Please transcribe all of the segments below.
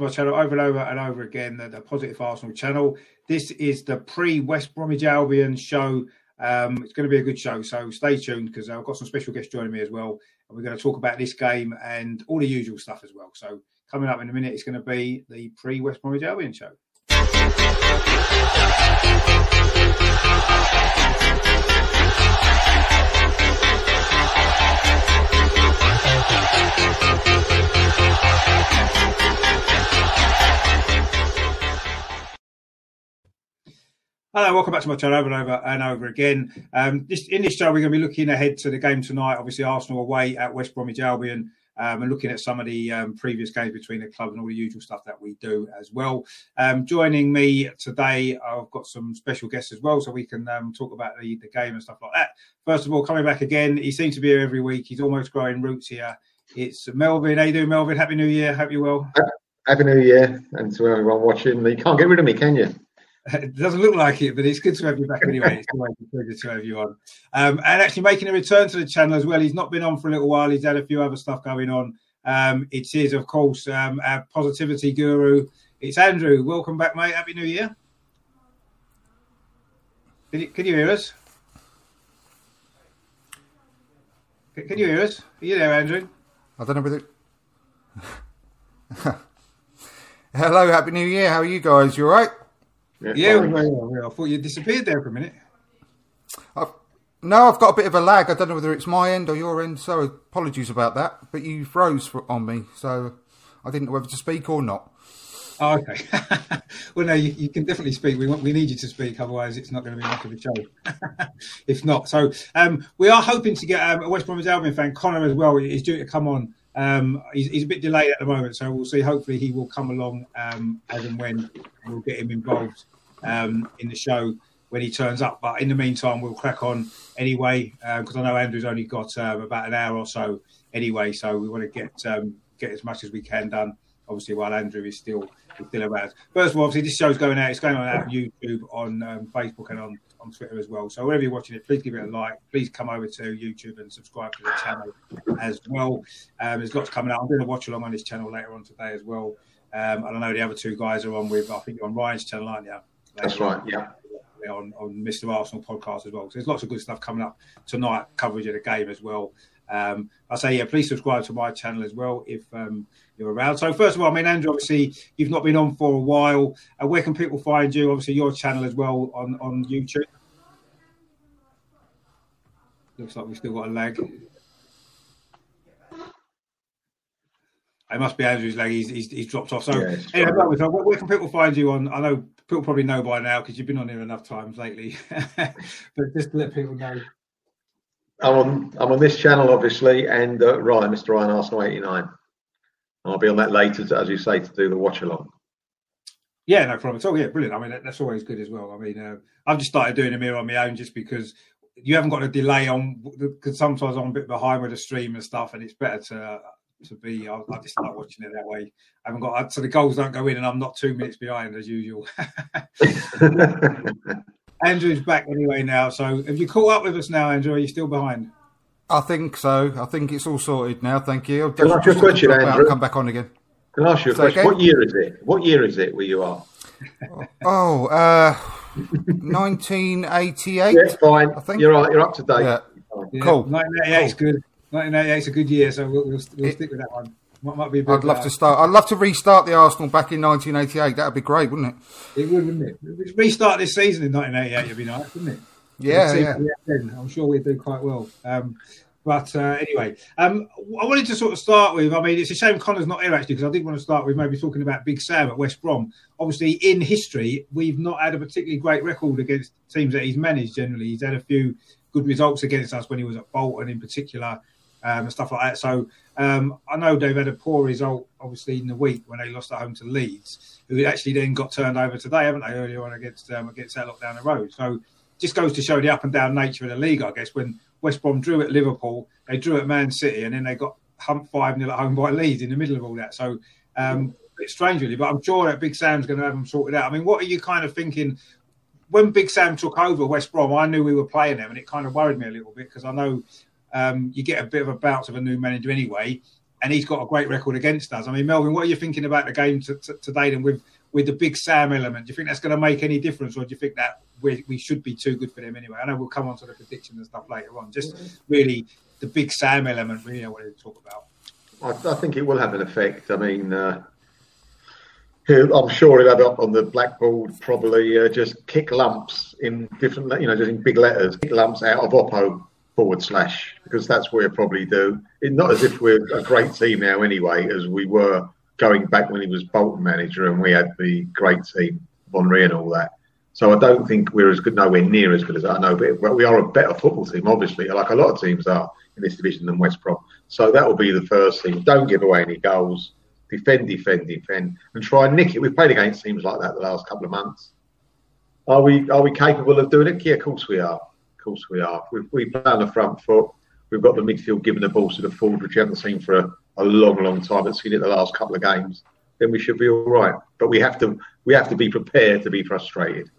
To my channel over and over and over again, the, the Positive Arsenal channel. This is the pre West Bromwich Albion show. Um, it's going to be a good show, so stay tuned because I've got some special guests joining me as well. And we're going to talk about this game and all the usual stuff as well. So, coming up in a minute, it's going to be the pre West Bromwich Albion show. Hello, welcome back to my channel over and over and over again. Um, this, in this show, we're going to be looking ahead to the game tonight. Obviously, Arsenal away at West Bromwich Albion, um, and looking at some of the um, previous games between the club and all the usual stuff that we do as well. Um, joining me today, I've got some special guests as well, so we can um, talk about the, the game and stuff like that. First of all, coming back again, he seems to be here every week. He's almost growing roots here. It's Melvyn. How you doing, Melvyn? Happy New Year. Hope you're well. Happy New Year, and to everyone watching. You can't get rid of me, can you? It doesn't look like it, but it's good to have you back anyway. It's always a pleasure to have you on. Um, and actually making a return to the channel as well. He's not been on for a little while. He's had a few other stuff going on. Um, it is, of course, um, our positivity guru. It's Andrew. Welcome back, mate. Happy New Year. Can you, can you hear us? Can, you hear us? Are you there, Andrew? I don't know whether. Hello, happy New Year. How are you guys? You all right? Yeah, well, very. I thought you disappeared there for a minute. I've, no, I've got a bit of a lag. I don't know whether it's my end or your end, so apologies about that. But you froze for, on me, so I didn't know whether to speak or not. Oh, okay. well, no, you, you can definitely speak. We want, we need you to speak, otherwise it's not going to be much of a show. if not, so um, we are hoping to get um, a West Bromwich Albion fan, Connor as well, is due to come on. Um, he's, he's a bit delayed at the moment, so we'll see. Hopefully, he will come along um, as and when we'll get him involved um, in the show when he turns up. But in the meantime, we'll crack on anyway because I know Andrew's only got um, about an hour or so anyway, so we want to get um, get as much as we can done. Obviously, while Andrew is still still around. First of all, obviously, this show's going out. It's going on out on YouTube, on um, Facebook, and on on Twitter as well. So wherever you're watching it, please give it a like. Please come over to YouTube and subscribe to the channel as well. Um, there's lots coming out. I'm doing a watch along on this channel later on today as well. Um, and I know the other two guys are on with. I think you're on Ryan's channel, aren't you? That's right. Yeah. On, on Mr. Arsenal podcast as well. So there's lots of good stuff coming up tonight, coverage of the game as well. Um, I say, yeah, please subscribe to my channel as well if um, you're around. So, first of all, I mean, Andrew, obviously, you've not been on for a while. Uh, where can people find you? Obviously, your channel as well on, on YouTube. Looks like we've still got a lag. It must be Andrew's leg. He's, he's, he's dropped off. So, Yeah, anyway, where, where can people find you on? I know people probably know by now because you've been on here enough times lately. but just to let people know. I'm on. I'm on this channel, obviously, and uh, Ryan, Mr. Ryan Arsenal '89. I'll be on that later, as you say, to do the watch along. Yeah, no problem at all. Yeah, brilliant. I mean, that, that's always good as well. I mean, uh, I've just started doing them here on my own just because you haven't got a delay on because sometimes I'm a bit behind with the stream and stuff, and it's better to to be. I, I just start watching it that way. I haven't got so the goals don't go in, and I'm not two minutes behind as usual. Andrew's back anyway now. So have you caught up with us now, Andrew? Are you still behind? I think so. I think it's all sorted now. Thank you. I'll Can I ask you a question, drop out and Andrew? Come back on again. Can I ask you a Say question? again? What year is it? What year is it where you are? Oh, uh, 1988. Yeah, fine. I think. You're right. You're up to date. Yeah. Yeah, Cool. 1988 is good. 1988 is a good year, so we'll, we'll, we'll stick with that one. Might, might be a bit, I'd love uh, to start. I'd love to restart the Arsenal back in 1988. That'd be great, wouldn't it? It would, wouldn't it? Restart this season in 1988 would be nice, wouldn't it? Yeah, yeah. what we have then. I'm sure we'd do quite well. Um, but uh, anyway, um, I wanted to sort of start with. I mean, it's a shame Connor's not here actually because I did want to start with maybe talking about Big Sam at West Brom. Obviously, in history, we've not had a particularly great record against teams that he's managed. Generally, he's had a few good results against us when he was at Bolton, in particular, um, and stuff like that. So um, I know they've had a poor result, obviously, in the week when they lost at home to Leeds, who actually then got turned over today, haven't they, earlier on against um, against Outlook down the road. So just goes to show the up and down nature of the league, I guess. When West Brom drew at Liverpool, they drew at Man City, and then they got humped 5 0 at home by Leeds in the middle of all that. So um, it's strange, really, but I'm sure that Big Sam's going to have them sorted out. I mean, what are you kind of thinking? When Big Sam took over West Brom, I knew we were playing them, and it kind of worried me a little bit because I know um, you get a bit of a bounce of a new manager anyway, and he's got a great record against us. I mean, Melvyn, what are you thinking about the game t- t- today then with, with the Big Sam element? Do you think that's going to make any difference, or do you think that we, we should be too good for them anyway? I know we'll come on to the predictions and stuff later on. Just really the Big Sam element, really, I wanted to talk about. I, I think it will have an effect. I mean, uh, I'm sure he'll have up on the blackboard probably uh, just kick lumps in different, you know, just in big letters, kick lumps out of Oppo forward slash because that's what he'll probably do. It, not as if we're a great team now anyway, as we were going back when he was Bolton manager and we had the great team, Bonry and all that. So I don't think we're as good, nowhere near as good as I know, but we are a better football team, obviously, like a lot of teams are in this division than West Brom. So that will be the first thing. Don't give away any goals. Defend, defend, defend, and try and nick it. We've played against teams like that the last couple of months. Are we are we capable of doing it? Yeah, of course we are. Of course we are. We, we play on the front foot. We've got the midfield giving the balls to the forward, which we haven't seen for a, a long, long time. But seen it the last couple of games. Then we should be all right. But we have to we have to be prepared to be frustrated.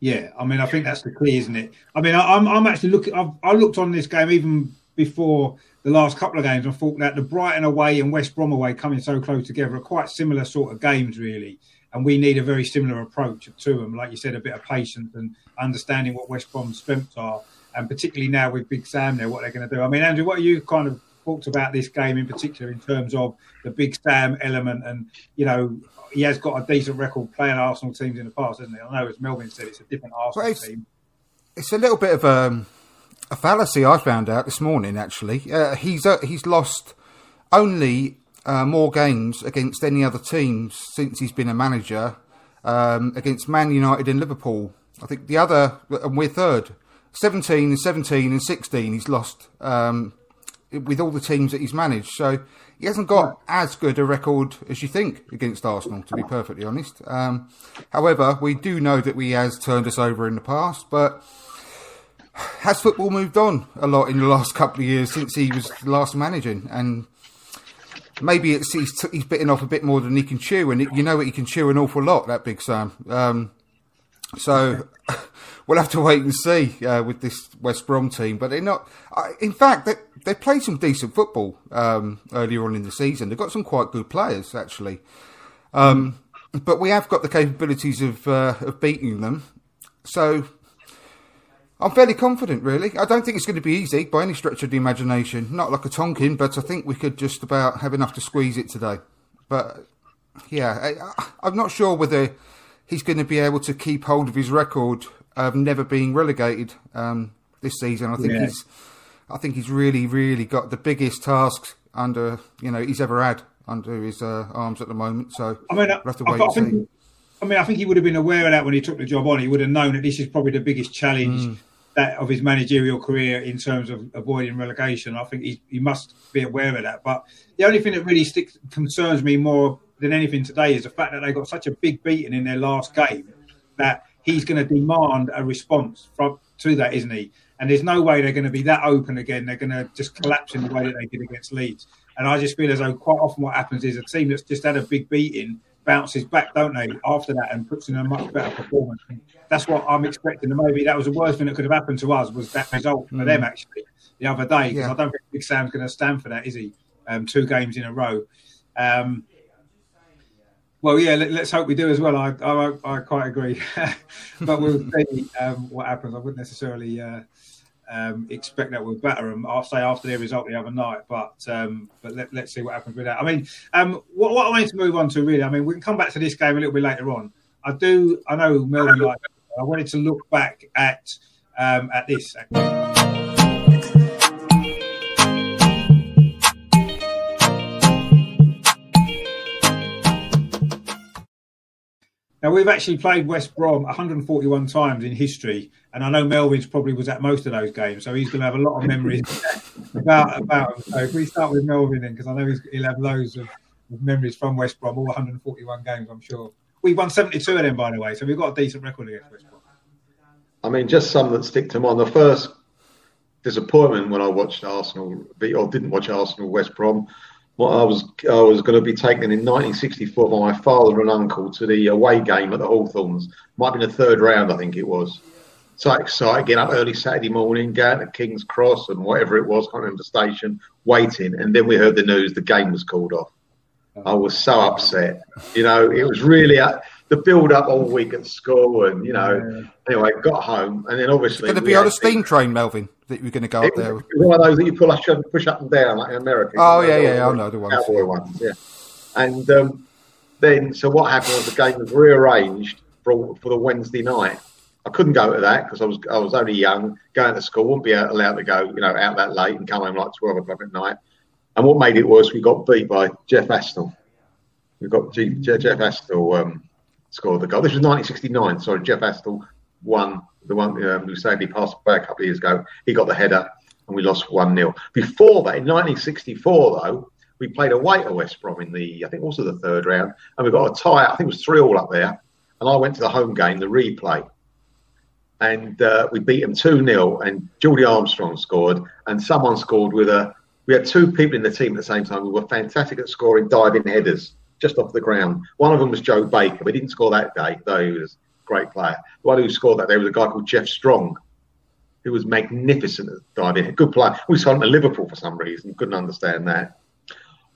Yeah, I mean, I think that's the key, isn't it? I mean, I, I'm I'm actually looking. I've I looked on this game even before the last couple of games. I thought that the Brighton away and West Brom away coming so close together are quite similar sort of games, really. And we need a very similar approach to them. Like you said, a bit of patience and understanding what West Brom's strengths are, and particularly now with Big Sam there, what they're going to do. I mean, Andrew, what are you kind of talked about this game in particular in terms of the Big Sam element and you know he has got a decent record playing Arsenal teams in the past, hasn't he? I know as Melvyn said, it's a different Arsenal it's- team. It's a little bit of um, a fallacy I found out this morning. Actually, uh, he's uh, he's lost only uh, more games against any other teams since he's been a manager um, against Man United and Liverpool. I think the other, and we're third. 17 and 17 and 16 he's lost um, with all the teams that he's managed. So he hasn't got as good a record as you think against Arsenal, to be perfectly honest. Um, however, we do know that he has turned us over in the past, but has football moved on a lot in the last couple of years since he was last managing? And maybe it's he's, he's bitten off a bit more than he can chew, and it, you know what he can chew an awful lot, that big Sam. Um, so we'll have to wait and see uh, with this West Brom team. But they're not. I in fact, they they played some decent football um, earlier on in the season. They've got some quite good players actually. Um, but we have got the capabilities of uh, of beating them. So I'm fairly confident, really. I don't think it's going to be easy by any stretch of the imagination. Not like a Tonkin, but I think we could just about have enough to squeeze it today. But yeah, I, I'm not sure whether he's going to be able to keep hold of his record of never being relegated um, this season. I think Yeah. he's, I think he's really, really got the biggest tasks under you know he's ever had under his uh, arms at the moment. So I mean, we'll have to I, wait I and see. think, I mean, I think he would have been aware of that when he took the job on. He would have known that this is probably the biggest challenge Mm. that of his managerial career in terms of avoiding relegation. I think he, he must be aware of that. But the only thing that really sticks concerns me more than anything today is the fact that they got such a big beating in their last game that he's going to demand a response from to that, isn't he? And there's no way they're going to be that open again. They're going to just collapse in the way that they did against Leeds. And I just feel as though quite often what happens is a team that's just had a big beating bounces back, don't they, after that and puts in a much better performance. And that's what I'm expecting. And maybe that was the worst thing that could have happened to us was that result for them actually the other day. Because Yeah. I don't think Big Sam's going to stand for that, is he? Um, two games in a row. Um, well, yeah, let, us hope we do as well. I, I, I quite agree, but we'll see um, what happens. I wouldn't necessarily uh, um, expect that we'll batter them. I'll say after their result the other night, but um, but let, us see what happens with that. I mean, um, what, what I wanted to move on to really, I mean, we can come back to this game a little bit later on. I do, I know Melvyn like. I wanted to look back at um, at this. Now we've actually played West Brom 141 times in history, and I know Melvyn's probably was at most of those games, so he's going to have a lot of memories about about. Them. So if we start with Melvyn, then because I know he's, he'll have loads of, of memories from West Brom, all 141 games, I'm sure. We won 72 of them, by the way, so we've got a decent record against West Brom. I mean, just some that stick to mind. The first disappointment when I watched Arsenal, beat, or didn't watch Arsenal West Brom, well, I was I was going to be taken in 1964 by my father and uncle to the away game at the Hawthorns. Might have been the third round, I think it was. So excited, getting up early Saturday morning, going to King's Cross and whatever it was, can't remember the station, waiting. And then we heard the news the game was called off. I was so upset. You know, it was really uh, the build up all week at school, and you know. Anyway, got home, and then obviously Going to be on a steam train, Melvyn, that you're going to go up there. was one of those that you pull up, push up and down like in America. Oh, know, yeah, yeah, I know the ones, Cowboy yeah. ones, yeah. And um, then, so what happened was the game was rearranged for for the Wednesday night. I couldn't go to that because I was I was only young, going to school, wouldn't be allowed to go, you know, out that late and come home like twelve o'clock at night. And what made it worse, we got beat by Jeff Astle. We got G, Jeff Astle um, scored the goal. This was 1969. Sorry, Jeff Astle won the one um, who sadly passed away a couple of years ago. He got the header, and we lost one 0 Before that, in 1964, though, we played away to West Brom in the I think also the third round, and we got a tie. I think it was three all up there, and I went to the home game, the replay, and uh, we beat them two 0 And Geordie Armstrong scored, and someone scored with a. We had two people in the team at the same time who were fantastic at scoring diving headers just off the ground. One of them was Joe Baker, We didn't score that day, though he was a great player. The one who scored that day was a guy called Geoff Strong, who was magnificent at diving. Good player. We saw him at Liverpool for some reason. Couldn't understand that.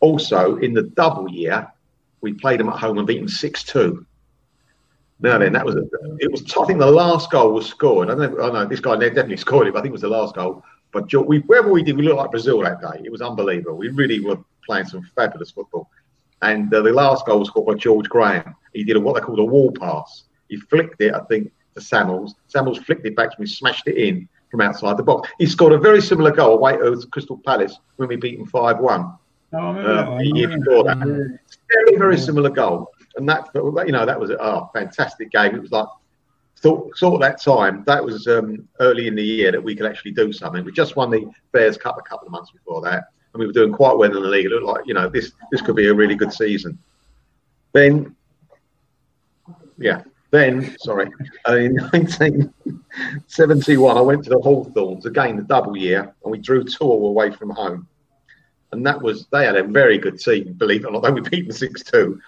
Also, in the double year, we played them at home and beat them six two. Now then, that was a, it was. I think the last goal was scored. I don't know. I know this guy definitely scored it, but I think it was the last goal. But we, wherever we did, we looked like Brazil that day. It was unbelievable. We really were playing some fabulous football. And uh, the last goal was scored by George Graham. He did a, what they called a wall pass. He flicked it, I think, to Samuels. Samuels flicked it back to me, smashed it in from outside the box. He scored a very similar goal away at Crystal Palace when we beat them five one. Oh, I Uh, one. the year that. Very, very similar goal. And that, you know, that was a oh, fantastic game. It was like, thought, sort of that time, that was um, early in the year that we could actually do something. We just won the Fairs Cup a couple of months before that. And we were doing quite well in the league. It looked like, you know, this, this could be a really good season. Then, yeah, then, sorry, in 1971, I went to the Hawthorns, again, the double year, and we drew two away from home and that was they had a very good team. Believe it or not, they were beaten six two,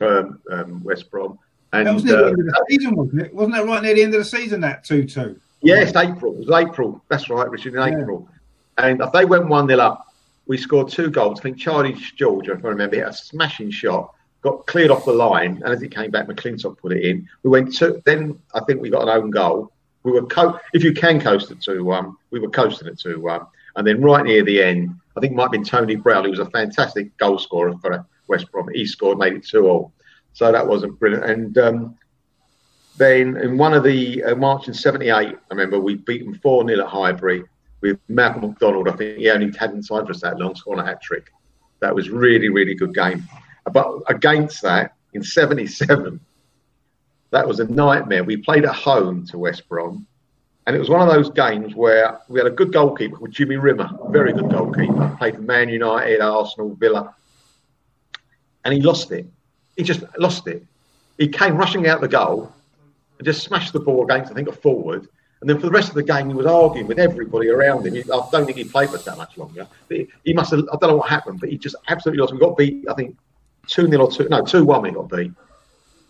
um, um, West Brom. And That was near the uh, end of the season, wasn't it? Wasn't that right near the end of the season? That two-two. yes, April. It was April. That's right, Richard. In Yeah. April, and if they went one 0 up, we scored two goals. I think Charlie George, if I remember, hit a smashing shot, got cleared off the line, and as it came back, McClintock put it in. We went to then. I think we got an own goal. We were co- if you can coast it to one, we were coasting it to one, and then right near the end, I think it might have been Tony Brown, who was a fantastic goal scorer for West Brom. He scored, made it two all. So that wasn't brilliant. And um, then in one of the uh, March in '78, I remember we beat them four 0 at Highbury with Malcolm McDonald. I think he only hadn't signed for us that long, scoring a hat trick. That was really, really good game. But against that, in '77, that was a nightmare. We played at home to West Brom, and it was one of those games where we had a good goalkeeper called Jimmy Rimmer, very good goalkeeper. Played for Man United, Arsenal, Villa, and he lost it. He just lost it. He came rushing out the goal and just smashed the ball against, I think, a forward. And then for the rest of the game, he was arguing with everybody around him. He, I don't think he played for that much longer. But he, he must have, I don't know what happened, but he just absolutely lost. We got beat, I think, 2 0 or 2, no, 2 1 we got beat.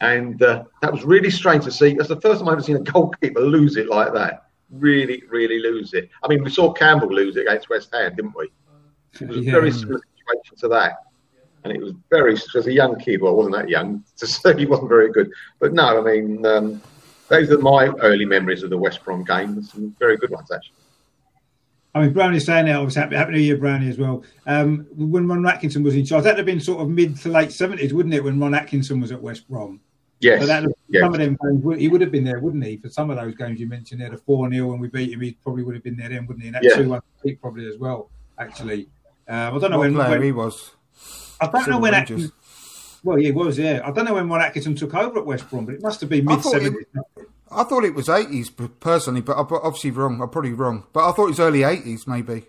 and uh, that was really strange to see. That's the first time I've ever seen a goalkeeper lose it like that. Really, really lose it. I mean, we saw Campbell lose it against West Ham, didn't we? It was a Yeah. very similar situation to that. And it was very, as a young kid, well, I wasn't that young, to say he wasn't very good. But no, I mean, um, those are my early memories of the West Brom game. Some very good ones, actually. I mean, Brownie's saying that. Obviously, happy, happy New Year, Brownie, as well. Um, when Ron Atkinson was in charge, that'd have been sort of mid to late seventies, wouldn't it? When Ron Atkinson was at West Brom, Yes. so that yes. some of them games, he would have been there, wouldn't he? For some of those games you mentioned there, the four 0 when we beat him, he probably would have been there then, wouldn't he? And that Yeah. two one probably as well. Actually, um, I don't know What when. player when he was. I don't know when Rangers. Atkinson. Well, he was, yeah. I don't know when Ron Atkinson took over at West Brom, but it must have been mid 70s. I thought it was 80s personally, but I'm obviously wrong. I'm probably wrong. But I thought it was early 80s, maybe.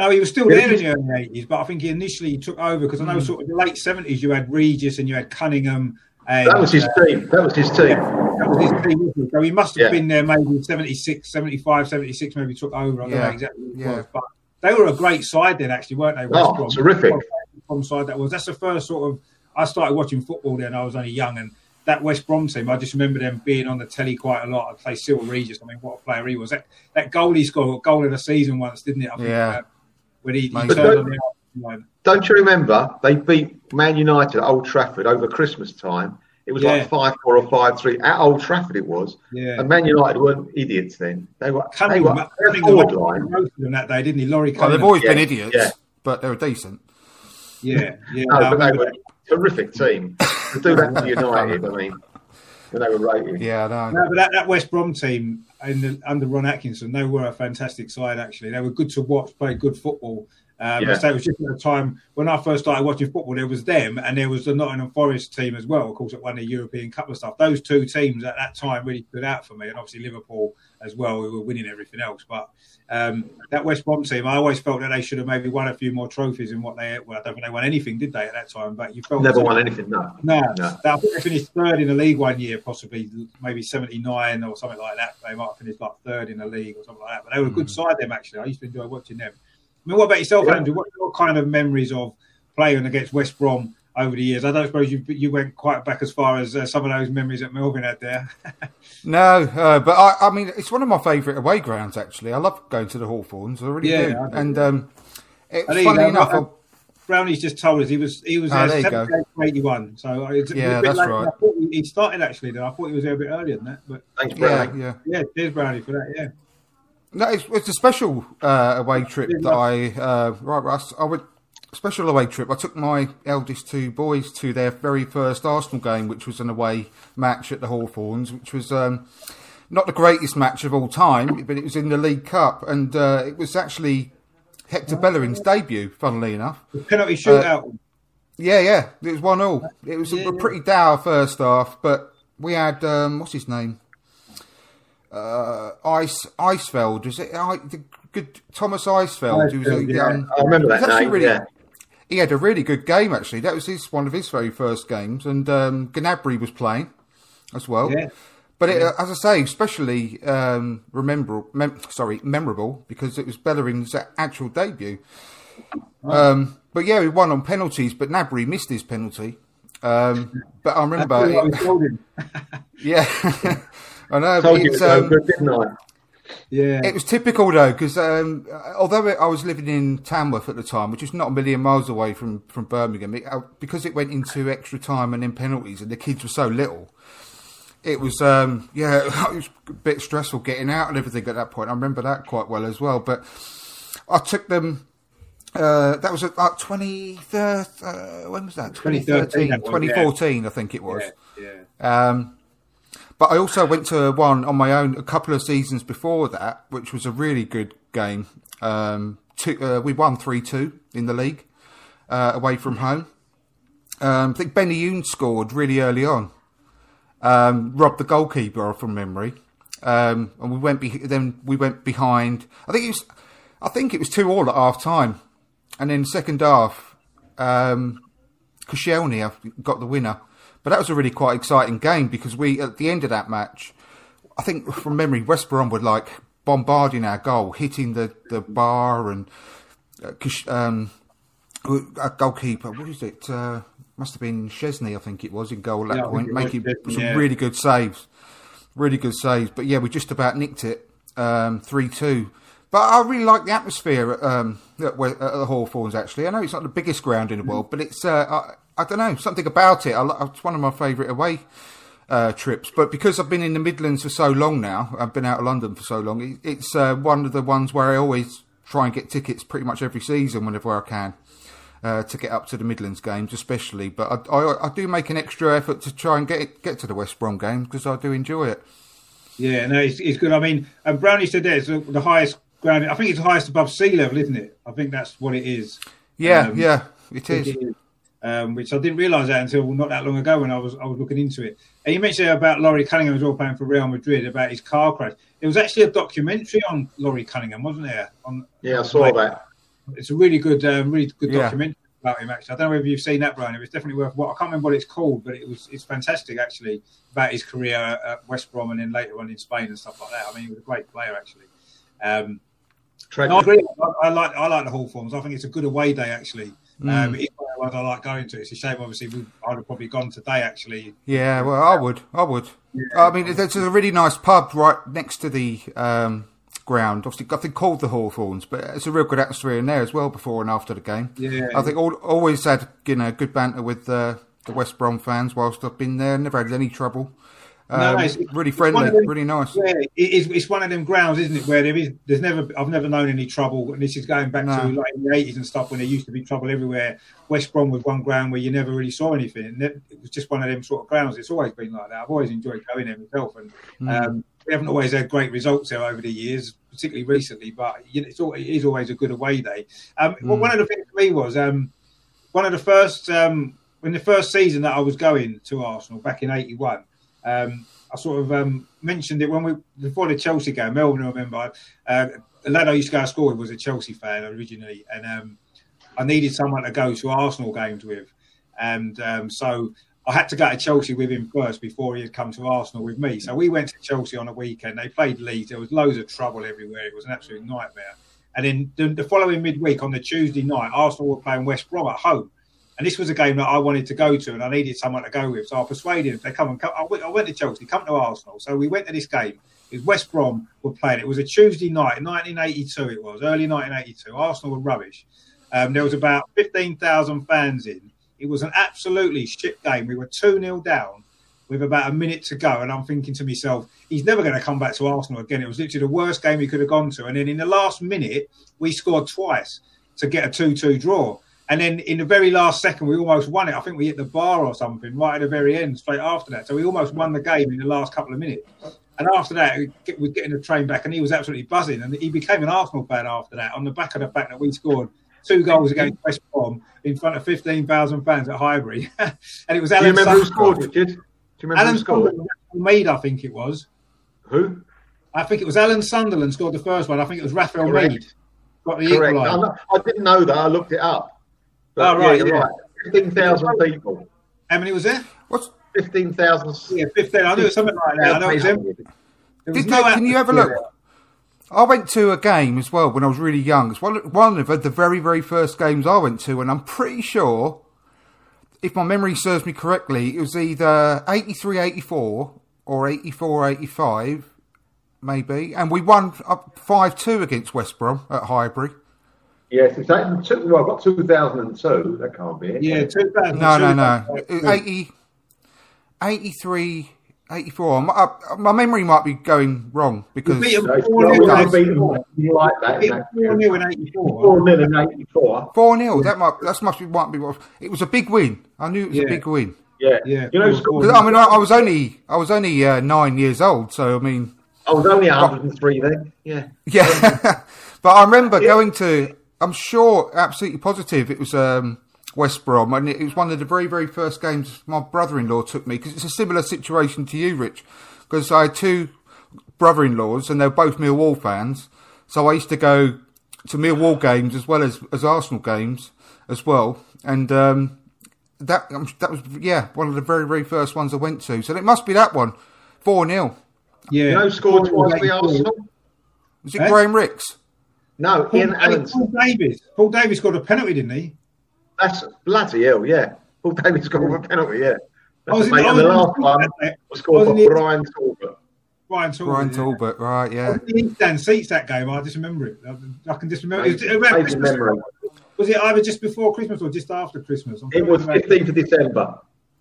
Oh, he was still there in the early eighties, but I think he initially took over because I know sort of the late seventies you had Regis and you had Cunningham. And, That was his uh, team. That was his team. that was his team, wasn't it? So he must have Yeah. been there maybe in 76, 75, 76, maybe took over. I don't Yeah, know exactly what it yeah. was. But they were a great side then, actually, weren't they? West Oh, Brom? terrific. That was. That's the first sort of. I started watching football then. I was only young, and that West Brom team, I just remember them being on the telly quite a lot. I'd play Cyril Regis. I mean, what a player he was. That that goal he scored, goal of the season once, didn't it? I think, Yeah. uh, when he, he turned But on the. Don't you remember? They beat Man United at Old Trafford over Christmas time. It was Yeah. like 5 4 or 5 3. At Old Trafford, it was. Yeah. And Man United weren't idiots then. They were, they Cunningham, were their Cunningham forward line. them that day, didn't he? Laurie Well, they've always been idiots, yeah. but they were decent. Yeah, yeah. No, I but they were a terrific team. To do that to United, I mean, when they were rated. Yeah, no. No, but that, that West Brom team in the, under Ron Atkinson, they were a fantastic side. Actually, they were good to watch, play good football. Um, Yeah. It was just at a time when I first started watching football. There was them, and there was the Nottingham Forest team as well. Of course, that won the European Cup and stuff. Those two teams at that time really stood out for me, and obviously Liverpool as well, who were winning everything else. But um, that West Brom team, I always felt that they should have maybe won a few more trophies than what they. Well, I don't think they won anything, did they, at that time? But you felt Never won anything, no. no, No. I think they finished third in the league one year, possibly maybe seventy nine or something like that. They might have finished like third in the league or something like that. But they were a good side. Them actually, I used to enjoy watching them. I mean, what about yourself, Yeah. Andrew? What are your kind of memories of playing against West Brom over the years? I don't suppose you you went quite back as far as uh, some of those memories that Melvyn had there. No, uh, but I, I mean, it's one of my favourite away grounds, actually. I love going to the Hawthorns. I really Yeah, do. I. And um, it, I think, funny uh, enough, uh, I- Brownie's just told us he was he was Oh, 78 81. So it's Yeah, a bit that's late. right. I thought he started actually. Then I thought he was there a bit earlier than that. But Thanks, yeah, Brownie. yeah. yeah, cheers Brownie for that. Yeah. No, it's, it's a special uh, away trip that I uh, right, Russ. I went special away trip. I took my eldest two boys to their very first Arsenal game, which was an away match at the Hawthorns, which was um, not the greatest match of all time, but it was in the League Cup, and uh, it was actually Hector Bellerin's debut. Funnily enough, The penalty shootout. yeah, yeah, it was one all. It was a, a pretty dour first half, but we had um, what's his name? Uh, Ice Eisfeld, Was it? I, the good Thomas Eisfeld, who was yeah. young. I remember that actually name, really- yeah. He had a really good game actually. That was his one of his very first games, and um, Gnabry was playing as well. Yeah. But it, as I say, especially um, remember, mem- sorry, memorable because it was Bellerin's actual debut. Um, but yeah, we won on penalties, but Gnabry missed his penalty. Um, but I remember, what I told him. yeah, I know. Told you it It's, was um, good, didn't I? Yeah. it was typical though, because um, although I was living in Tamworth at the time, which is not a million miles away from from Birmingham, it, uh, because it went into extra time and then penalties, and the kids were so little, it was um, yeah, it was a bit stressful getting out and everything at that point. I remember that quite well as well. But I took them. Uh, that was at like 20, uh, when was that? 2013, 2013, that yeah. 2014, I think it was. yeah, yeah. Um, but I also went to one on my own a couple of seasons before that, which was a really good game. Um, two, uh, we won 3 2 in the league uh, away from home. Um, I think Benayoun scored really early on, um, robbed the goalkeeper from memory. Um, and we went be- then we went behind. I think it was, I think it was two all at half time, and then second half, um, Koscielny got the winner. But that was a really quite exciting game because we, at the end of that match, I think from memory, West Brom were like bombarding our goal, hitting the, the bar and uh, um, a goalkeeper. What is it? Uh, must have been Szczesny, I think it was, in goal at that I point, making some yeah. really good saves. Really good saves. But yeah, we just about nicked it um, 3 2. But I really like the atmosphere at, um, at, at the Hawthorns, actually. I know it's not the biggest ground in the world, but it's, uh, I, don't know, something about it. I, it's one of my favourite away uh, trips. But because I've been in the Midlands for so long now, I've been out of London for so long, it, it's uh, one of the ones where I always try and get tickets pretty much every season whenever I can uh, to get up to the Midlands games, especially. But I, I, I do make an extra effort to try and get get to the West Brom games because I do enjoy it. Yeah, no, it's, it's good. I mean, and Brownie said there, it's the, highest ground. I think it's the highest above sea level, isn't it? I think that's what it is. Yeah, Um, yeah, it is. it is. Um, which I didn't realise that until not that long ago when I was I was looking into it. And you mentioned about Laurie Cunningham as well playing for Real Madrid about his car crash. It was actually a documentary on Laurie Cunningham, wasn't there? On Yeah, I saw that. it's a really good, um, really good Yeah. documentary about him. Actually, I don't know whether you've seen that, Brian. It was definitely worth. What I can't remember what it's called, but it was it's fantastic actually about his career at West Brom and then later on in Spain and stuff like that. I mean, he was a great player actually. Um, no, I agree. I, I like I like the Hawthorns. I think it's a good away day actually. Mm. Um, it's one of the ones I like going to. It's a shame, obviously, we, I'd have probably gone today actually. Yeah, well, I would, I would. I mean, there's a really nice pub right next to the um, ground. Obviously, I think called the Hawthorns, but it's a real good atmosphere in there as well before and after the game. Yeah. I think all, always had you know good banter with uh, the West Brom fans whilst I've been there. Never had any trouble. Um, No, it's- really friendly, them- really nice. Yeah, it's, it's one of them grounds, isn't it? Where there is, there's never, I've never known any trouble, and this is going back No. to like in the eighties and stuff when there used to be trouble everywhere. West Brom was one ground where you never really saw anything, and it was just one of them sort of grounds. It's always been like that. I've always enjoyed going there myself, and um, we haven't always had great results there over the years, particularly recently. But you know, it's all, it is always a good away day. Um, well, one of the things for me was um, one of the first um, when the first season that I was going to Arsenal back in '81. Um, I sort of um, mentioned it when we before the Chelsea game. Melvyn, I remember, uh, a lad I used to go to school with was a Chelsea fan originally, and um, I needed someone to go to Arsenal games with, and um, so I had to go to Chelsea with him first before he had come to Arsenal with me. So we went to Chelsea on a weekend. They played Leeds. There was loads of trouble everywhere. It was an absolute nightmare. And then the, the following midweek on the Tuesday night, Arsenal were playing West Brom at home. And this was a game that I wanted to go to, and I needed someone to go with. So I persuaded him to come and come. I went, I went to Chelsea, come to Arsenal. So we went to this game. It was West Brom were playing. It was a Tuesday night, 1982. It was early 1982. Arsenal were rubbish. Um, there was about 15,000 fans in. It was an absolutely shit game. We were 2 0 down with about a minute to go. And I'm thinking to myself, he's never going to come back to Arsenal again. It was literally the worst game he could have gone to. And then in the last minute, we scored twice to get a 2 2 draw. And then in the very last second, we almost won it. I think we hit the bar or something right at the very end, straight after that. So we almost won the game in the last couple of minutes. And after that, we get- we're getting the train back, and he was absolutely buzzing. And he became an Arsenal fan after that, on the back of the fact that we scored two goals against West Brom in front of 15,000 fans at Highbury. and it was Alan. do you remember who scored, Richard? Do you remember Alan who scored? Meade, I think it was. Who? I think it was Alan Sunderland scored the first one. I think it was Raphael Correct. Meade got the Correct. I didn't know that. I looked it up. Oh, right, you're yeah. right. 15,000 people. How many was there? What's, 15,000. Yeah, 15. I knew something like that. I know it was him. There was did no they- can you have a look? I went to a game as well when I was really young. It's one, one of the very, very first games I went to, and I'm pretty sure, if my memory serves me correctly, it was either 83 84 or 84 85, maybe. And we won 5 2 against West Brom at Highbury. Yes, it's that, two, well, I've got 2002. That can't be it. Yeah, 2002. No, no, no. It 80, 83, 84. My, uh, my memory might be going wrong because. beat 'em No, it's 4 not- 0 we in 84. them. You like that, Beat isn't 'em it? 4 0 in 84. 4 0 in 84. Four 0 That might that must be might be what it was a big win. I knew it was Yeah. a big win. Yeah. Yeah, You know, four- school, four- I mean, I, I was only I was only uh, nine years old, so I mean, I was only 103 then. Yeah. yeah. but I remember going to. I'm sure, absolutely positive, it was um, West Brom, and it was one of the very very first games my brother-in-law took me because it's a similar situation to you, Rich, because I had two brother-in-laws and they were both Millwall fans, so I used to go to Millwall games as well as as Arsenal games as well, and. Um, that um, that was yeah one of the very very first ones I went to. So it must be that one, four 0 Yeah. You know who scored twice for 84. Arsenal? Was it Eh? Graham Rix? No, Paul, Ian Allen. Paul Davis. Paul Davis scored a penalty, didn't he? That's bloody hell, yeah. Paul Davis got a penalty, yeah. I was in, Mate, I and the last the one that was scored wasn't by it? Brian Talbot. Brian Talbot. Brian yeah. Talbot, right? I Yeah. was in the East Stand seats that game. I just remember it. I, I can just remember. It was, around Amazing Christmas. memory. was it either just before Christmas or just after Christmas? I'm It was 15th of December.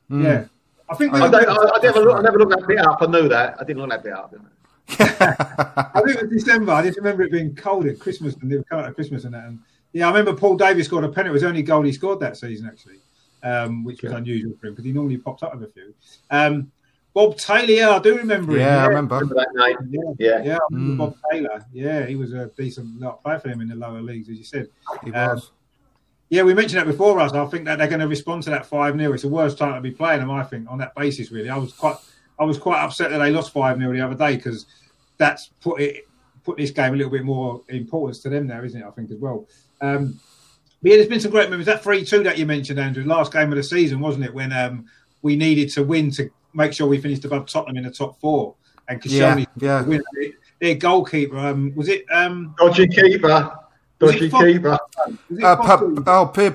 remember. Yeah, hmm. I think. I, don't, I, I, never look, I never looked that bit up. I knew that. I didn't look that bit up. Didn't I? I think it was December. I just remember it being cold at Christmas and they were coming at Christmas and that. And yeah, I remember Paul Davis scored a penalty. It was the only goal he scored that season actually, um, which was unusual for him because he normally popped up with a few. Um, Bob Taylor, yeah, I do remember him. Yeah, I remember. Remember that name? Yeah, Yeah. yeah, I remember Mm. Bob Taylor. Yeah, he was a decent lot player for him in the lower leagues, as you said. He Um, was. Yeah, we mentioned that before, Russ. I think that they're going to respond to that five 0 It's the worst time to be playing them. I think on that basis, really. I was quite, I was quite upset that they lost five 0 the other day because that's put it put this game a little bit more importance to them now, isn't it? I think as well. Um, but yeah, there's been some great memories. That three two that you mentioned, Andrew, last game of the season, wasn't it? When um, we needed to win to make sure we finished above Tottenham in the top four, and Yeah, Koscielny yeah. win. Their goalkeeper um, was it? Um, Dodgy keeper. Was Dodgy it keeper. was it Uh, Foster? oh, P,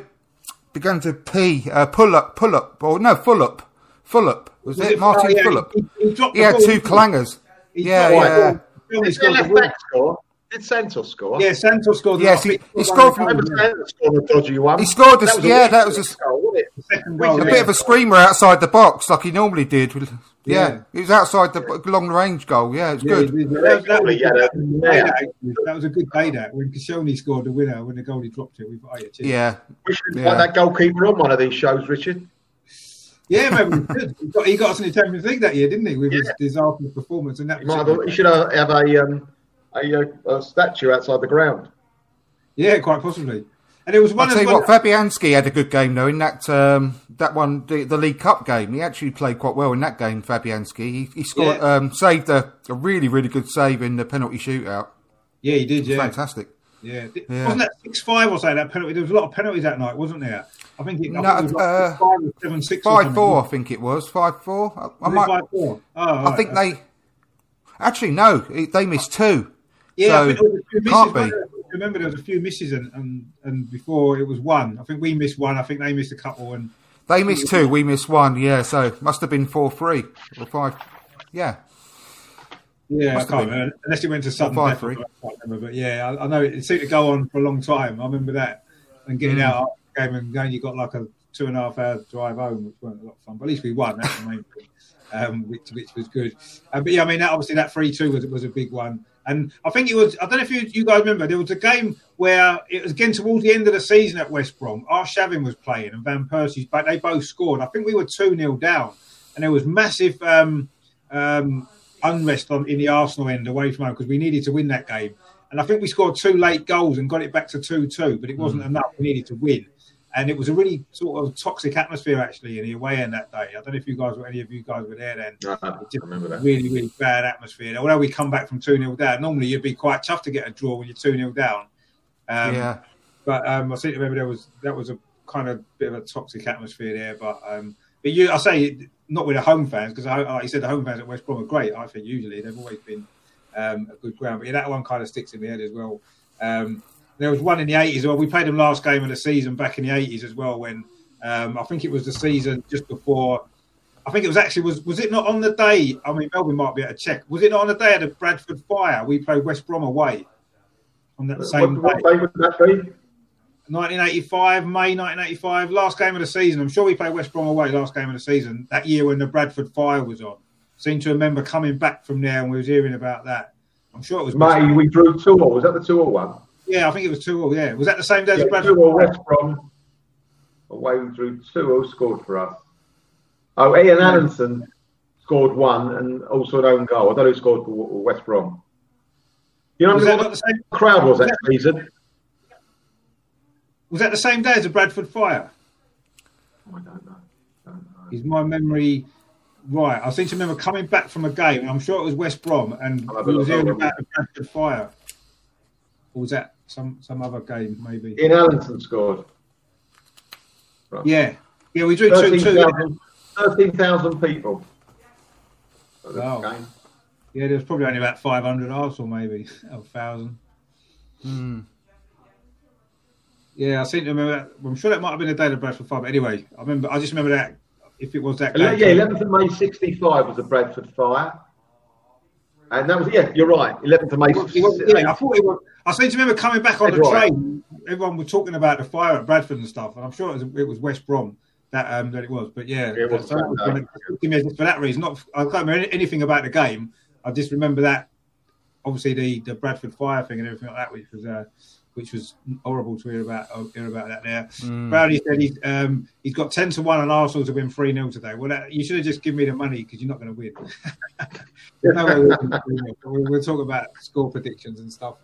began to P. Uh, pull up, pull up, or no, full up, full up. Was, Was it, it- Martin oh, yeah, Fulop? he- he He, had ball, two clangers. He Yeah, dropped yeah. ball. Koscielny Did scored left back score? Did Santos score? Yeah, Santos scored. Yes, he- he scored from- the Remember goals, Santos scored a dodgy one? He scored a- That yeah, that was a- goal, wasn't it? goal, A yeah. bit of a screamer outside the box, like he normally did. Yeah, Yeah. he was outside the long range goal. Yeah, it's Yeah, good. he did. That, that, was, Yeah, that, was a good day. That when Koscielny scored the winner, when the goalie dropped it, we thought, oh, yeah, cheers. Yeah, We should Yeah. find that goalkeeper on one of these shows, Richard. Yeah, man, we did. He got, he got us in the Champions League that year, didn't he? With his Yeah. disastrous performance, and that You, was have, you should have, have a, um, a, uh, a statue outside the ground. yeah, quite possibly. And it was I'll one tell of you what, Fabianski had a good game though in that um, that one, the, the League Cup game. He actually played quite well in that game. Fabianski, he, he scored, Yeah. um, saved a, a really really good save in the penalty shootout. yeah, he did. Yeah, Fantastic. yeah. Yeah. Wasn't that six five or so? That penalty. There was a lot of penalties that night, wasn't there? I think it, I No, think it was like uh, six, five or seven six. or Five something. four, I think it was five four. I, I might, five four? Oh, I right. think they actually no, they missed two. Yeah, so I think there was a few misses. can't be. Remember, there was a few misses, and, and and before it was one. I think we missed one. I think they missed a couple, and They missed two, we missed one. Yeah, so must have been four three or five. Yeah, yeah, Must I can't remember. Unless it went to Sutton five, three. I can't remember. But yeah, I, I know it, seemed to go on for a long time. I remember that, and getting Mm. out game and going. You got like a two and a half hour drive home, which weren't a lot of fun. But at least we won. That's the main thing, um, which which was good. Uh, but yeah, I mean, that, obviously that three two was was a big one. And I think it was. I don't know if you, you guys remember. There was a game where it was again towards the end of the season at West Brom. Arshavin was playing and Van Persie's back. They both scored. I think we were two 0 down, and there was massive um, um, unrest on in the Arsenal end away from home because we needed to win that game. And I think we scored two late goals and got it back to two two, but it wasn't enough. We needed to win. And it was a really sort of toxic atmosphere actually in the away end that day. I don't know if you guys were any of you guys were there then. Uh, I remember that. really, really bad atmosphere. Although we come back from 2 0 down, normally you'd be quite tough to get a draw when you're 2 0 down. Um, yeah. But um, I seem to remember there was that was a kind of bit of a toxic atmosphere there. But um, but you, I say not with the home fans because like you said, the home fans at West Brom are great. I think usually they've always been um, a good ground. But yeah, that one kind of sticks in the head as well. Um, there was one in the 80s. Well, we played them last game of the season back in the 80s as well. When um, I think it was the season just before. I think it was actually was was it not on the day? I mean, Melvyn might be able to check. Was it not on the day of the Bradford fire? We played West Brom away on that same What, day. what would that be? 1985, May 1985, last game of the season. I'm sure we played West Brom away last game of the season. That year when the Bradford fire was on. Seem to remember coming back from there and we was hearing about that. I'm sure it was. May, we drew 2 all. Was that the 2 all one? Yeah, I think it was two all. Yeah, was that the same day as Yeah, the Bradford 2 all? West Brom. Away we drew 2 all, scored for us. Oh, Ian Allinson scored one and also an own goal. I don't know who scored for West Brom. You know Was what that the same? crowd was that season? Was that the same day as the Bradford fire? Oh, I don't know. Don't know. Is my memory right? I seem to remember coming back from a game. and I'm sure it was West Brom, and I'll have a we was hearing about the Bradford fire. Or was that some some other game? Maybe. Ian Allinson scored. Right. Yeah, yeah. We drew two two. 13,000 13,000 people. Wow. game. Yeah, there was probably only about 500 Arsenal, maybe, a 1,000. Hmm. Yeah, I seem to remember that. I'm sure that might have been the day of the Bradford fire, but anyway, I remember. I just remember that. If it was that, game, Yeah, 11th of May 65 was the Bradford fire. And that was, yeah, you're right, 11th of May. Was- yeah, I thought it was. I seem to remember coming back on the right. train. Everyone was talking about the fire at Bradford and stuff, and I'm sure it was, it was West Brom that um, that it was. But yeah, was so that that for that reason. Not I can't remember anything about the game. I just remember that obviously the, the Bradford fire thing and everything like that, which was uh, which was horrible to hear about uh, hear about that there. Brownie said he's um, he's got ten to one on Arsenal to win three 0 today. Well, that, you should have just given me the money because you're not going to win. No way we'll, we'll, talk about score predictions and stuff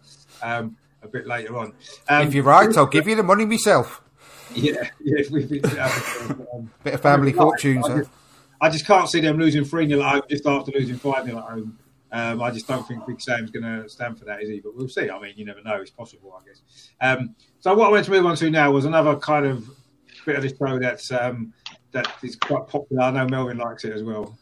um, a bit later on. Um, if you're right, I'll give you the money myself. yeah, yeah, if um, Bit of family fortunes. I just, I just can't see them losing 3 0 at home just after losing 5 0 at home. Um, I just don't think Big Sam's going to stand for that, is he? But we'll see. I mean, you never know. It's possible, I guess. Um, so what I wanted to move on to now was another kind of bit of this show that's um, that is quite popular. I know Melvyn likes it as well.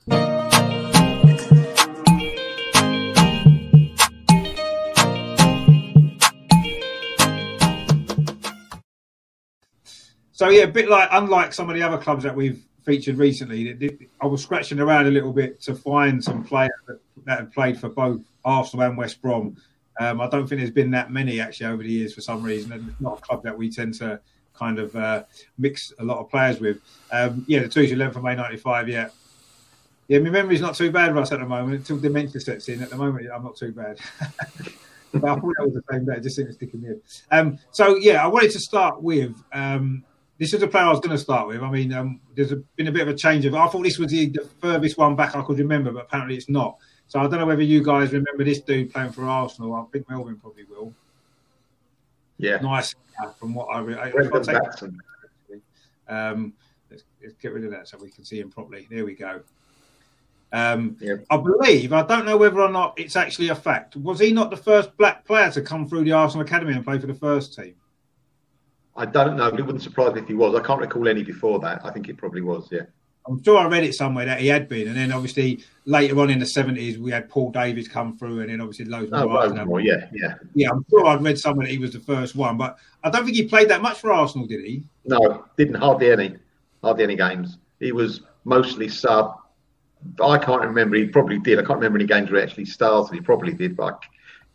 So yeah, a bit like unlike some of the other clubs that we've featured recently, I was scratching around a little bit to find some players that, had played for both Arsenal and West Brom. Um, I don't think there's been that many actually over the years for some reason, and it's not a club that we tend to kind of uh, mix a lot of players with. Um, yeah, the two to eleven from May '95. Yeah, yeah, my memory's not too bad, Russ, at the moment. Until dementia sets in, at the moment I'm not too bad. but I thought that was the same day. Just to stick in head. Um, so yeah, I wanted to start with. Um, this is a player I was going to start with. I mean, um, there's a, been a bit of a change of. I thought this was the, the furthest one back I could remember, but apparently it's not. So I don't know whether you guys remember this dude playing for Arsenal. I think Melvyn probably will. Yeah. Nice from what I. Re- I Brendon if I take- um, let's, let's get rid of that so we can see him properly. There we go. Um, Yeah. I believe, I don't know whether or not it's actually a fact. Was he not the first black player to come through the Arsenal Academy and play for the first team? I don't know, but it wouldn't surprise me if he was. I can't recall any before that. I think it probably was, yeah. I'm sure I read it somewhere that he had been. And then obviously later on in the 70s, we had Paul Davis come through and then obviously loads Oh, more. Rosemore, yeah, yeah. Yeah, I'm sure I'd read somewhere that he was the first one. But I don't think he played that much for Arsenal, did he? No, didn't hardly any, hardly any games. He was mostly sub. I can't remember. He probably did. I can't remember any games where he actually started. He probably did, but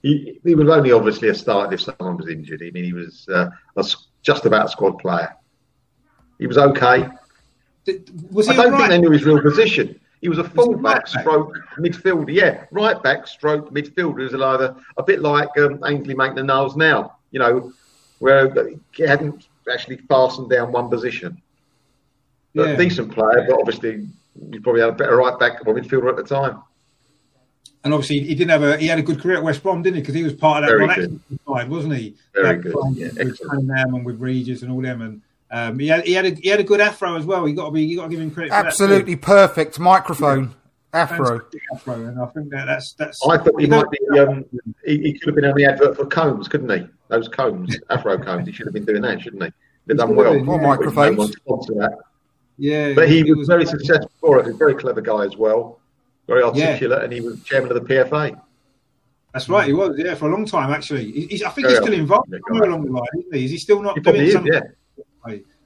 he, he was only obviously a start if someone was injured. I mean, he was uh, a just about a squad player. He was okay. Did- Was he I don't all think they knew his real position. He was a right fullback, back? stroke midfielder. Yeah, right back, stroke midfielder. Is either a bit like um, Ainsley Maitland-Niles now. You know, where he hadn't actually fastened down one position. Yeah. a decent player, but obviously he probably had a better right back or midfielder at the time. And obviously, he didn't have a. He had a good career at West Brom, didn't he? Because he was part of that Very Ron good. Side, wasn't he? Very That good, yeah, with excellent. And with Regis and all them, and um, he had he had a he had a good afro as well. You got to be you got to give him credit. for that. Absolutely perfect microphone. Afro. Afro, and I think that that's that's. I thought he might be. Um, he, he could have been on the advert for combs, couldn't he? Those combs, Afro combs. He should have been doing that, shouldn't he? He'd done well. have been, Or yeah. microphones. No that. yeah, But he it was very successful for it. He's a very clever guy as well. Very articulate, and he was chairman of the PFA. That's right, he was. Yeah, for a long time actually. He- He's, I think Very he's still involved yeah, somewhere along the line, isn't he? Is he still not He doing is, something? yeah.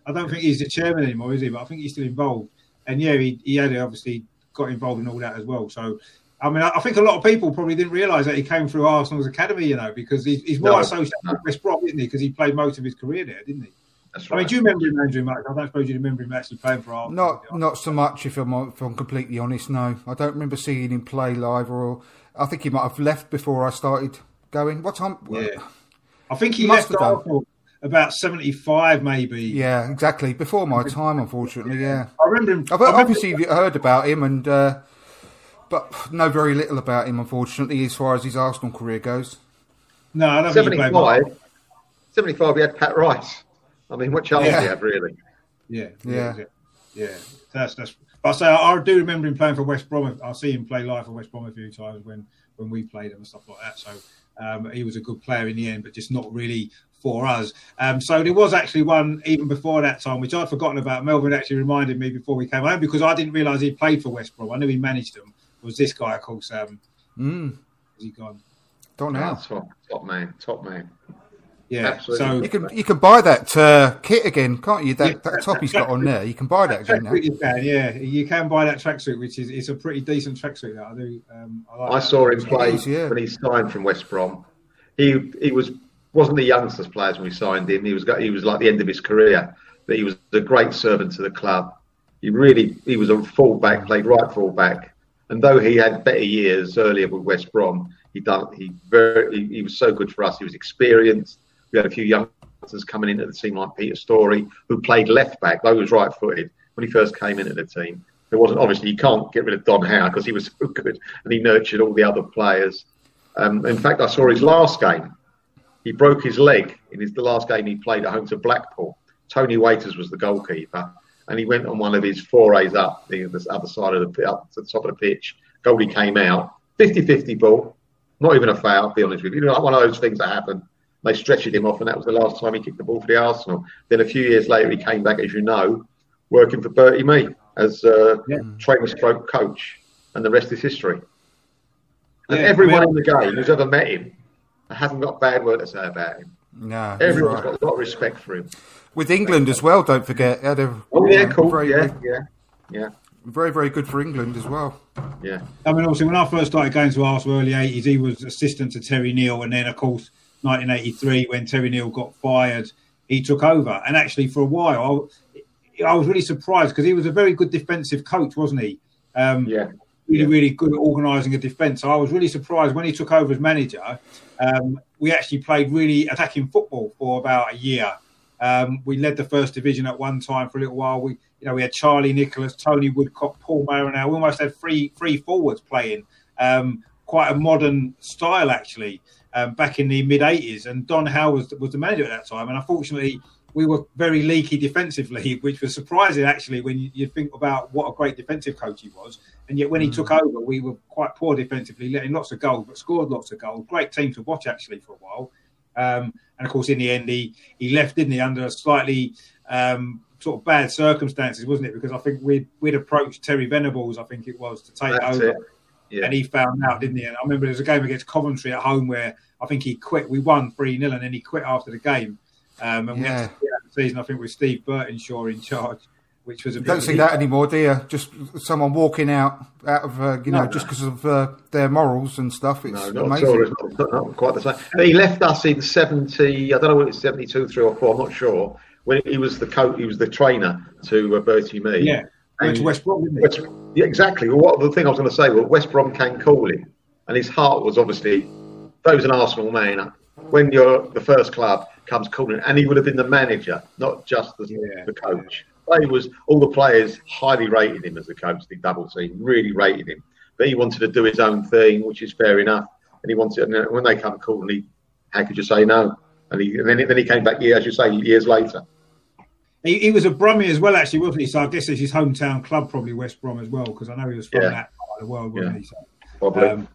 I don't think he's the chairman anymore, is he? But I think he's still involved. And yeah, he, he had obviously got involved in all that as well. So, I mean, I, I think a lot of people probably didn't realise that he came through Arsenal's academy, you know, because he's, he's more No, associated no. with West Brom, isn't he? Because he played most of his career there, didn't he? That's I mean, do you remember him, Andrew? Much? I don't suppose you remember him actually playing for Arsenal. Not not so much if I'm if I'm completely honest. No, I don't remember seeing him play live, or I think he might have left before I started going. What time? Yeah. I think he He left. Arsenal about seventy-five, maybe. Yeah, exactly. Before my time, unfortunately. Yeah, I remember him. I've I remember- obviously heard about him, and uh, but know very little about him, unfortunately, as far as his Arsenal career goes. No, I don't think he played 75, 75, he had Pat Rice. I mean, what chance Yeah. do you have, really? Yeah, Yeah. yeah, yeah. That's that's. But I say I, I do remember him playing for West Brom. I see him play live for West Brom a few times when when we played him and stuff like that. So um, he was a good player in the end, but just not really for us. Um, so there was actually one even before that time, which I'd forgotten about. Melvyn actually reminded me before we came home because I didn't realise he played for West Brom. I knew he managed them. Was this guy, of course? Um, Mm, is he gone? don't know. Oh, top, top man, top man. Yeah, Absolutely. so You can you can buy that uh, kit again, can't you? That, Yeah, that top he's got on there. You can buy that again now. you can, yeah, you can buy that tracksuit, which is it's a pretty decent tracksuit. That I do. Um, I, like I saw him play is, yeah. when he signed from West Brom. He he was wasn't the youngsters players when we signed him. He was got, he was like the end of his career, but he was a great servant to the club. He really he was a fullback, played right fullback, and though he had better years earlier with West Brom, he done he very he, he was so good for us. He was experienced. We had a few youngsters coming into the team like Peter Storey, who played left back, though he was right footed when he first came into the team. There wasn't obviously you can't get rid of Don Howe because he was so good and he nurtured all the other players. Um, in fact, I saw his last game. He broke his leg in his the last game he played at home to Blackpool. Tony Waiters was the goalkeeper, and he went on one of his forays up the, the other side of the up to the top of the pitch. Goldie came out 50-50 ball, not even a foul. To be honest with you, you know, like one of those things that happen. They stretched him off, and that was the last time he kicked the ball for the Arsenal. Then a few years later, he came back, as you know, working for Bertie Mee as uh, Yeah. trainer stroke coach, and the rest is history. And Yeah, everyone well- in the game who's ever met him hasn't got a bad word to say about him. No, that's Everyone's right. got a lot of respect for him. with England as well. Don't forget, had a, Oh yeah, cool. very, yeah, yeah, yeah, very very good for England as well. yeah. I mean, obviously, when I first started going to Arsenal early 80s, he was assistant to Terry Neill. And then, of course, 1983, when Terry Neill got fired, he took over. And actually, for a while, I, was really surprised because he was a very good defensive coach, wasn't he? Um, Yeah. Really, Yeah. really good at organising a defence. So I was really surprised when he took over as manager. Um, we actually played really attacking football for about a year. Um, we led the first division at one time for a little while. We, you know, we had Charlie Nicholas, Tony Woodcock, Paul Mariner. We almost had three three forwards playing. Um, quite a modern style actually. Um, back in the mid '80s, and Don Howe was was the manager at that time. And unfortunately, we were very leaky defensively, which was surprising actually when you, you think about what a great defensive coach he was. And yet when he took over, we were quite poor defensively, letting lots of goals, but scored lots of goals. Great team to watch actually for a while. Um, and of course, in the end, he, he left, didn't he, under a slightly um, sort of bad circumstances, wasn't it? Because I think we'd, we'd approached Terry Venables, I think it was, to take That's over. it. Yeah. And he found out, didn't he? And I remember there was a game against Coventry at home where I think he quit. We won 3 0 and then he quit after the game. Um, and we had Yeah. to see out the season, I think, with Steve Burtenshaw in charge, which was a bit don't see that anymore, do you? Just someone walking out out of uh, you know No, just because of uh, their morals and stuff. It's No, not amazing. at all. It's not, not quite the same. But he left us in seventy. I don't know what it's seventy-two, three or four. I'm not sure. When he was the coach, he was the trainer to uh, Bertie Mee. Yeah. To West Brom? West, yeah, exactly. Well, what the thing I was going to say was West Brom came calling, and his heart was obviously. Though he was an Arsenal man, when you're the first club comes calling, and he would have been the manager, not just the, Yeah. the coach. He was all the players highly rated him as the coach. The double team really rated him, but he wanted to do his own thing, which is fair enough. And he wanted, and when they come calling, he, how could you say no? And, he, and then, then he came back, yeah, as you say, years later. He, he was a Brummie as well, actually, wasn't he? So I guess it's his hometown club, probably West Brom as well, because I know he was from Yeah. that part of the world, wasn't Yeah. he? So, Probably. um,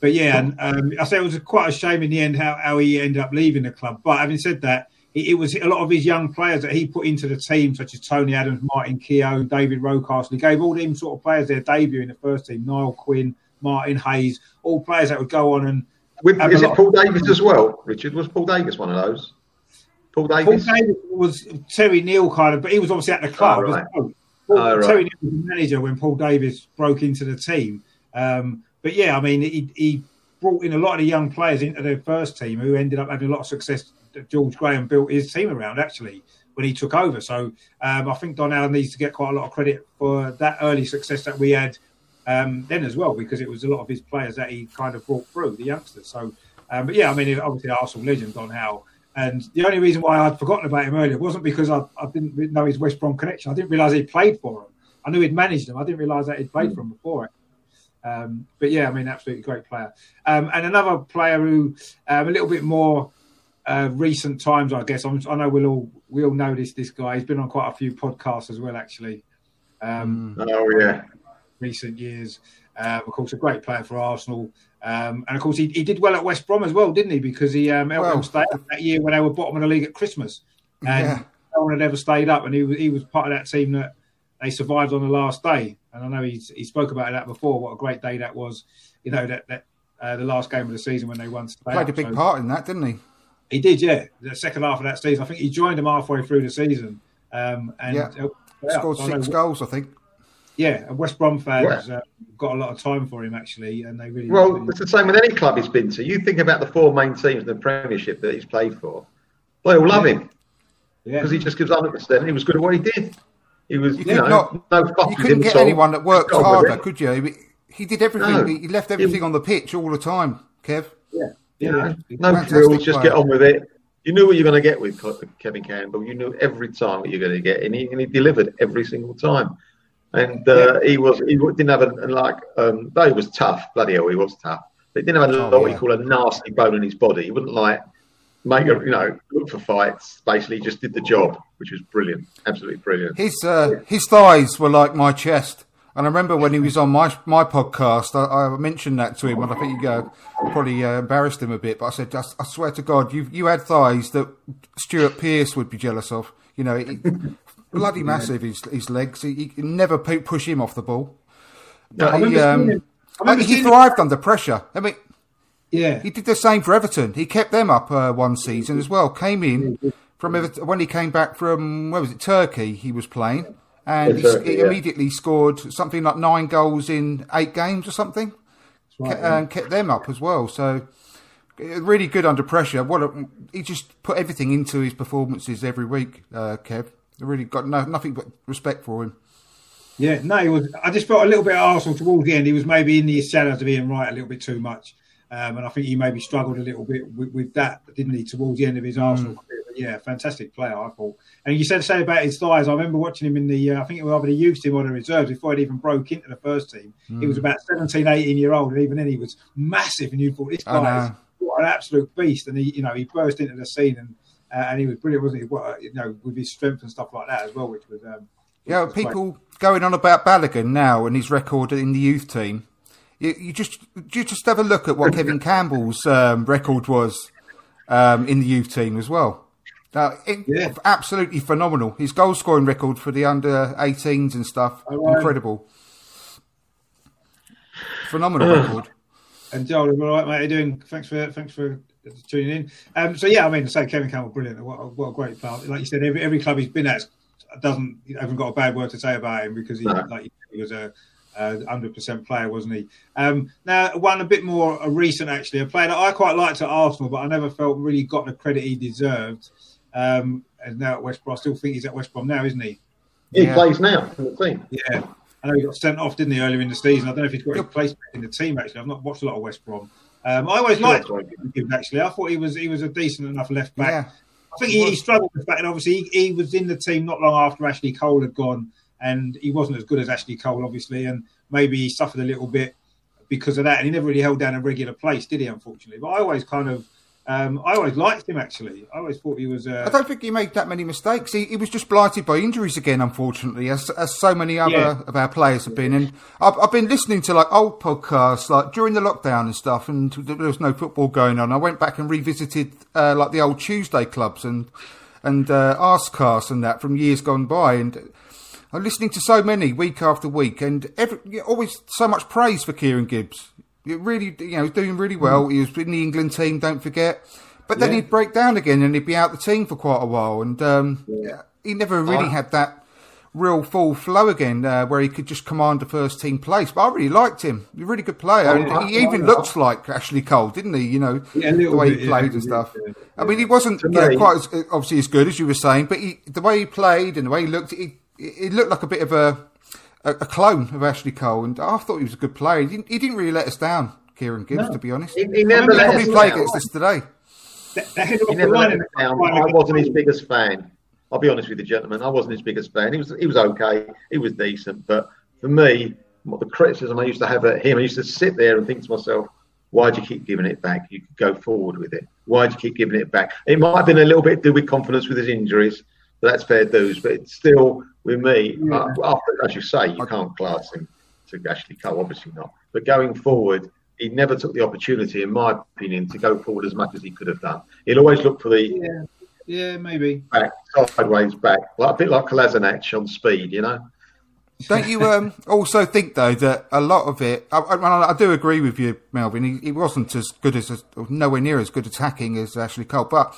but yeah, and um, I say it was quite a shame in the end how, how he ended up leaving the club. But having said that, it, it was a lot of his young players that he put into the team, such as Tony Adams, Martin Keown, David Rocastle. He gave all them sort of players their debut in the first team. Niall Quinn, Martin Hayes, all players that would go on and With, is it Paul Davis as well, Richard? Was Paul Davis one of those? Paul Paul Davis? Davis was Terry Neill kind of, but he was obviously at the club. Oh, as right. Paul, Oh, right. Terry Neill was the manager when Paul Davis broke into the team. Um, but yeah, I mean, he, he brought in a lot of the young players into their first team who ended up having a lot of success. that George Graham built his team around actually when he took over. So um, I think Don Allen needs to get quite a lot of credit for that early success that we had um, then as well, because it was a lot of his players that he kind of brought through the youngsters. So, um, but yeah, I mean, obviously Arsenal legend Don Howe. And the only reason why I'd forgotten about him earlier wasn't because I, I didn't know his West Brom connection. I didn't realise he played for them. I knew he'd managed them. I didn't realise that he'd played for them before. Um, but yeah, I mean, absolutely great player. Um, and another player who um, a little bit more uh, recent times, I guess. I'm, I know we'll all we all know this this guy. He's been on quite a few podcasts as well, actually. Um, Oh, yeah. recent years. Um, of course, a great player for Arsenal. Um, and of course, he, he did well at West Brom as well, didn't he? Because he um, helped Well- them stay up that year when they were bottom of the league at Christmas. And Yeah. no one had ever stayed up, and he was he was part of that team that they survived on the last day. And I know he's, he spoke about that before. What a great day that was! You know that that uh, the last game of the season when they won. Played a big So- part in that, didn't he? He did, yeah. The second half of that season, I think he joined them halfway through the season. Um, and Yeah. Scored I six goals, I think. Yeah, and West Brom fans uh, got a lot of time for him actually, and they really. Well, it's the same with any club he's been to. You think about the four main teams in the Premiership that he's played for. They all love him yeah. because he just gives 100%. He was good at what he did. He was, you, could know, not- no You couldn't get insult. anyone that worked Got harder, could you? He- He did everything. No. He left everything on the pitch all the time, Kev. yeah, You yeah. no Fantastic frills, just get on with it. You knew what you're going to get with Kevin Campbell. You knew every time what you're going to get, and he, and he delivered every single time. And uh, he was he didn't have a like um, though he was tough. Bloody hell, he was tough. But he didn't have a, Oh, what yeah. you call a nasty bone in his body. He wouldn't like make a, you know look for fights. Basically, he just did the job, which was brilliant, absolutely brilliant. His uh, his thighs were like my chest. And I remember when he was on my my podcast, I, I mentioned that to him, and I think you uh, probably uh, embarrassed him a bit. But I said, I, I swear to God, you you had thighs that Stuart Pearce would be jealous of. You know, he, bloody massive his his legs. He, he never pu- push him off the ball. But I he, um, him- I remember he seeing him- thrived under pressure. I mean, yeah, he did the same for Everton. He kept them up uh, one season as well. Came in from Everton, when he came back from where was it Turkey? He was playing, and he, Yeah, Turkey, he yeah. immediately scored something like nine goals in eight games or something, right, Ke- and kept them up as well. So really good under pressure. What a, he just put everything into his performances every week. Uh, Kev, I really got no, nothing but respect for him. Yeah, no, he was. I just felt a little bit Arsenal towards the end. He was maybe in the shadows of Ian Wright a little bit too much, um, and I think he maybe struggled a little bit with, with that, didn't he, towards the end of his Arsenal career? But yeah, fantastic player, I thought. And you said to say about his thighs. I remember watching him in the. Uh, I think it was either the youth team or the reserves before he even broke into the first team. He was about 17, 18 year old, and even then he was massive. And you thought this guy is what an absolute beast. And he, you know, he burst into the scene and. Uh, and he was brilliant, wasn't he? What, uh, you know, with his strength and stuff like that as well, which was um, Yeah, which was great. people going on about Balogun now and his record in the youth team. You, you just you just have a look at what Kevin Campbell's um, record was um, in the youth team as well. Now, it, Yeah. absolutely phenomenal. His goal scoring record for the under 18s and stuff, Oh, incredible. Phenomenal record. And Joel, all right, mate? How you doing? Thanks for thanks for tuning in. Um, so yeah, I mean, say Kevin Campbell, brilliant. What a, what a great player. Like you said, every every club he's been at doesn't haven't got a bad word to say about him because he No. like he was a hundred percent player, wasn't he? Um, now one a bit more a recent actually, a player that I quite liked at Arsenal, but I never felt really got the credit he deserved. Um, and now at West Brom, I still think he's at West Brom now, isn't he? He Yeah. plays now in the team. Yeah. I know he got sent off, didn't he, earlier in the season? I don't know if he's got a place in the team. Actually, I've not watched a lot of West Brom. Um, I always liked him. Actually, I thought he was he was a decent enough left back. Yeah. I think he, he struggled with that, and obviously he, he was in the team not long after Ashley Cole had gone, and he wasn't as good as Ashley Cole, obviously, and maybe he suffered a little bit because of that, and he never really held down a regular place, did he? Unfortunately, but I always kind of, um, I always liked him. Actually, I always thought he was. Uh, I don't think he made that many mistakes. He, he was just blighted by injuries again, unfortunately, as, as so many other Yeah. of our players have been. And I've, I've been listening to like old podcasts, like during the lockdown and stuff, and there was no football going on. I went back and revisited uh, like the old Tuesday clubs and and uh, Arsecast and that from years gone by, and. I'm listening to so many week after week, and every, always so much praise for Kieran Gibbs. Really, you know, he's doing really well. He was in the England team, don't forget. But then Yeah. he'd break down again, and he'd be out the team for quite a while. And um, he never really had that real full flow again, uh, where he could just command a first team place. But I really liked him. He's a really good player. and I- he even I- looks like Ashley Cole, didn't he? You know, Yeah, the way bit, he played he and stuff. yeah, I mean, he wasn't know, me- quite as obviously as good as you were saying, but he, the way he played and the way he looked, he, he looked like a bit of a, a, a clone of Ashley Cole. And I thought he was a good player. He didn't, he didn't really let us down, Kieran Gibbs, to be honest. He, he never He'll let Probably us play down. against us today. the, the He never let us down. I wasn't his biggest fan. I'll be honest with you, gentlemen. I wasn't his biggest fan. He was he was okay. He was decent, but for me, what the criticism I used to have at him, I used to sit there and think to myself, "Why do you keep giving it back? You could go forward with it. Why do you keep giving it back?" It might have been a little bit to do with confidence with his injuries, but that's fair dues. But it's still with me, uh, after, as you say, you can't class him to Ashley Cole, obviously not. But going forward, he never took the opportunity, in my opinion, to go forward as much as he could have done. He'll always look for the Yeah, yeah, maybe. back, sideways back, like a bit like Kolasinac on speed, you know. Don't you um, also think though that a lot of it? I, I, I do agree with you, Melvyn. He, he wasn't as good as, nowhere near as good attacking as Ashley Cole, but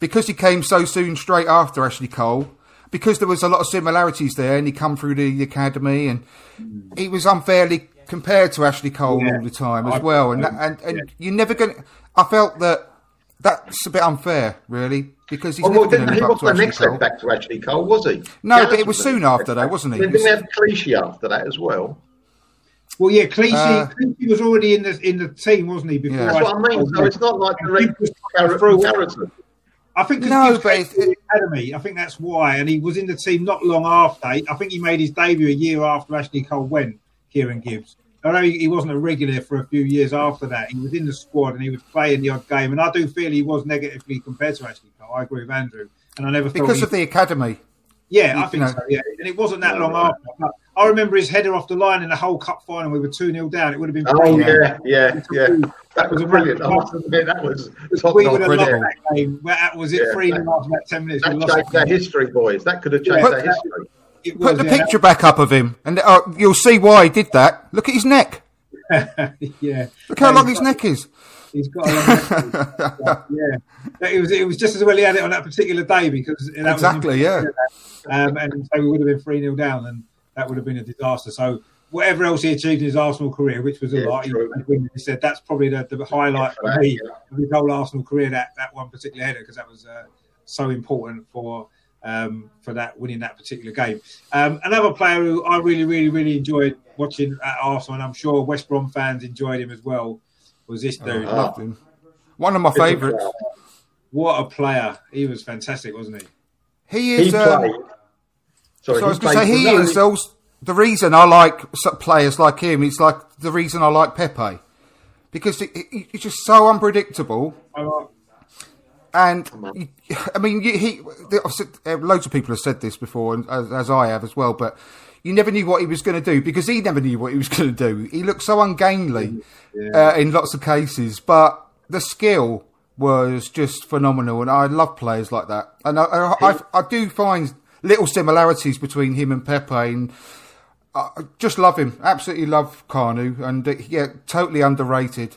because he came so soon straight after Ashley Cole, because there was a lot of similarities there, and he come through the academy, and he was unfairly compared to Ashley Cole Yeah. all the time as I- well, and that, and, and yeah. you're never going. to I felt that that's a bit unfair, really, because he's Oh, never well, going to didn't, he live wasn't the Ashley next step back to Ashley Cole, was he? No, Gallas but it was soon next after that, wasn't he? Then It was- Didn't we have Clichy after that as well? Well, yeah, Clichy, Uh, Clichy was already in the in the team, wasn't he? Before Yeah. That's what I mean. So it's not like direct He was character. through- character. I think 'cause No, Gibbs but came it's- to the academy. I think that's why, and he was in the team not long after. I think he made his debut a year after Ashley Cole went. Kieran Gibbs. I know he, he wasn't a regular for a few years after that. He was in the squad and he was playing the odd game, and I do feel he was negatively compared to Ashley Cole. I agree with Andrew, and I never thought because he- of the academy. yeah, I you think know. so. Yeah, and it wasn't that Yeah, long right. after. But I remember his header off the line in the Hull cup final. We were two 0 down. It would have been. Oh brilliant. yeah, yeah, yeah. That was a brilliant. I must admit, that was top We would have notch. loved that game. That was it Yeah, three that- 0 after about ten minutes. We That lost changed it. our history, boys. That could have changed Yeah. our history. It was, Put the yeah, picture back up of him, and uh, you'll see why he did that. Look at his neck. yeah. Look how Yeah, long his got- neck is. He's got. A long yeah, it was. It was just as well he had it on that particular day because that was Exactly, yeah. Um, and so we would have been three 0 down, and that would have been a disaster. So whatever else he achieved in his Arsenal career, which was a Yeah, lot, he, true. he said that's probably the, the highlight for Yeah, me yeah. of his whole Arsenal career. That that one particular header because that was uh, so important for. Um, for that winning that particular game, um, another player who I really, really, really enjoyed watching at Arsenal, and I'm sure West Brom fans enjoyed him as well, was this dude. I loved him. One of my favourites. What a player! He was fantastic, wasn't he? He He is. um, played. Sorry, so I was he going to say he is also the reason I like players like him. is like the reason I like Pepe because he- he's just so unpredictable. And I mean, he the, said, uh, loads of people have said this before, and as, as I have as well. But you never knew what he was going to do because he never knew what he was going to do. He looked so ungainly uh, in lots of cases, but the skill was just phenomenal, and I love players like that. And I, I, I, I do find little similarities between him and Pepe, and I I just love him. Absolutely love Kanu, and uh, yeah, totally underrated.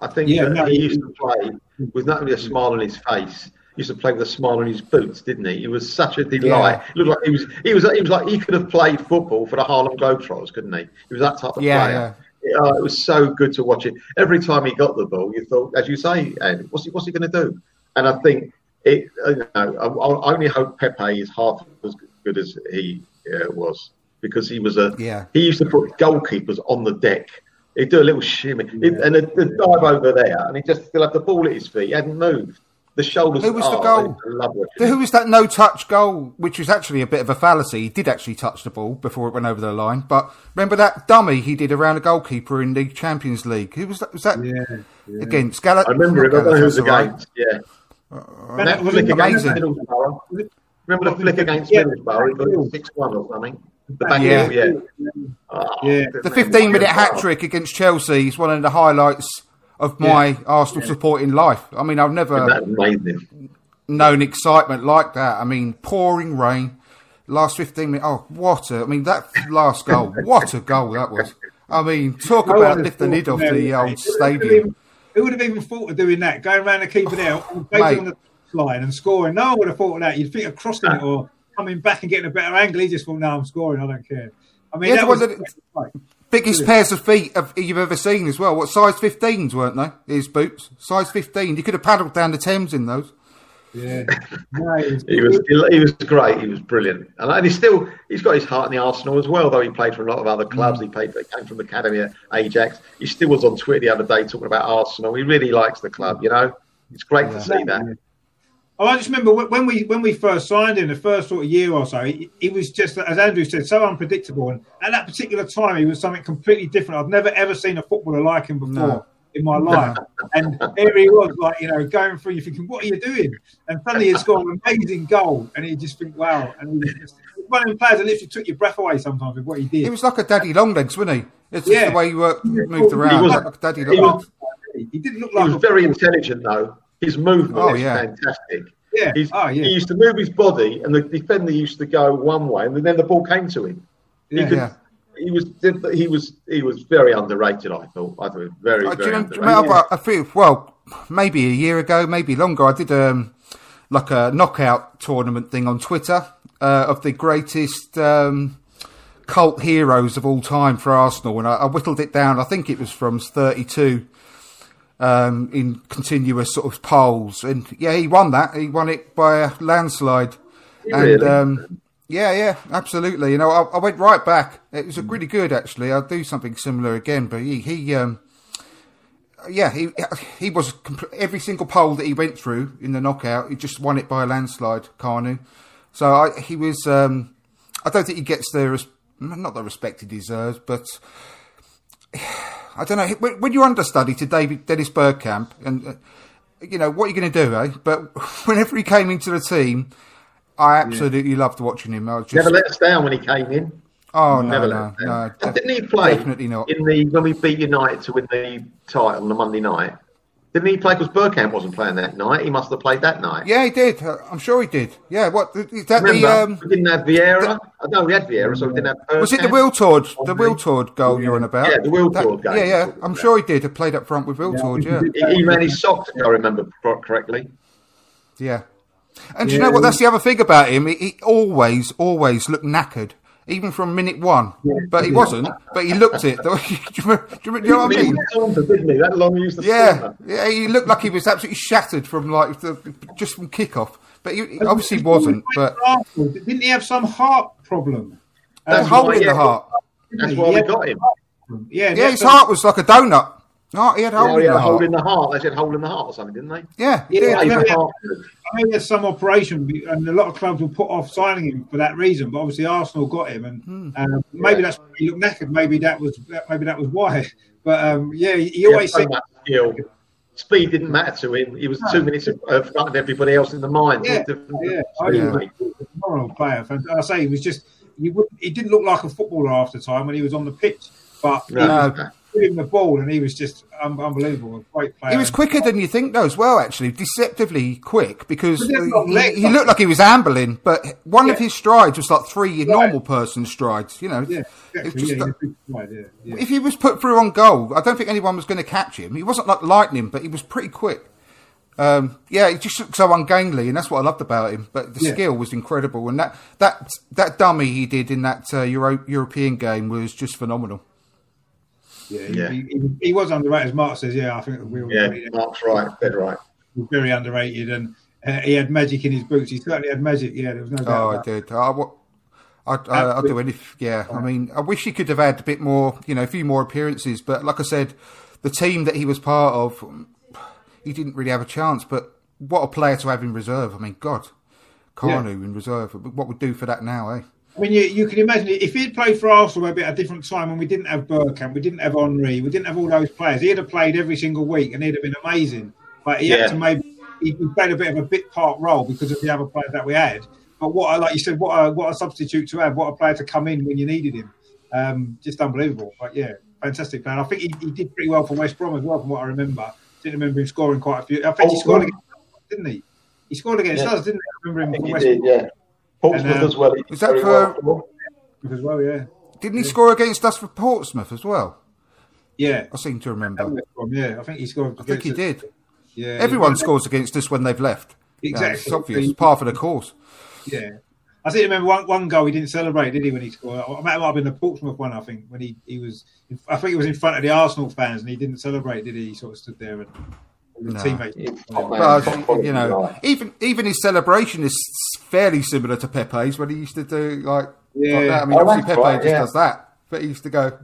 I think Yeah, that no, he he- used to play with not only a smile on his face. He used to play with a smile on his boots, didn't he? He was such a delight. He looked like he was. He was. He was like he could have played football for the Harlem Globetrotters, couldn't he? He was that type of Yeah, player. Oh, it was so good to watch it. Every time he got the ball, you thought, as you say, Andy, what's he, what's he going to do? And I think it. uh, You know, I, I only hope Pepe is half as good as he uh, was because he was a. Yeah. He used to put goalkeepers on the deck. He'd do a little shimmy, He'd- and the, the dive over there, and he just still had the ball at his feet. He hadn't moved. The shoulders. Who was the goal? I. Who was that no touch goal, which was actually a bit of a fallacy? He did actually touch the ball before it went over the line. But remember that dummy he did around a goalkeeper in the Champions League? Who was that? Was that Yeah, against Gal- I remember it. I don't know who was Galatasaray? against. Yeah. Man, that was flick it against amazing. Middlesbrough. Remember the flick against Yeah. Middlesbrough? He got six one or something. The back Yeah. heel, yeah. Oh, Yeah. The 15 minute hat trick against Chelsea is one of the highlights of my Arsenal supporting life. I mean, I've never known excitement like that. I mean, pouring rain, last 15 minutes. Oh, what a, I mean, that last goal, what a goal that was. I mean, talk No about one lift the lid off of the old Who would have stadium. even- Who would have even thought of doing that? Going around and keeping it oh, out, on the line and scoring. No one would have thought of that. You'd think of crossing it ah. or coming back and getting a better angle. He just thought, "No, I'm scoring. I don't care." I mean, Yeah, that was one that- Biggest pairs of feet you've ever seen as well. What size 15s weren't they? His boots, size 15. You could have paddled down the Thames in those. yeah. No, it was, He was he was great. He was brilliant, and, and he's still he's got his heart in the Arsenal as well. Though he played for a lot of other clubs. Mm. He played for, came from the academy at Ajax. He still was on Twitter the other day talking about Arsenal. He really likes the club. You know, it's great to see that. Oh, I just remember when we when we first signed him, the first sort of year or so, he, he was just as Andrew said, so unpredictable. And at that particular time, he was something completely different. I've never ever seen a footballer like him before No. in my life. and here he was, like you know, going through. You thinking, what are you doing? And suddenly he scored an amazing goal, and you just think, wow. And he was just one of them players that literally took your breath away sometimes with what he did. He was like a daddy long legs, wasn't he? It's just Yeah. the way he worked, moved around. He was- like a daddy he long legs. he didn't look like He was a very intelligent though. His movement Oh, was yeah. fantastic. yeah. He's, oh yeah. He used to move his body, and the defender used to go one way, and then the ball came to him. Yeah. He, could, Yeah. he was he was he was very underrated. I thought. I thought very Uh, do very do you remember, I feel, well, maybe a year ago, maybe longer, I did um, like a knockout tournament thing on Twitter uh, of the greatest um, cult heroes of all time for Arsenal, and I, I whittled it down. I think it was from 32 um, in continuous sort of polls, and yeah, he won that. He won it by a landslide, and um, yeah, yeah, absolutely. You know, I, I went right back. It was really good, actually. I'll do something similar again, but he, he um, yeah, he he was every single poll that he went through in the knockout. He just won it by a landslide, Kanu. So I, he was. Um, I don't think he gets the res- not the respect he deserves, but I don't know. When you're understudy to David Dennis Bergkamp, and uh, you know what you're going to do, eh? But whenever he came into the team, I absolutely loved watching him. I just Never let us down when he came in. oh no Never no let us no. down. def- Didn't he play Definitely not. in the when we beat United to win the title on the Monday night? Didn't he play because Bergkamp wasn't playing that night? He must have played that night. Yeah, he did. Uh, I'm sure he did. Yeah, what is that? Remember, the um, we didn't have Vieira. I know we had Vieira, so we didn't have. Was it the. Wiltord, the Wiltord goal you're on about? Yeah, the Wiltord game. Yeah, yeah. I'm sure he did. He played up front with Wiltord, yeah. He, he ran his socks, if I remember correctly. Yeah. And do you know what? That's the other thing about him. He, he always, always looked knackered, even from minute one. But he wasn't. But he looked it. do, you, remember- do you know what I mean? Saunter, didn't he? That long used Yeah, yeah. He looked like he was absolutely shattered from like the, just from kickoff. But he, he obviously wasn't. But Arsenal, didn't he have some heart problem? a That's um, hole why, in yeah, the heart. That's he? why we got him. Yeah, Yeah, his heart was like a donut. Oh, he had a hole he in had the a hole heart. in the heart. They said hole in the heart or something, didn't they? Yeah, he Yeah, did. He's yeah. I know there's some operation, and a lot of clubs will put off signing him for that reason. But obviously, Arsenal got him, and Hmm. um, maybe that's why he looked knackered. Maybe that was maybe that was why. But um, yeah, he, he He always so said, much. Speed didn't matter to him. He was two minutes in front of everybody else in the mind. yeah, yeah, I speed, think mate. he was a phenomenal player. And I say he was just he would he didn't look like a footballer half the time when he was on the pitch, but he Was the ball, and he was just un- unbelievable, a great player. He was quicker than you think, though, as well. Actually, deceptively quick because they're he, he looked like he was ambling, but one of his strides was like three normal person strides. You know, yeah, exactly. just Yeah, a big yeah, yeah. if he was put through on goal, I don't think anyone was going to catch him. He wasn't like lightning, but he was pretty quick. Um, yeah, he just looked so ungainly, and that's what I loved about him. But the Yeah. skill was incredible, and that that that dummy he did in that uh, Euro- European game was just phenomenal. Yeah, he, Yeah. He, he, he was underrated. As Mark says, yeah, I think we were Yeah, very, Mark's right. Dead right. very underrated, and uh, he had magic in his boots. He certainly had magic. Yeah, there was no doubt. Oh, I about it. did. I, wa- I, I, I'll do anything. Yeah, I mean, I wish he could have had a bit more, you know, a few more appearances. But like I said, the team that he was part of, he didn't really have a chance. But what a player to have in reserve. I mean, God, Kanu in reserve. What would do for that now, eh? I mean, you, you can imagine if he'd played for Arsenal maybe at a different time when we didn't have Bergkamp, we didn't have Henry, we didn't have all those players. He'd have played every single week and he'd have been amazing. But he Yeah. had to maybe he, he played a bit of a bit part role because of the other players that we had. But what I like you said, what a what a substitute to have, what a player to come in when you needed him. Um, just unbelievable. But yeah, fantastic player. I think he, he did pretty well for West Brom as well, from what I remember. Didn't remember him scoring quite a few. I think he Oh, scored right. against, didn't he? He scored against Yeah. us, didn't he? I remember him I he West did, Brom yeah. Portsmouth And, um, as well. is that for- well as well. Yeah, Didn't he score against us for Portsmouth as well? yeah. I seem to remember. Yeah, I think he scored. I think he against us. did. Yeah, Everyone he- scores against us when they've left. You know, Exactly. it's obvious. It's part of the course. Yeah, I think remember one, one goal he didn't celebrate, did he? When he scored, I might have been the Portsmouth one. I think when he, he was, I think he was in front of the Arsenal fans and he didn't celebrate, did he? He sort of stood there and all the No. teammates. He's top man, Well, top you know, guy. even even his celebration is fairly similar to Pepe's when he used to do like, Yeah. like that. I mean, Oh, obviously Pepe right, just yeah. does that, but he used to go,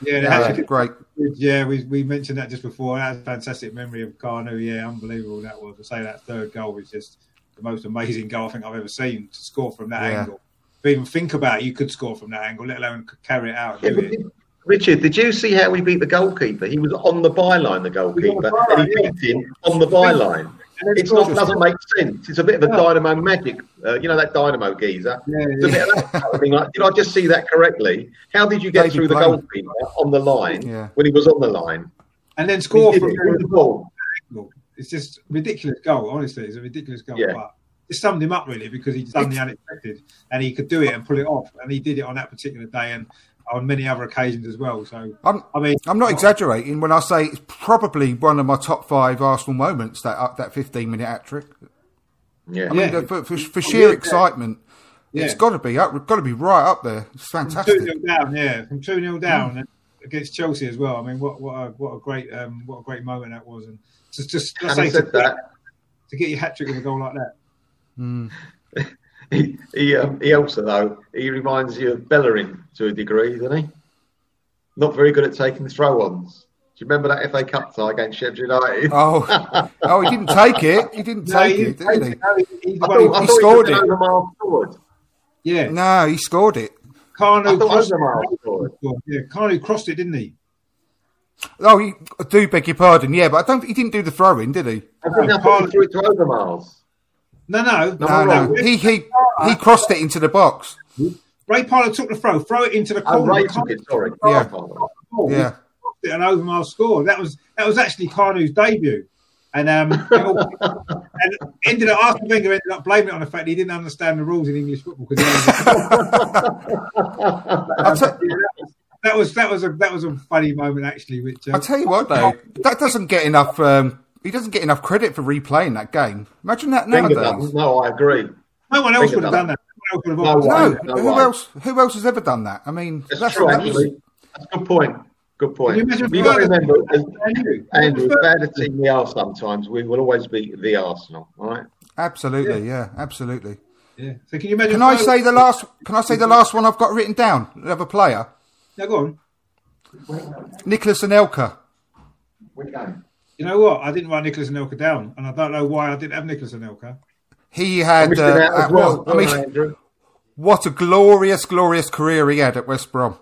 Yeah, they yeah, had great. yeah. We, we mentioned that just before. That was a fantastic memory of Kanu. Yeah, unbelievable that was. I say that third goal was just the most amazing goal I think I've ever seen to score from that Yeah. angle. To even think about it, you could score from that angle, let alone carry it out. Yeah, And but do it. did- Richard, did you see how we beat the goalkeeper? He was on the byline, the goalkeeper, byline, and he yeah. beat him on the byline. And then It's scored. not doesn't make sense. It's a bit of a No. Dynamo magic. Uh, you know that Dynamo geezer. Yeah, It's a bit of that kind of thing. Like, did I just see that correctly? How did you get through the Blaine. goalkeeper on the line Yeah. when he was on the line? and then score from it the ball. It's just ridiculous goal. Honestly, it's a ridiculous goal. Yeah. But it summed him up really because he'd done the unexpected and he could do it and pull it off, and he did it on that particular day and on many other occasions as well. So I'm, I mean, I'm not exaggerating when I say it's probably one of my top five Arsenal moments. That uh, that 15 minute hat trick. Yeah. I mean, Yeah. for, for, for sheer yeah. excitement, it's got to be up. Got to be right up there. It's fantastic. Two fantastic. 0 down, yeah, from two 0 down and against Chelsea as well. I mean, what what a what a great um, what a great moment that was, and just just let's say said to, that, to get your hat trick with a goal like that. he he, um, he also though he reminds you of Bellerin to a degree, doesn't he? Not very good at taking throw-ons. Do you remember that FA Cup tie against Sheffield United? Oh, oh, he didn't take it. He didn't No, take he- it, did he? no, he- he's the I thought, who- I he scored was it. an Overmars forward. yeah, No, he scored it. Kanu I thought crossed it. Yeah, Kanu crossed it, didn't he? Oh, he, I do beg your pardon. Yeah, but I don't. think He didn't do the throw in, did he? I think I thought he threw it to Overmars. No, no, No, No, no. no. He he he crossed it into the box. Ray Parlour took the throw, throw it into the Oh, corner. Ray took it, sorry. Yeah. Ball, Yeah. crossed it and Overmars scored. That was that was actually Kanu's debut, and um, and ended up Arsene Wenger ended up blaming it on the fact he didn't understand the rules in English football because I'll, t- that was that was a that was a funny moment actually. Which uh, I'll tell you what, though, that doesn't get enough. Um, he doesn't get enough credit for replaying that game. Imagine that Wenger nowadays. doesn't. No, I agree. no one else Wenger would have done done that. No one else would have No asked. No, that. No who way. else? Who else has ever done that? I mean, It's that's true, that was- actually. That's a good point. Good point. Can you You've got to remember, as- Andrew, Andrew, as bad a team we are sometimes, we will always beat the Arsenal, right? absolutely, yeah, absolutely. Yeah. So can you imagine? Can I say the last? Can I say the last one I've got written down? Another player, Now go on. Nicolas Anelka. We can. You know what? I didn't write Nicolas Anelka down, and I don't know why I didn't have Nicolas Anelka. He had. Missing Uh, uh, well, well, I mean, Andrew. what a glorious, glorious career he had at West Brom.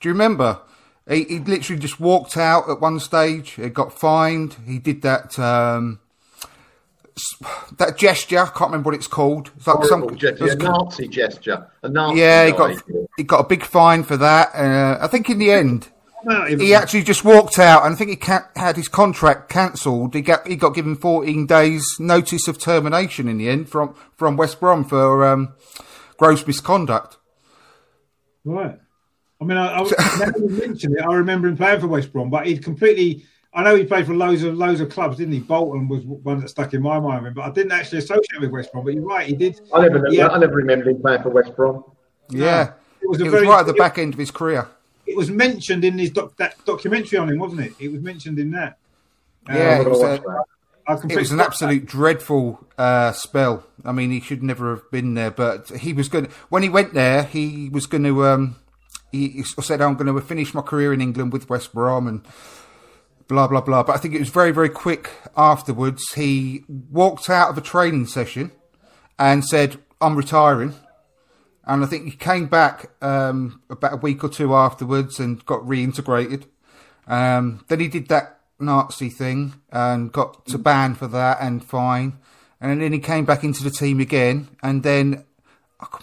Do you remember? He, he literally just walked out at one stage. He got fined. He did that um, that gesture. I can't remember what it's called. It's like Horrible some gesture, it a Nazi gesture. A Nazi yeah, he guy. got he got a big fine for that. Uh, I think in the end, No, it was- he actually just walked out, and I think he ca- had his contract cancelled. He got he got given 14 days notice of termination in the end from from West Brom for um, gross misconduct. Right. I mean, I, I now you it, I remember him playing for West Brom, but he'd completely. I know he played for loads of loads of clubs, didn't he? Bolton was one that stuck in my mind, but I didn't actually associate with West Brom. But you're right, he did. I never, Yeah. I never remember him playing for West Brom. Yeah, It was it was very- right at the back end of his career. It was mentioned in his doc, that documentary on him, wasn't it? It was mentioned in that. Yeah, I'm it was, gonna a, watch that. I it was an absolute dreadful uh, spell. I mean, he should never have been there. But he was going. When he went there, he was going to. Um, he, he said, "I'm going to finish my career in England with West Brom," and blah blah blah. But I think it was very very quick afterwards. He walked out of a training session and said, "I'm retiring." And I think he came back um, about a week or two afterwards and got reintegrated. Um, then he did that Nazi thing and got to ban for that and fine. And then he came back into the team again. And then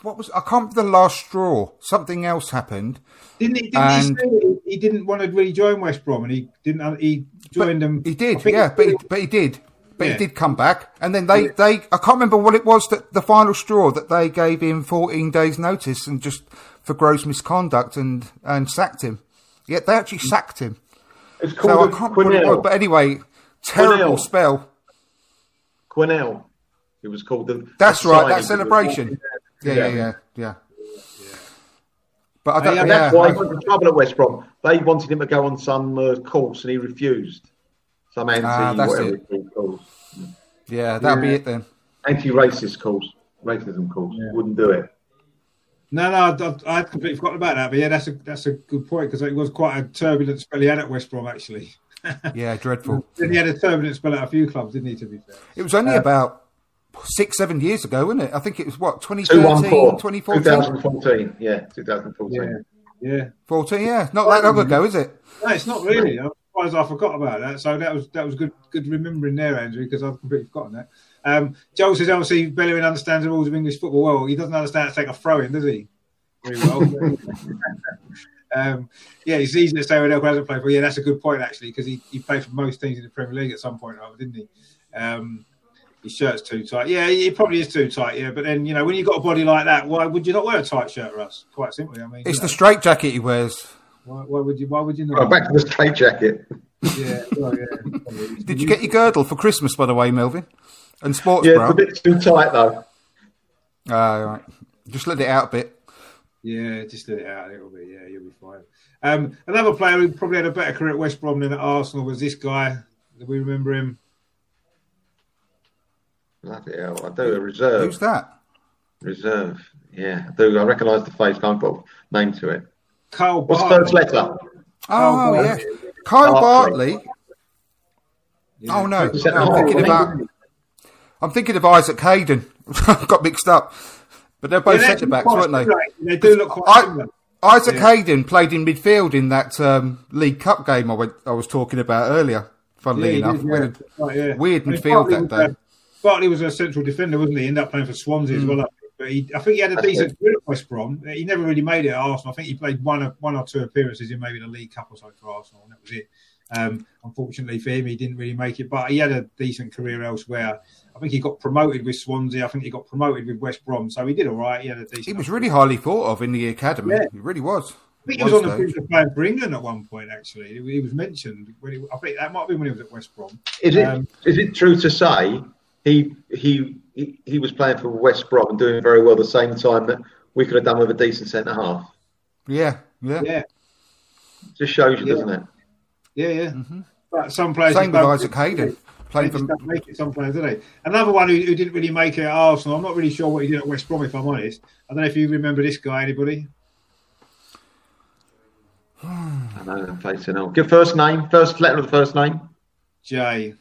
what was I can't the last straw. Something else happened. Didn't he? Didn't And- he, say he didn't want to really join West Brom, and he didn't. He joined them. He did, yeah, but he, but he did. But Yeah. he did come back, and then they, they I can't remember what it was that the final straw that they gave him 14 days notice and just for gross misconduct and and sacked him. Yeah, they actually sacked him. It's So I called can't remember what it was, but anyway, terrible quenelle. spell. quenelle. It was called the. That's the right, that celebration. Yeah, yeah, Yeah. yeah, yeah. But I don't. yeah, Yeah, That's why I- he got in trouble at West Brom. They wanted him to go on some uh, course and he refused. Some anti, Ah, that's whatever it. it's called, yeah, that'll be it then. Anti-racist course, racism course. Wouldn't do it. No, no, I, I had completely forgotten about that. But yeah, that's a that's a good point because it was quite a turbulent spell he had at West Brom actually. Yeah, dreadful. Then he had a turbulent spell at a few clubs, didn't he? To be fair. It was only Uh, about six, seven years ago, wasn't it? I think it was what 2013, 214. 2014, 2014. Yeah, 2014. Yeah, yeah. 14. Yeah, not that long ago, is it? No, it's not really. I'm surprised I forgot about that. So that was that was good good remembering there, Andrew, because I've completely forgotten that. Um, Joel says obviously Bellerin understands the rules of English football well. He doesn't understand how to take a throw in, does he? Very well. um, yeah, it's easy to say Anelka hasn't played for. Yeah, that's a good point actually, because he, he played for most teams in the Premier League at some point or other, didn't he? Um, his shirt's too tight. Yeah, it probably is too tight. Yeah, but then you know when you've got a body like that, why would you not wear a tight shirt, Russ? Quite simply, I mean, It's you the know, straight jacket he wears. Why, why would you? Why would you Well, not? back to the straight jacket. Yeah, well, yeah. Did you get your girdle for Christmas, by the way, Melvyn? And sports Yeah, bra? it's a bit too tight though. Ah, right. Just let it out a bit. Yeah, just let it out a little bit. Yeah, you'll be fine. Um, another player who probably had a better career at West Brom than at Arsenal was this guy. Do we remember him? Bloody hell, I do a reserve. Who's that? Reserve. Yeah, I do. I recognise the face. Can't put a name to it. Carl What's the Bartley. first letter? Oh, boy. yeah. Kyle Bartley. Bartley. Oh, no. Centre I'm thinking about, I'm thinking of Isaac Hayden. Got mixed up. But they're both Yeah, centre backs, quite weren't they? similar. They do look quite I- similar. Isaac Yeah. Hayden played in midfield in that um, League Cup game I, went, I was talking about earlier, funnily Yeah, enough. did, We had yeah. a Right, yeah. weird midfield Bartley that was, day. uh, Bartley was a central defender, wasn't he? He ended up playing for Swansea Hmm. as well. I think. But he, I think he had a That's decent career at West Brom. He never really made it at Arsenal. I think he played one or, one or two appearances in maybe the League Cup or so for Arsenal, and that was it. Um, unfortunately for him, he didn't really make it, but he had a decent career elsewhere. I think he got promoted with Swansea. I think he got promoted with West Brom, so he did all right. He had a decent. He was really highly thought of in the academy. Yeah. He really was. I think he was on the One brink stage. of playing for England at one point. Actually, he he was mentioned. When he, I think that might have been when he was at West Brom. Is it Um, is it true to say he he he, he was playing for West Brom and doing very well the same time that we could have done with a decent centre half? Yeah, yeah. Yeah, Just shows you, Yeah. doesn't it? yeah, yeah. But some players Mm-hmm. Same just with don't- Isaac Hayden. They Playing for, don't make it. Some players, do they? Another one who, who didn't really make it at Arsenal. I'm not really sure what he did at West Brom, if I'm honest. I don't know if you remember this guy. Anybody? I know I'm facing on. Give first name, first letter of the first name. J.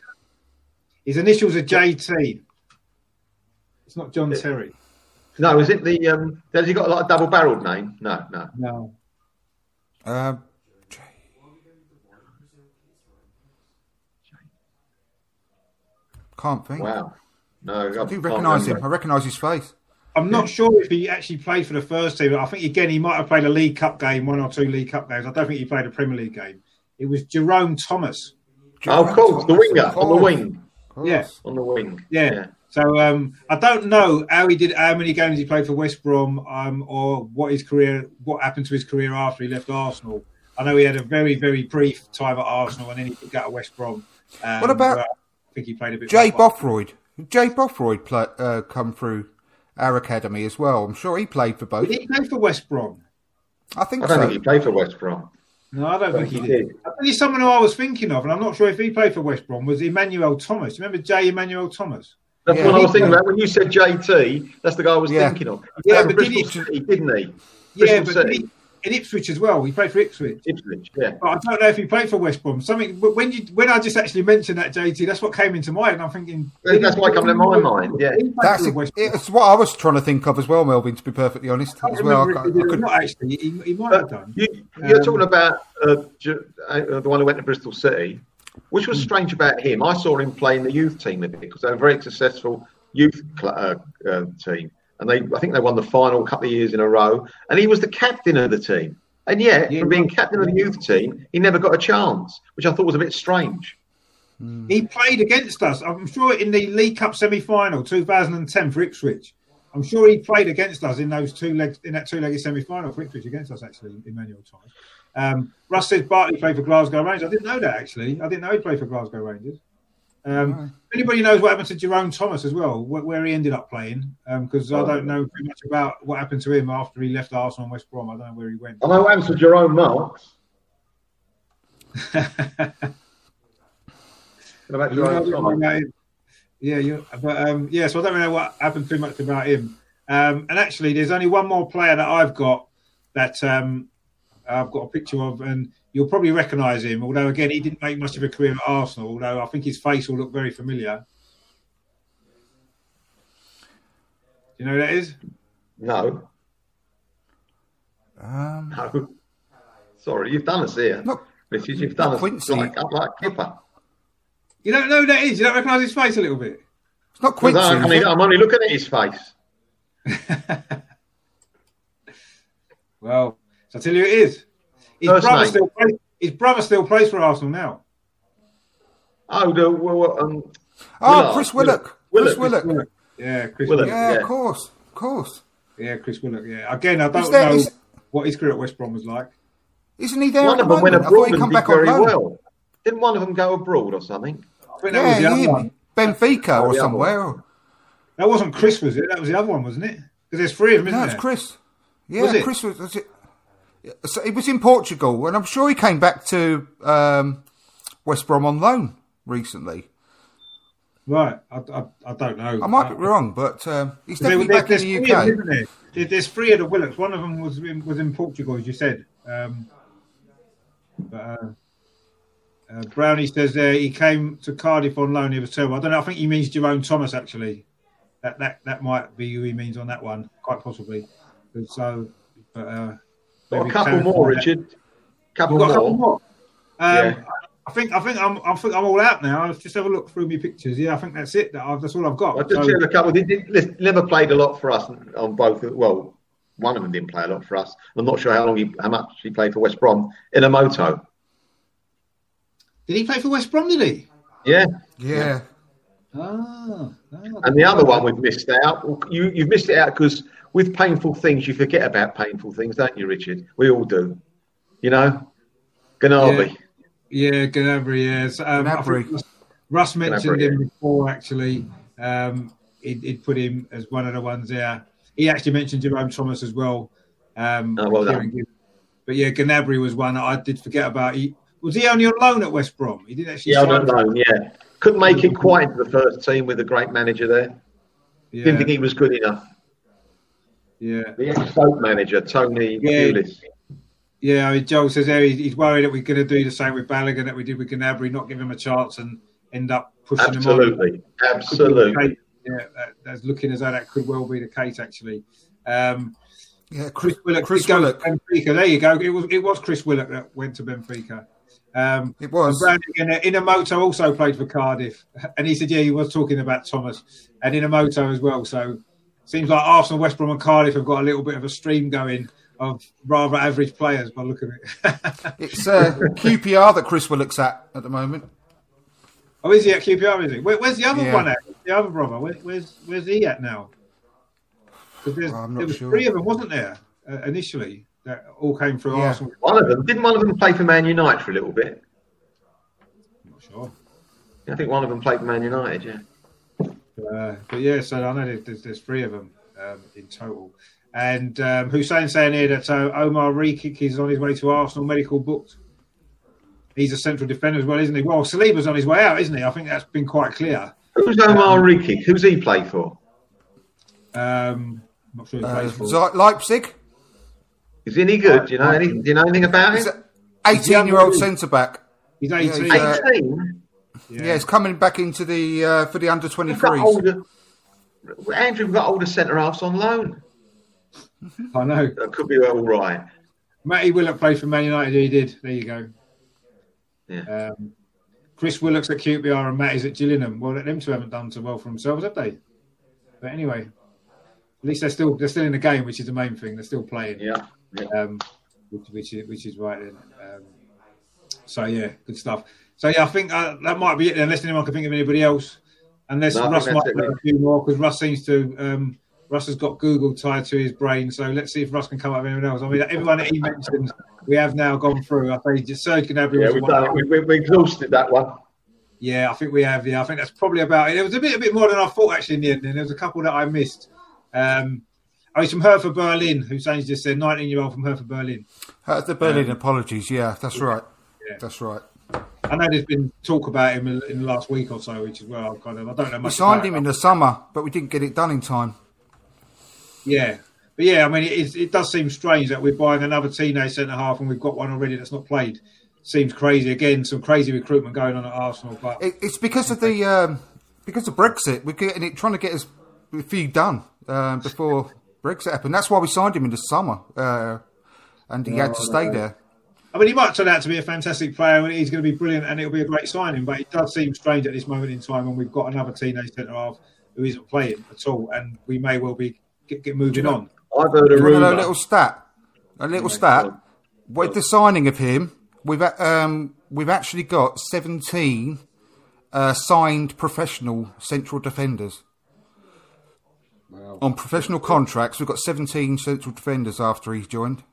His initials are JT. It's not John Terry. No, is it the um? Has he got like a double barreled name? No, no. No. uh, can't think. Wow. No, I do recognise him. I recognise his face. I'm not sure if he actually played for the first team. I think again he might have played a League Cup game, one or two League Cup games. I don't think he played a Premier League game. It was Jerome Thomas. Oh, of course, the winger on the wing, Yes. Yeah. on the wing. Yeah. So um, I don't know how he did, how many games he played for West Brom, um, or what his career, what happened to his career after he left Arsenal. I know he had a very, very brief time at Arsenal, and then he got out of West Brom. Um, What about I think he played a bit. Jay more. Bothroyd. Jay Bothroyd play, uh, come through our academy as well. I'm sure he played for both. Did he play for West Brom? I think I don't so. think he played for West Brom. No, I don't think he he did. did. I think he's someone who I was thinking of, and I'm not sure if he played for West Brom. Was Emmanuel Thomas? You remember Jay Emmanuel Thomas? That's Yeah, what I was thinking about when you said JT. That's the guy I was Yeah. thinking of. Yeah, Yeah, but did Bristol he- City, didn't he? Yeah, Bristol but City, he, in Ipswich as well. He played for Ipswich. Ipswich. Yeah. But I don't know if he played for West Brom. Something but when you when I just actually mentioned that JT, that's what came into mind. And I'm thinking That's why it come to my mind, yeah. That's for it, it's what I was trying to think of as well, Melvyn. To be perfectly honest, I as well. I, remember if can't- he I could, not actually. He, he might have done. you, you're Um, talking about uh, uh, the one who went to Bristol City. Which was strange about him, I saw him playing the youth team a bit because they were a very successful youth uh, uh, team, and they I think they won the final a couple of years in a row, and he was the captain of the team. And yet, Yeah. for being captain of the youth team, he never got a chance, which I thought was a bit strange. He played against us. I'm sure in the League Cup semi-final 2010 for Ipswich. I'm sure he played against us in those two legs in that two-legged semi-final for Ipswich against us actually, Emmanuel Thomas. Um, Russ says Bartley played for Glasgow Rangers. I didn't know that actually. I didn't know he played for Glasgow Rangers. Um, Anybody knows what happened to Jerome Thomas as well, wh- where he ended up playing? Because I don't know too much about what happened to him after he left Arsenal and West Brom. I don't know where he went. I know what happened to Jerome Marks. What about You know, Jerome I don't know Thomas? Yeah, you, but um, yeah, so I don't really know what happened too much about him. Um, and actually, there's only one more player that I've got that um, I've got a picture of, and you'll probably recognise him. Although again, he didn't make much of a career at Arsenal. Although I think his face will look very familiar. Do you know who that is? No, um, no. Sorry, you've done us here. Not- Richard, you've done us Quincy. like, up like Kipper. You don't know who that is. You don't recognise his face a little bit. it's not Because Quincy. I, I is mean, it? I'm only looking at his face. Well, so I tell you, it is. His First brother name. still plays. His brother still plays for Arsenal now. Oh, the, well, um, oh, Willard. Chris Willock. Chris Willock. Willock. Yeah, Chris Willock. Willock. Yeah, Yeah. of course, of course. Yeah, Chris Willock. Yeah. Again, I don't there- know is- what his career at West Brom was like. Isn't he there One at of the them went moment? I thought abroad he'd and come did back on very loan. well. Didn't one of them go abroad or something? I think was the Yeah, other him. one. Benfica or the other somewhere. That wasn't Chris, was it? That was the other one, wasn't it? Because there's three of them, isn't No, it's? Chris. Yeah, Was it? Chris was. was it, so it was in Portugal, and I'm sure he came back to um, West Brom on loan recently. Right. I, I, I don't know. I might be wrong, but um, he's definitely there- back in the three of UK. isn't there? There- There's three of the Willocks. One of them was in, was in Portugal, as you said. Um, but, uh, uh, Brownie says there he came to Cardiff on loan. He was terrible. I don't know. I think he means Jerome Thomas actually. That that that might be who he means on that one, quite possibly. But So, but uh, Got a couple more, that. Richard. Couple We've a more. couple more. Um, Yeah. I think I think I'm I think I'm all out now. I'll just have a look through my pictures. Yeah, I think that's it. That's all I've got. I just So- said a couple. They did, they never played a lot for us on both. Well, one of them didn't play a lot for us. I'm not sure how long he, how much he played for West Brom. Inamoto. Did he play for West Brom? Did he? Yeah. Yeah, Ah, ah, And the other one we've missed out. You you've missed it out because with painful things you forget about painful things, don't you, Richard? We all do. You know, Ganabi. Yeah, Gnabry. Yes, um, Gnabry. Russ, Russ mentioned Gnabry, him before. Actually, um, he'd, he'd put him as one of the ones there. He actually mentioned Jerome Thomas as well. Um, Oh, well done. But yeah, Gnabry was one that I did forget about. He, was he only on loan at West Brom? He didn't actually. Yeah, I sign. Yeah, couldn't make it quite into the first team with a great manager there. Yeah, Didn't think he was good enough. Yeah. The ex-Stoke manager Tony Yeah. Pulis. Yeah, I mean, Joel says there he's, he's worried that we're going to do the same with Balogun that we did with Gnabry, not give him a chance and end up pushing him on. Absolutely, absolutely. Yeah, that, that's looking as though that could well be the case, actually. Um, yeah. Chris Chris, Willock, Chris did go Willock. Benfica. There you go. It was it was Chris Willock that went to Benfica. Um, It was. and Inamoto also played for Cardiff, and he said, yeah, he was talking about Thomas and Inamoto as well. So seems like Arsenal, West Brom, and Cardiff have got a little bit of a stream going of rather average players by look of it. It's uh, QPR that Chris looks at at the moment. oh, is he at QPR? Is he? Where, where's the other Yeah. one at? The other brother? Where, where's where's he at now? Because I'm not there was sure. three of them, wasn't there? Uh, initially, that all came through Yeah. Arsenal. One of them didn't one of them play for Man United for a little bit. I'm not sure. I think one of them played for Man United. Yeah. Uh, but yeah, so I know there's, there's, there's three of them um, in total. And um, Hussein saying here that uh, Omar Rekik is on his way to Arsenal, medical booked. He's a central defender as well, isn't he? Well, Saliba's on his way out, isn't he? I think that's been quite clear. Who's Omar Rekik? Who's he play for? Um, I'm not sure who he Uh, for. Ze- Leipzig. Is he any good? Do you know any? Do you know anything about He's him? 18 year old centre back. He's Yeah, 18. he's, uh, Eighteen. Yeah. he's coming back into the uh, for the under We've 23s. Andrew, we've got older centre halves on loan. I know. That could be all right. Matty Willock played for Man United. He did. There you go. Yeah. Um, Chris Willock's at QPR and Matty's at Gillingham. Well, them two haven't done so well for themselves, have they? But anyway, at least they're still they're still in the game, which is the main thing. They're still playing. Yeah. yeah. um, which, which is which is right. Then. Um, so yeah, good stuff. So yeah, I think uh, that might be it. Unless anyone can think of anybody else, unless No, Russ might that's have a few more because Russ seems to. Um, Russ has got Google tied to his brain, so let's see if Russ can come up with anyone else. I mean, everyone that he mentioned, we have now gone through. I think just Serge Gnabry Yeah, was we've done it. We, we, we exhausted that one. yeah, I think we have. Yeah, I think that's probably about it. It was a bit, a bit more than I thought actually in the end. And there was a couple that I missed. Um, oh, he's from Hertha Berlin. Hussein's just said 19 year old from Hertha Berlin. The Berlin apologies. Yeah, that's right. Yeah. That's right. I know there's been talk about him in, in the last week or so, which is where I'm kind of I don't know much. We signed about him it. in the summer, but we didn't get it done in time. Yeah, but yeah, I mean, it, is- it does seem strange that we're buying another teenage centre half and we've got one already that's not played. Seems crazy. Again, some crazy recruitment going on at Arsenal, but It, it's because of the um, because of Brexit. We're getting it, trying to get a few done um, before Brexit happened. That's why we signed him in the summer, uh, and he had to stay there. I mean, he might turn out to be a fantastic player and he's going to be brilliant and it'll be a great signing. But it does seem strange at this moment in time when we've got another teenage centre half who isn't playing at all, and we may well be get, get moving on. I've heard a Do you want to know rumour. a little stat? A little stat. With the signing of him, we've um, we've actually got seventeen uh, signed professional central defenders. On professional contracts, we've got 17 central defenders after he's joined.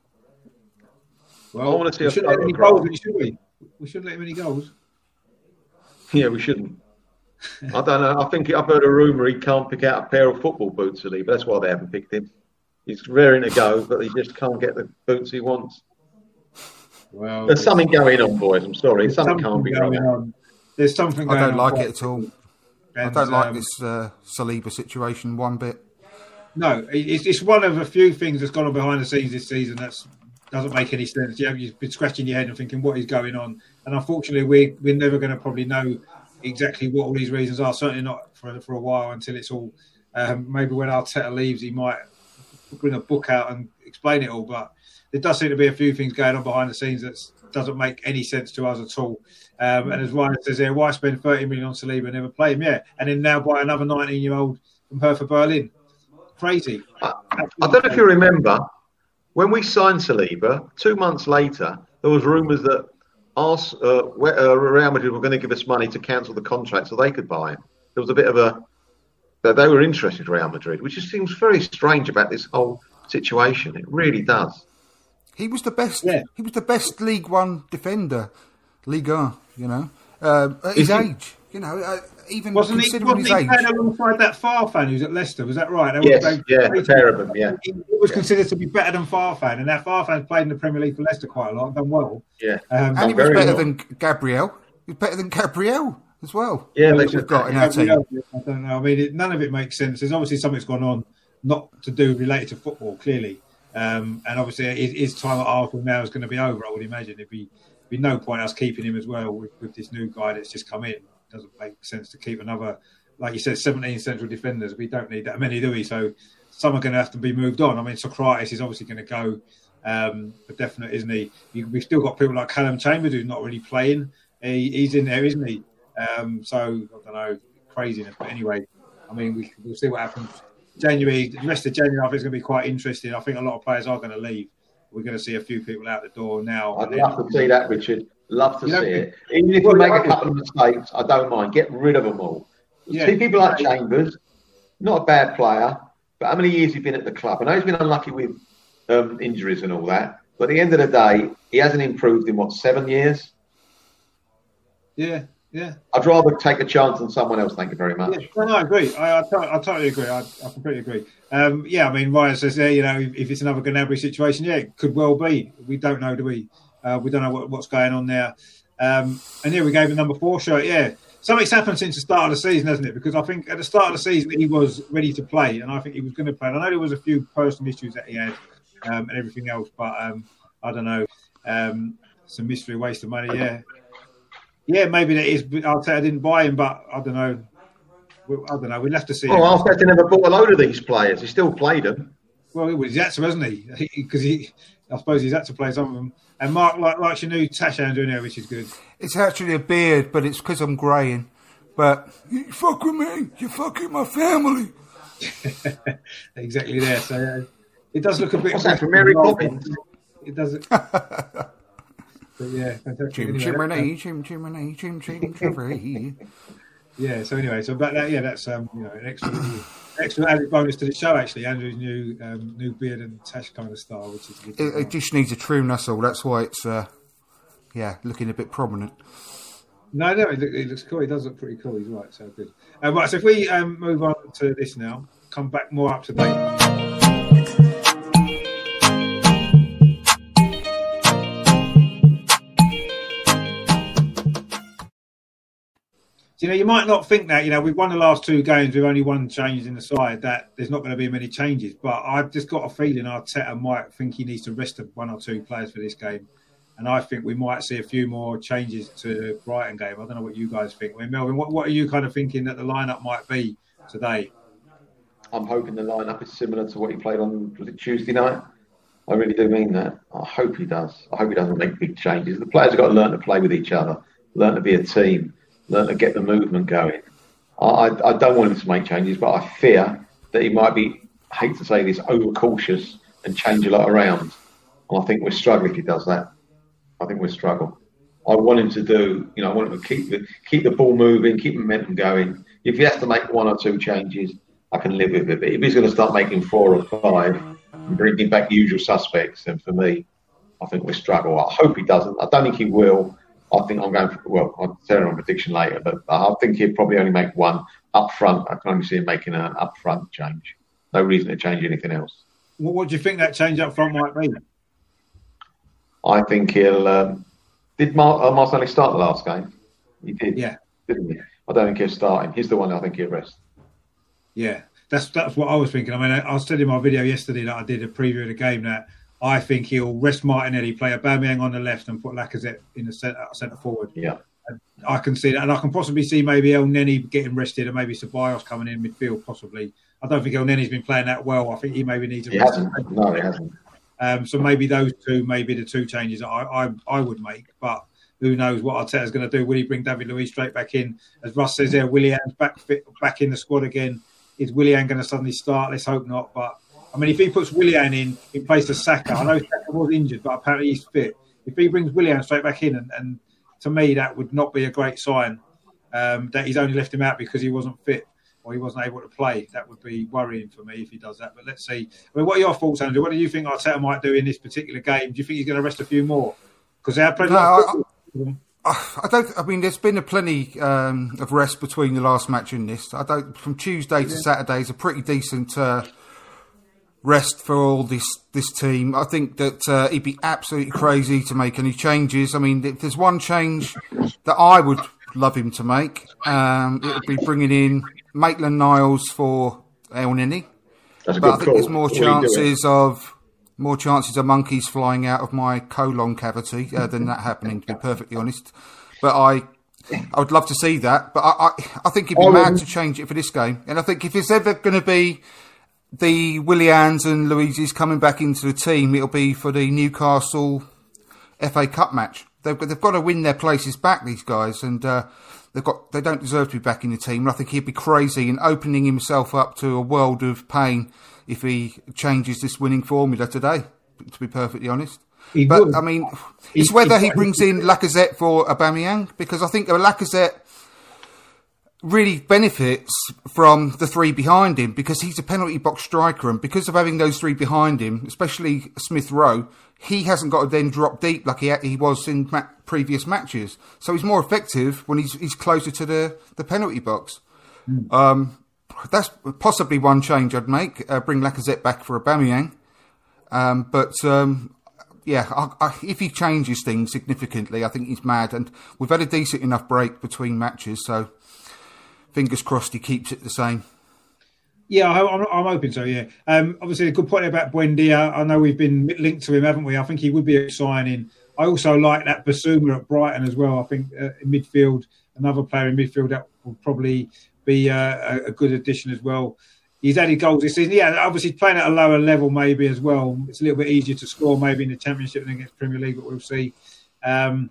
Well, I want to see we shouldn't let any photograph. goals, should we? We shouldn't let him any goals. Yeah, we shouldn't. I don't know. I think I've heard a rumour he can't pick out a pair of football boots to leave. That's why they haven't picked him. He's raring to go, but he just can't get the boots he wants. Well, There's something going on, boys. I'm sorry. there's Something can't be going going on. on. There's something. I don't on like it at all. I don't like um, this uh, Saliba situation one bit. No, it's, it's one of a few things that's gone on behind the scenes this season that's doesn't make any sense. You've been scratching your head and thinking what is going on, and unfortunately, we we're never going to probably know exactly what all these reasons are. Certainly not for for a while until it's all. Um, maybe when Arteta leaves, he might bring a book out and explain it all. But there does seem to be a few things going on behind the scenes that doesn't make any sense to us at all. Um, and as Ryan says here, why spend 30 million on Saliba and never play him? Yeah, and then now buy another 19 year old from Hertha Berlin. Crazy. I, I don't know if you remember when we signed Saliba. Two months later, there was rumours that Ars, uh, uh, Real Madrid were going to give us money to cancel the contract so they could buy him. There was a bit of a that they were interested, Real Madrid, which just seems very strange about this whole situation. It really does. He was the best. Yeah. He was the best League One defender, Ligue 1, You know, um, at his he- age. You know, uh, even Wasn't he, considering wasn't his he age. playing alongside that Fofana who's at Leicester? Was that right? They Yes, they- yeah, they- the pair of them, yeah. He he was considered to be better than Fofana, and that Fofana's played in the Premier League for Leicester quite a lot, done well. Yeah. Um, and he was better well. than Gabriel. He was better than Gabriel as well. Yeah, they we've should- got in our team. I don't know. I mean, it, none of it makes sense. There's obviously something's gone on, not to do related to football, clearly. Um, and obviously, his, his time at Arsenal now is going to be over. I would imagine it'd be be no point us keeping him as well with, with this new guy that's just come in. Doesn't make sense to keep another, like you said, 17 central defenders. We don't need that many, do we? So some are going to have to be moved on. I mean, Sokratis is obviously going to go um, for definite, isn't he? You, we've still got people like Callum Chambers who's not really playing. He, he's in there, isn't he? Um, so I don't know, craziness. But anyway, I mean, we, we'll see what happens. January, the rest of January, I think is going to be quite interesting. I think a lot of players are going to leave. We're going to see a few people out the door now. I'd love to see that, Richard. Love to You see it. Even if Well, we make a couple of mistakes, I don't mind. Get rid of them all. Yeah. See people like Chambers, not a bad player, but how many years he's been at the club? I know he's been unlucky with um, injuries and all that, but at the end of the day, he hasn't improved in what seven years. Yeah, yeah. I'd rather take a chance on someone else. Thank you very much. Yeah, no, I agree. I, I, I totally agree. I, I completely agree. Um, yeah, I mean, Ryan says there, you know, if, if it's another Gnabry situation, yeah, it could well be. We don't know, do we? Uh, we don't know what, what's going on there. Um, and yeah, we gave him number four shirt. Yeah, something's happened since the start of the season, hasn't it? Because I think at the start of the season he was ready to play, and I think he was going to play. And I know there was a few personal issues that he had um, and everything else, but um, I don't know. Um, some mystery, waste of money. Yeah, yeah, maybe that is. I'll say I didn't buy him, but I don't know. We- I don't know. We'll have to see. Oh, Arteta never bought a load of these players. He still played them. Well, it was Yatsu, hasn't he? Because he, I suppose he's had to play some of them. And Mark like, likes your new Tash Andrew now, which is good. It's actually a beard, but it's because I'm greying. But you fuck with me, you fucking my family. exactly there. So uh, it does look a bit. What's that from Mary Poppins? It doesn't. but yeah, fantastic. Chim Anyway, chimney, chim chimney, chim chim chimney. yeah. So anyway, so about that, yeah, that's um, you know, an extra, extra added bonus to the show. Actually, Andrew's new um, new beard and Tash kind of style, which is good. It, it just needs a trim, that's all. That's why it's, uh, yeah, looking a bit prominent. No, no, it, look, it looks cool. He does look pretty cool. He's right. So good. Um, right. So if we um, move on to this now, come back more up to date. You know, you might not think that. You know, we've won the last two games with only one change in the side. That there's not going to be many changes. But I've just got a feeling Arteta might think he needs to rest one or two players for this game. And I think we might see a few more changes to the Brighton game. I don't know what you guys think. I mean, Melvyn, what, what are you kind of thinking that the lineup might be today? I'm hoping the lineup is similar to what he played on was it Tuesday night. I really do mean that. I hope he does. I hope he doesn't make big changes. The players have got to learn to play with each other, learn to be a team, learn to get the movement going. I, I, don't want him to make changes, but I fear that he might be, hate to say this, overcautious and change a lot around. And I think we're struggling if he does that. I think we'll struggle. I want him to do, you know, I want him to keep the keep the ball moving, keep momentum going. If he has to make one or two changes, I can live with it. But if he's going to start making four or five and bringing back usual suspects, then for me, I think we struggle. I hope he doesn't. I don't think he will. I think I'm going for, well, I'll tell you on prediction later, but I think he'll probably only make one up front. I can only see him making an up front change. No reason to change anything else. What, what do you think that change up front might be? I think he'll. Um, did Mar- uh, Martinelli start the last game? He did. Yeah. Didn't he? I don't think he'll start him. He's the one I think he'll rest. Yeah, that's that's what I was thinking. I mean, I, I said in my video yesterday that I did a preview of the game that I think he'll rest Martinelli, play Aubameyang on the left, and put Lacazette in the centre, centre forward. Yeah. I can see that, and I can possibly see maybe El Elneny getting rested, and maybe Ceballos coming in midfield. Possibly, I don't think El Elneny's been playing that well. I think he maybe needs a He rest. hasn't. No, he hasn't. Um, so maybe those two, maybe the two changes I, I, I would make. But who knows what Arteta's going to do? Will he bring David Luiz straight back in? As Russ says there, Willian's back fit, back in the squad again. Is Willian going to suddenly start? Let's hope not. But I mean, if he puts Willian in in place of Saka, I know Saka was injured, but apparently he's fit. If he brings Willian straight back in, and, and to me that would not be a great sign um, that he's only left him out because he wasn't fit or he wasn't able to play. That would be worrying for me if he does that. But let's see. I mean, what are your thoughts, Andrew? What do you think Arteta might do in this particular game? Do you think he's going to rest a few more? Because they have played No, of I- I don't. I mean, there's been a plenty um, of rest between the last match and this. I don't. From Tuesday to Saturday is a pretty decent uh, rest for all this this team. I think that uh, he'd be absolutely crazy to make any changes. I mean, if there's one change that I would love him to make, um, it would be bringing in Maitland Niles for Elneny. That's But I think call. there's more What are you doing? chances of more chances of monkeys flying out of my colon cavity uh, than that happening. To be perfectly honest, but I. I would love to see that, but I, I, I think he'd be I mad wouldn't. to change it for this game. And I think if it's ever going to be the Willians and Luizes coming back into the team, it'll be for the Newcastle FA Cup match. They've got, they've got to win their places back, these guys, and uh, they've got they don't deserve to be back in the team. And I think he'd be crazy and opening himself up to a world of pain if he changes this winning formula today. To be perfectly honest, He but would. I mean, He- it's whether he he- brings in Lacazette for Aubameyang because I think Lacazette really benefits from the three behind him because he's a penalty box striker, and because of having those three behind him, especially Smith Rowe, he hasn't got to then drop deep like he he was in ma- previous matches. So he's more effective when he's he's closer to the the penalty box. Um, that's possibly one change I'd make. Uh, bring Lacazette back for Aubameyang. Um, but um, yeah, I, I, if he changes things significantly, I think he's mad. And we've had a decent enough break between matches, so fingers crossed he keeps it the same. Yeah, I'm, I'm hoping so. Yeah, um, obviously a good point about Buendia. I know we've been linked to him, haven't we? I think he would be a signing. I also like that Bissouma at Brighton as well. I think uh, in midfield, another player in midfield that will probably be uh, a, a good addition as well. He's added goals this season. Yeah, obviously playing at a lower level maybe as well. It's a little bit easier to score maybe in the Championship than against Premier League, but we'll see. Um,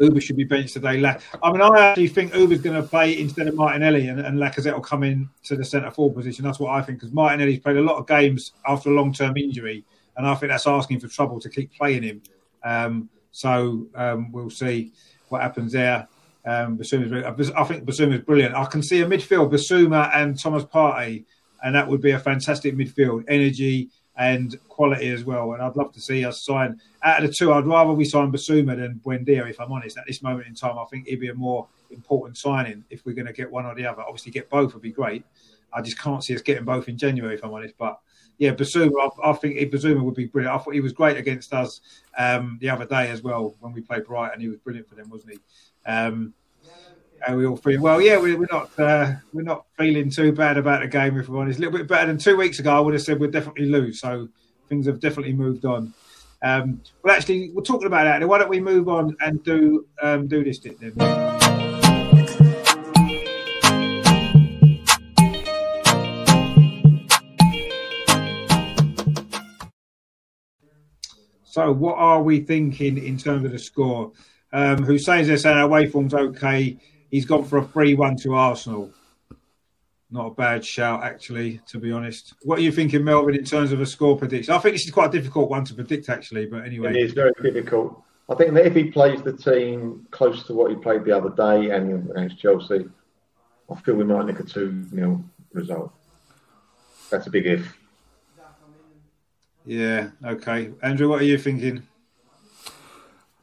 Auba should be benched today. I mean, I actually think Auba's going to play instead of Martinelli, and, and Lacazette will come in to the centre forward position. That's what I think, because Martinelli's played a lot of games after a long term injury, and I think that's asking for trouble to keep playing him. Um, so um, we'll see what happens there. Um, Bissouma's, really- I think Bissouma's brilliant. I can see a midfield, Bissouma and Thomas Partey, and that would be a fantastic midfield. Energy and quality as well. And I'd love to see us sign out of the two. I'd rather we sign Bissouma than Buendia, if I'm honest. At this moment in time, I think it'd be a more important signing if we're going to get one or the other. Obviously, get both would be great. I just can't see us getting both in January, if I'm honest. But yeah, Bissouma, I, I think Bissouma would be brilliant. I thought he was great against us um, the other day as well when we played Brighton. He was brilliant for them, wasn't he? Um, and we all feel well. Yeah, we, we're not uh, we're not feeling too bad about the game. If we're honest, a little bit better than two weeks ago. I would have said we'd definitely lose. So things have definitely moved on. Um, well, actually, we're talking about that. Why don't we move on and do um, do this bit then? So, what are we thinking in terms of the score? Um, Hussein's there saying our away form's okay. He's gone for a 3 1 to Arsenal. Not a bad shout, actually, to be honest. What are you thinking, Melvyn, in terms of a score prediction? I think this is quite a difficult one to predict, actually, but anyway. It is very difficult. I think that if he plays the team close to what he played the other day and against Chelsea, I feel we might nick a 2 0 result. That's a big if. Yeah. Okay. Andrew, what are you thinking?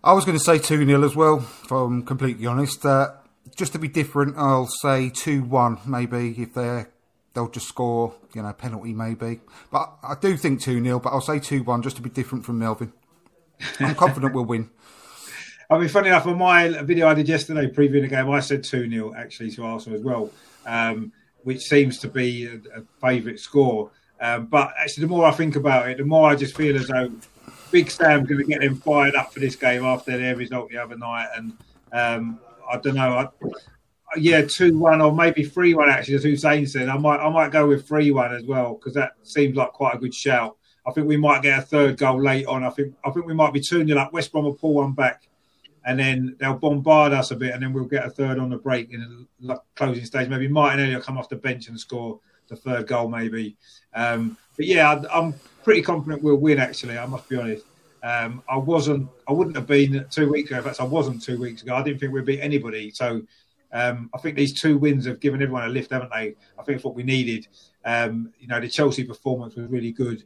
I was going to say 2 0 as well, if I'm completely honest. Uh, just to be different, I'll say 2 1, maybe, if they're. They'll just score, you know, penalty maybe. But I do think 2 0, but I'll say 2 1 just to be different from Melvyn. I'm confident we'll win. I mean, funny enough, on my video I did yesterday previewing the game, I said 2 0 actually to Arsenal as well, um, which seems to be a, a favourite score. Um, but actually, the more I think about it, the more I just feel as though Big Sam's going to get them fired up for this game after their result the other night. And um, I don't know, I, yeah, two one or maybe three one. Actually, as Hussein said, I might I might go with three one as well because that seems like quite a good shout. I think we might get a third goal late on. I think I think we might be two 0 up. West Brom will pull one back, and then they'll bombard us a bit, and then we'll get a third on the break in the closing stage. Maybe Martinelli will come off the bench and score the third goal, maybe. Um, but yeah, I, am pretty confident we'll win. Actually, I must be honest. Um, I wasn't. I wouldn't have been two weeks ago. In fact, I wasn't two weeks ago. I didn't think we'd beat anybody. So um, I think these two wins have given everyone a lift, haven't they? I think it's what we needed. Um, you know, the Chelsea performance was really good,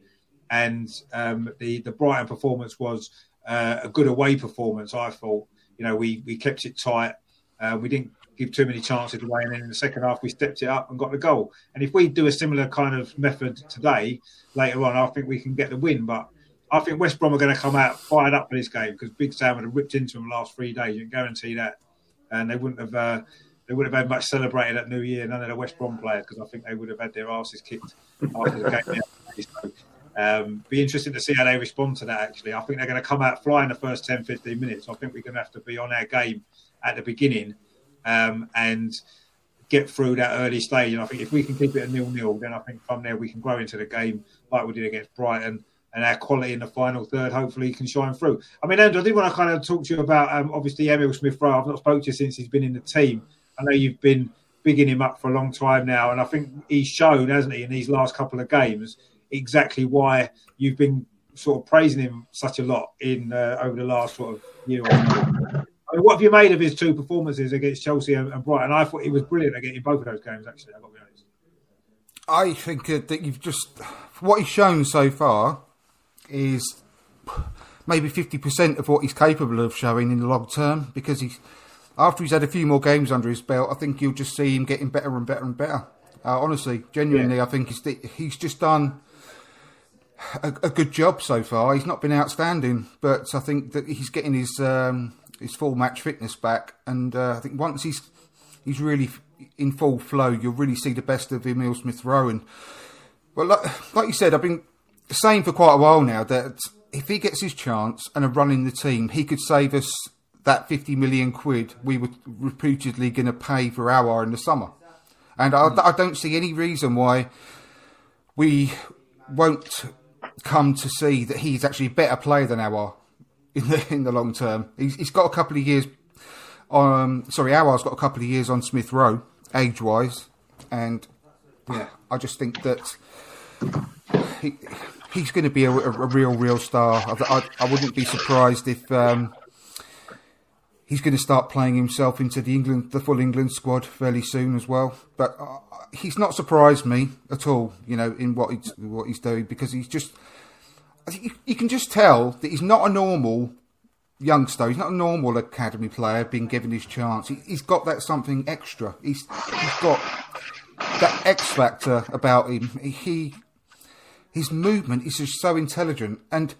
and um, the the Brighton performance was uh, a good away performance. I thought. You know, we we kept it tight. Uh, we didn't give too many chances away, and then in the second half we stepped it up and got the goal. And if we do a similar kind of method today, later on, I think we can get the win. But I think West Brom are going to come out fired up for this game because Big Sam would have ripped into them the last three days. You can guarantee that, and they wouldn't have. Uh, they would have had much celebrated at New Year. None of the West Brom players because I think they would have had their asses kicked after the game. um, be interesting to see how they respond to that. Actually, I think they're going to come out flying the first 10, 15 minutes. I think we're going to have to be on our game at the beginning um, and get through that early stage. And I think if we can keep it a nil-nil, then I think from there we can grow into the game like we did against Brighton. And our quality in the final third hopefully can shine through. I mean, Andrew, I did want to kind of talk to you about um, obviously Emil Smith Rowe. I've not spoke to you since he's been in the team. I know you've been bigging him up for a long time now, and I think he's shown, hasn't he, in these last couple of games, exactly why you've been sort of praising him such a lot in uh, over the last sort of year or so mean, what have you made of his two performances against Chelsea and, and Brighton? I thought he was brilliant again in both of those games. Actually, I've got to be honest. I think that you've just what he's shown so far is maybe fifty percent of what he's capable of showing in the long term. Because he's after he's had a few more games under his belt, I think you'll just see him getting better and better and better. Uh, honestly, genuinely, yeah. I think he's he's just done. A, a, good job so far. He's not been outstanding, but I think that he's getting his um, his full match fitness back, and uh, I think once he's he's really in full flow, you'll really see the best of Emil Smith Rowe. And well, like, like you said, I've been saying for quite a while now that if he gets his chance and a run in the team, he could save us that 50 million quid we were reputedly going to pay for Aouar in the summer. And I, I, don't see any reason why we won't come to see that he's actually a better player than Aouar in the in the long term. He's, he's got a couple of years. Um, sorry, Aouar's got a couple of years on Smith Rowe, age wise, and yeah, I just think that he, he's going to be a, a, a, real, real star. I, I, I wouldn't be surprised if um, he's going to start playing himself into the England, the full England squad fairly soon as well. But uh, he's not surprised me at all, you know, in what he's what he's doing because he's just you, you can just tell that he's not a normal youngster. He's not a normal academy player being given his chance. He, has got that something extra. He's he's got that X factor about him. He his movement is just so intelligent, and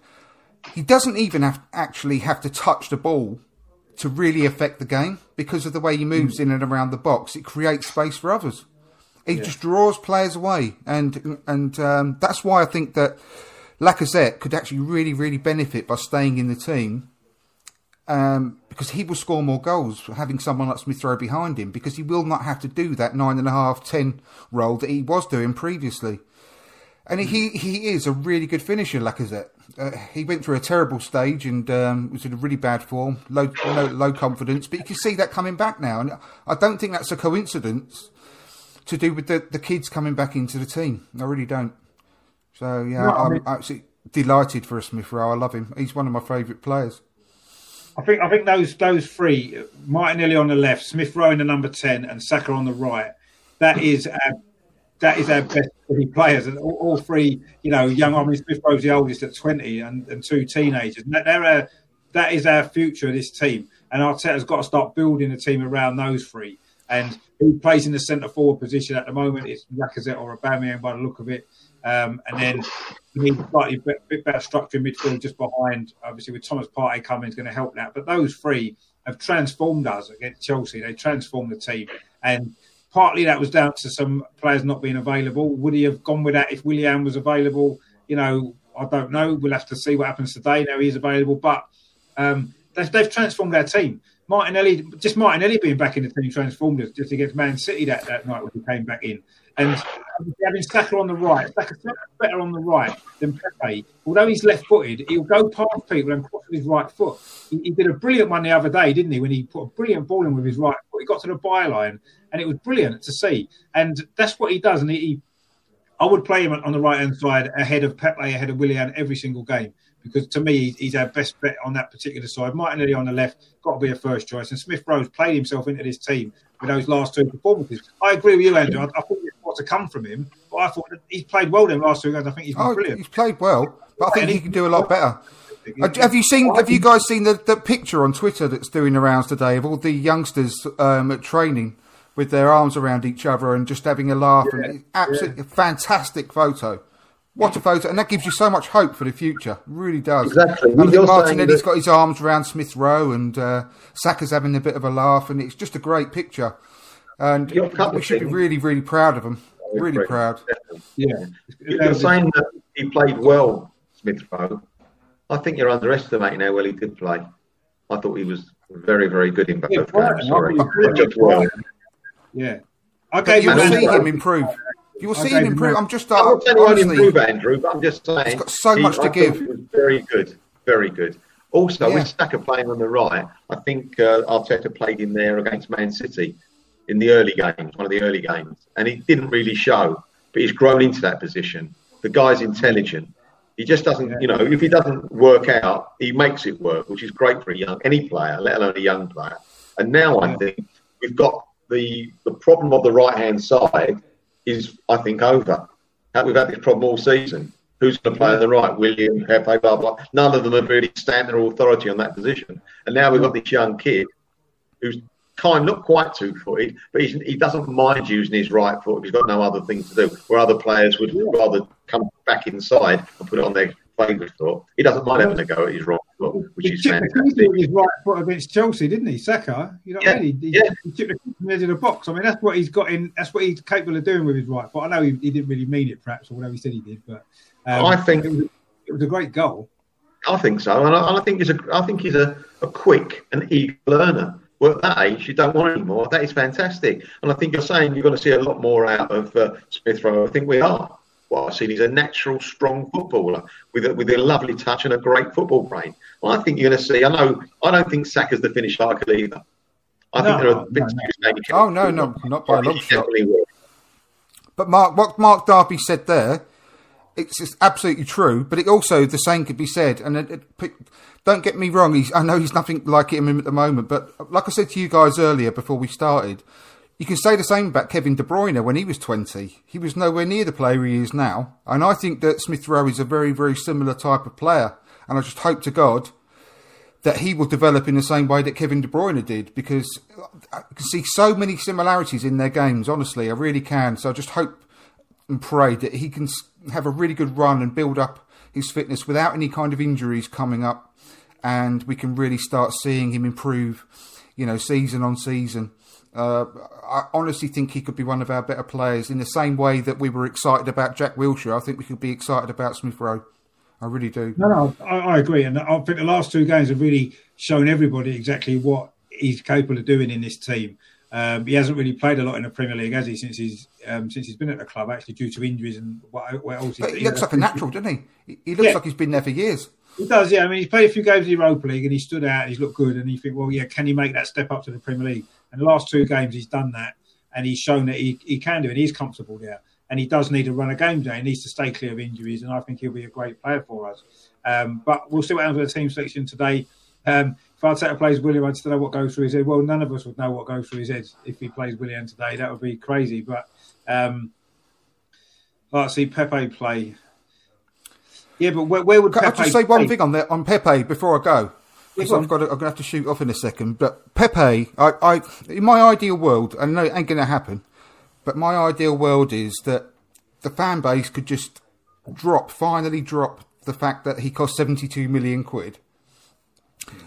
he doesn't even have actually have to touch the ball to really affect the game because of the way he moves mm. in and around the box. It creates space for others. He yeah. just draws players away, and and um, that's why I think that Lacazette could actually really, really benefit by staying in the team um, because he will score more goals having someone like Smith Rowe behind him because he will not have to do that nine and a half, ten role that he was doing previously. And he, he is a really good finisher, Lacazette. Uh, he went through a terrible stage and um, was in a really bad form, low, low, low confidence, but you can see that coming back now. And I don't think that's a coincidence to do with the, the kids coming back into the team. I really don't. So yeah, no, I'm mean, absolutely delighted for Smith Rowe. I love him. He's one of my favourite players. I think I think those those three, Martinelli on the left, Smith Rowe in the number ten, and Saka on the right. That is that is our best three players, and all, all three, you know, young. I mean, Smith Rowe's the oldest at twenty, and, and two teenagers. And that, they're that is our future of this team. And Arteta's got to start building a team around those three. And who plays in the centre forward position at the moment? It's Lacazette or Aubameyang by the look of it. Um, and then we need a slightly bit, bit better structure in midfield just behind. Obviously, with Thomas Partey coming, is going to help that. But those three have transformed us against Chelsea. They transformed the team, and partly that was down to some players not being available. Would he have gone with that if Willian was available? You know, I don't know. We'll have to see what happens today. Now he's available, but um, they've, they've transformed their team. Martinelli, just Martinelli being back in the team transformed us just against Man City that, that night when he came back in. And having Saka on the right, Saka's better on the right than Pepe. Although he's left footed, he'll go past people and cross with his right foot. He, he, did a brilliant one the other day, didn't he, when he put a brilliant ball in with his right foot. He got to the byline and it was brilliant to see. And that's what he does. And he, he I would play him on the right hand side ahead of Pepe, ahead of Willian every single game because to me he's our best bet on that particular side. Martinelli on the left got to be a first choice, and Smith Rowe's played himself into this team with those last two performances. I agree with you, Andrew. I, I think there's to come from him, but I thought he's played well in last two games. I think he's been oh, brilliant. He's played well, but I think he can do a lot better. Have you seen? Have you guys seen the, the picture on Twitter that's doing the rounds today of all the youngsters um, at training with their arms around each other and just having a laugh? Yeah, and absolutely yeah. fantastic photo. What a photo, and that gives you so much hope for the future. Really does. Exactly. I think Martinelli's got his arms around Smith Rowe, and uh, Saka's having a bit of a laugh, and it's just a great picture. And we should be really, really proud of him. Really proud. Yeah. You're saying that he played well, Smith Rowe. I think you're underestimating how well he did play. I thought he was very, very good in both yeah, games. Sorry, just well. Yeah. Okay, you'll see him improve. You will see him improve. I'm just. Uh, I'm not saying improve, Andrew, but I'm just saying he's got so much to I give. was very good, very good. Also, yeah. with Saka playing on the right, I think uh, Arteta played in there against Man City in the early games, one of the early games, and he didn't really show, but he's grown into that position. The guy's intelligent. He just doesn't, you know, if he doesn't work out, he makes it work, which is great for a young any player, let alone a young player. And now I think we've got the the problem of the right hand side is, I think, over. We've had this problem all season. Who's going to play on the right? Willian, Pepe, blah, blah. None of them have really stand their authority on that position. And now we've got this young kid who's kind, not quite two footed, but he doesn't mind using his right foot if he's got no other thing to do. Where other players would rather come back inside and put it on their favourite foot. He doesn't mind having a go at his right foot, which is fantastic. his right foot against Chelsea, didn't he, Saka? You know what yeah. I mean? He, he, yeah. he chipped the edge of the box. I mean, that's what he's got in. That's what he's capable of doing with his right foot. I know he, he didn't really mean it, perhaps, or whatever he said he did, but um, I think it was, it was, a great goal. I think so, and I, and I think he's a. I think he's a, a quick and eager learner. Well, at that age, you don't want any more. That is fantastic. And I think you're saying you're going to see a lot more out of uh, Smith Rowe. I think we are what I've seen is a natural, strong footballer with a, with a lovely touch and a great football brain. Well, I think you're going to see. I know. I don't think Saka's the finished article either. I no, think there are bits no, no. Oh no, no, not by a long shot. But Mark, what Mark Darby said there, it's absolutely true. But it also the same could be said. And it, it, don't get me wrong. I know he's nothing like him at the moment. But like I said to you guys earlier before we started, you can say the same about Kevin De Bruyne when he was 20. He was nowhere near the player he is now. And I think that Smith Rowe is a very, very similar type of player. And I just hope to God that he will develop in the same way that Kevin De Bruyne did because I can see so many similarities in their games, honestly. I really can. So I just hope and pray that he can have a really good run and build up his fitness without any kind of injuries coming up. And we can really start seeing him improve, you know, season on season. Uh, I honestly think he could be one of our better players in the same way that we were excited about Jack Wilshere. I think we could be excited about Smith Rowe. I really do. No, no, I, I, agree, and I think the last two games have really shown everybody exactly what he's capable of doing in this team. Um, he hasn't really played a lot in the Premier League, has he, since he's um, since he's been at the club, actually due to injuries and what, what else. But he looks like a natural, doesn't he? He looks yeah. like he's been there for years. He does, yeah. I mean, he's played a few games in the Europa League and he stood out. He's looked good, and you think, well, yeah, can he make that step up to the Premier League? And the last two games, he's done that, and he's shown that he, he can do it. He's comfortable there, and he does need to run a game day. He needs to stay clear of injuries, and I think he'll be a great player for us. Um, but we'll see what happens with the team selection today. Um, if Arteta plays Willian, I don't know what goes through his head. Well, none of us would know what goes through his head if he plays Willian today. That would be crazy. But um, to see Pepe play. Yeah, but where, where would I Pepe just say one play? thing on there on Pepe before I go? Because on. I've got to, I'm going to have to shoot off in a second. But Pepe, I, I in my ideal world, I know it ain't going to happen, but my ideal world is that the fan base could just drop, finally drop the fact that he cost 72 million quid.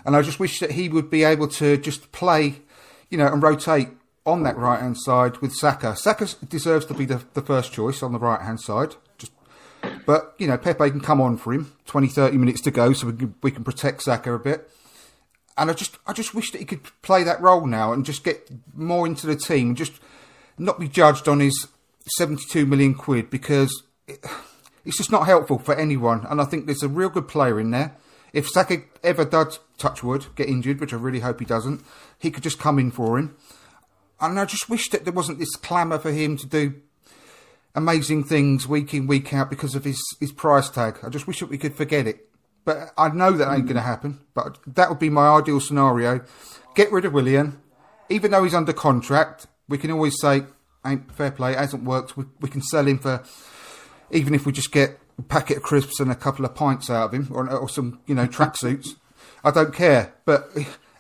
And I just wish that he would be able to just play, you know, and rotate on that right hand side with Saka. Saka deserves to be the, the first choice on the right hand side. Just but, you know, Pepe can come on for him, 20, 30 minutes to go, so we can, we can protect Saka a bit. And I just, I just wish that he could play that role now and just get more into the team just not be judged on his 72 million quid because it, it's just not helpful for anyone. And I think there's a real good player in there. If Saka ever does, touch wood, get injured, which I really hope he doesn't, he could just come in for him. And I just wish that there wasn't this clamour for him to do amazing things week in, week out because of his, his price tag. I just wish that we could forget it. But I know that ain't going to hmm. happen. But that would be my ideal scenario. Get rid of Willian. Even though he's under contract, we can always say, ain't fair play, it hasn't worked. We, we can sell him for, even if we just get a packet of crisps and a couple of pints out of him or, or some, you know, tracksuits. I don't care. But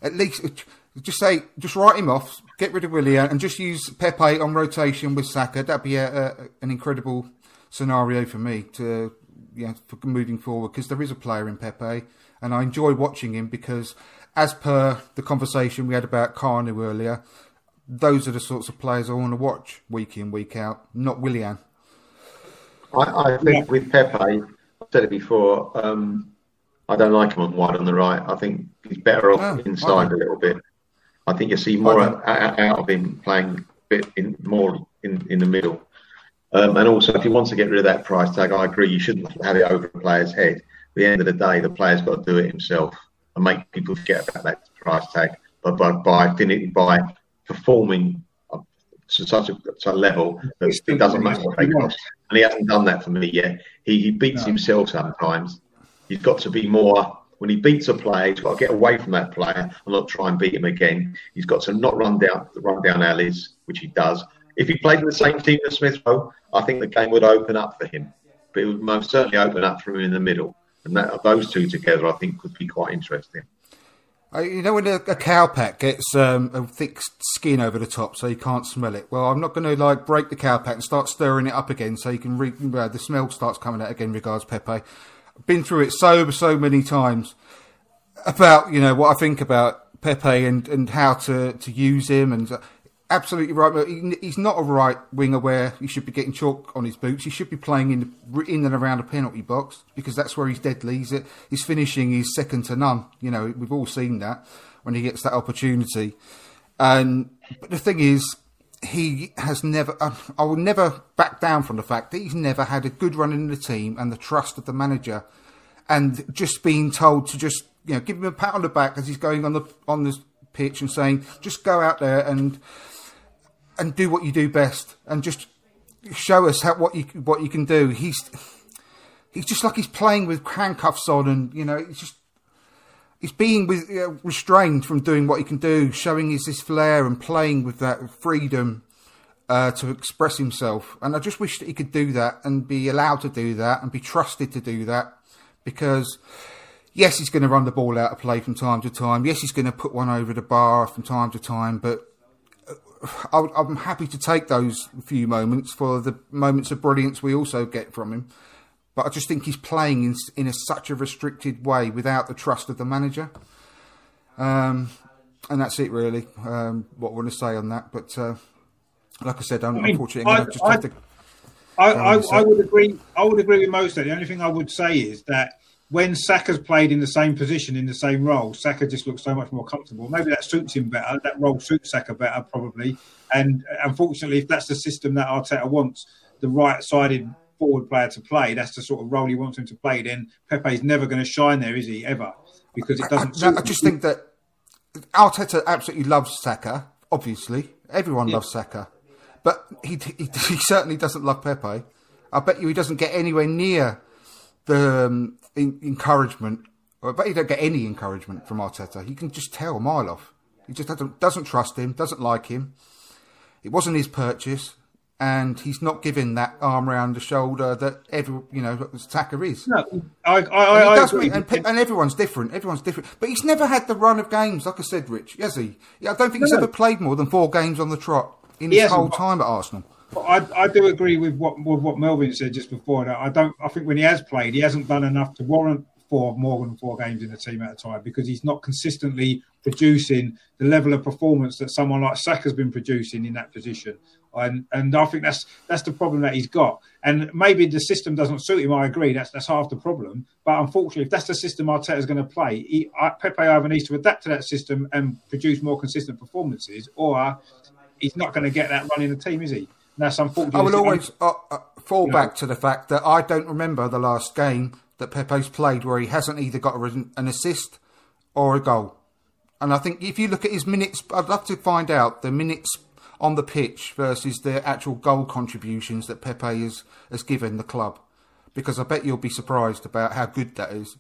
at least just say, just write him off, get rid of Willian, and just use Pepe on rotation with Saka. That'd be a, a, an incredible scenario for me to, yeah for moving forward because there is a player in Pepe, and I enjoy watching him because, as per the conversation we had about Kanu earlier, those are the sorts of players I want to watch week in, week out, not Willian. I, I think with Pepe, I've said it before. Um, I don't like him on wide on the right. I think he's better off Oh, inside okay. a little bit. I think you see more out, out of him playing a bit in more in, in the middle. Um, and also, if he wants to get rid of that price tag, I agree. You shouldn't have it over the player's head. At the end of the day, the player's got to do it himself and make people forget about that price tag. But by by, by performing to such a, to a level that it doesn't matter what they cost, and he hasn't done that for me yet. He he beats himself sometimes. He's got to be more. When he beats a player, he's got to get away from that player and not try and beat him again. He's got to not run down run down alleys, which he does. If he played in the same team as Smith Rowe, I think the game would open up for him. But it would most certainly open up for him in the middle. And that, those two together, I think, could be quite interesting. You know when a, a cow pack gets um, a thick skin over the top, so you can't smell it. Well, I'm not going to like break the cow pack and start stirring it up again, so you can re- uh, the smell starts coming out again. Regards Pepe, been through it so so many times about you know what I think about Pepe and, and how to, to use him and uh, absolutely right. he- He's not a right winger where he should be getting chalk on his boots. He should be playing in in and around the penalty box because that's where he's deadly. He's, uh, his finishing is second to none. You know we've all seen that when he gets that opportunity. And but the thing is, he has never. Uh, I will never back down from the fact that he's never had a good run in the team and the trust of the manager and just being told to just you know give him a pat on the back as he's going on the on the pitch and saying just go out there and and do what you do best and just show us how what you what you can do. He's he's just like he's playing with handcuffs on and you know it's just he's being uh, restrained from doing what he can do, showing his his flair and playing with that freedom uh, to express himself. And I just wish that he could do that and be allowed to do that and be trusted to do that because. Yes, he's going to run the ball out of play from time to time. Yes, he's going to put one over the bar from time to time. But I'm happy to take those few moments for the moments of brilliance we also get from him. But I just think he's playing in, in a, such a restricted way without the trust of the manager. Um, and that's it, really. Um, what I want to say on that. But uh, like I said, I'm, I mean, unfortunately, I- just I- have to. I, I. I would agree. I would agree with most of it. The only thing I would say is that when Saka's played in the same position in the same role, Saka just looks so much more comfortable. Maybe that suits him better. That role suits Saka better, probably. And uh, unfortunately, if that's the system that Arteta wants, the right-sided forward player to play, that's the sort of role he wants him to play. Then Pepe's never going to shine there, is he? Ever? Because it doesn't. I, suit I just think that Arteta absolutely loves Saka. Obviously, everyone loves Saka, but he, he he certainly doesn't love Pepe. I bet you he doesn't get anywhere near the um, en- encouragement. I bet you don't get any encouragement from Arteta. You can just tell a mile off. He just doesn't doesn't trust him, doesn't like him. It wasn't his purchase, and he's not given that arm around the shoulder that every you know Saka is. No, I, I, And, I, and, and everyone's different. Everyone's different. But he's never had the run of games, like I said, Rich, has he? Yeah, I don't think he's No. ever played more than four games on the trot in He his whole time at Arsenal. I, I do agree with what with what Melvyn said just before. That I don't. I think when he has played, he hasn't done enough to warrant four more than four games in the team at a time because he's not consistently producing the level of performance that someone like Saka's been producing in that position. And and I think that's that's the problem that he's got. And maybe the system doesn't suit him. I agree. That's that's half the problem. But unfortunately, if that's the system Arteta's going to play, he, I- Pepe either needs to adapt to that system and produce more consistent performances, or he's not going to get that run in the team, is he? And that's unfortunate. I will always uh, uh, fall Yeah. back to the fact that I don't remember the last game that Pepe's played where he hasn't either got an assist or a goal. And I think if you look at his minutes, I'd love to find out the minutes on the pitch versus the actual goal contributions that Pepe has, has given the club. Because I bet you'll be surprised about how good that is.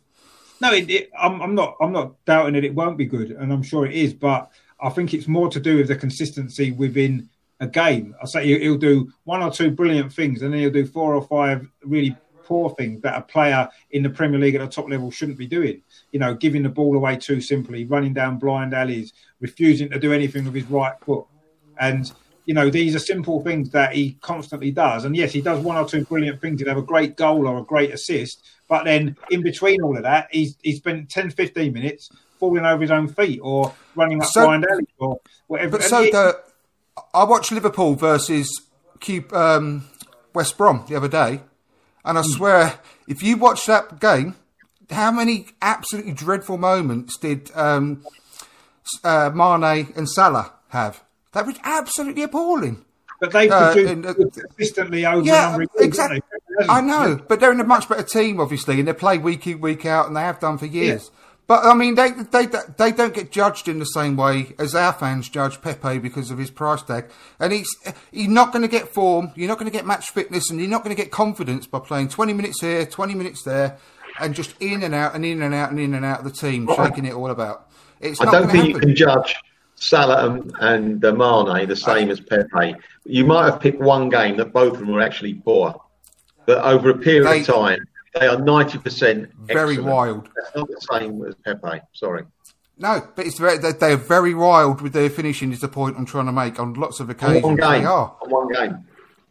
No, it, it, I'm, I'm not. I'm not doubting that it won't be good, and I'm sure it is. But I think it's more to do with the consistency within a game. I say he'll, do one or two brilliant things, and then he'll do four or five really poor things that a player in the Premier League at the top level shouldn't be doing. You know, giving the ball away too simply, running down blind alleys, refusing to do anything with his right foot, and you know these are simple things that he constantly does. And yes, he does one or two brilliant things. He'd have a great goal or a great assist, but then in between all of that, he's he spent 10, 15 minutes falling over his own feet or running up So- blind alleys or whatever. But And so it- the, I watched Liverpool versus um, West Brom the other day, and I swear, if you watch that game, how many absolutely dreadful moments did um, uh, Mane and Salah have? That was absolutely appalling. but they uh, produce and, uh, consistently over Yeah, number of years, exactly. I know, but they're in a much better team, obviously, and they play week in, week out, and they have done for years. But I mean, they they they don't get judged in the same way as our fans judge Pepe because of his price tag, and he's he's not going to get form. You're not going to get match fitness, and you're not going to get confidence by playing 20 minutes here, 20 minutes there, and just in and out and in and out and in and out of the team, shaking it all about. It's I not don't think to you can judge Salah and, and uh, Mane the same as Pepe. You might have picked one game that both of them were actually poor, but over a period They- of time, they are ninety percent Very wild. That's not the same as Pepe. Sorry. No, but it's very, they- they're very wild with their finishing. Is the point I'm trying to make on lots of On occasions. one game. They are. On one game.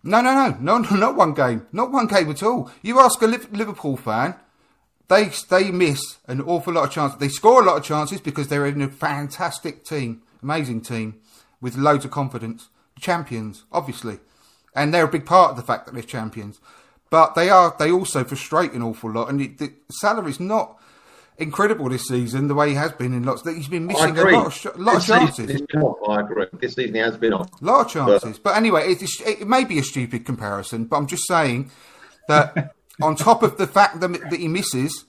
No, no, no, no, no, not one game, not one game at all. You ask a Liverpool fan, they they miss an awful lot of chances. They score a lot of chances because they're in a fantastic team, amazing team with loads of confidence, champions, obviously, and they're a big part of the fact that they're champions. But they are they also frustrate an awful lot, and it, the Salah is not incredible this season the way he has been in lots. That He's been missing a lot of sh- lot of chances. off, I agree. This season he has been off. A lot of chances. But, anyway, it, is- it may be a stupid comparison, but I'm just saying that on top of the fact that, that he misses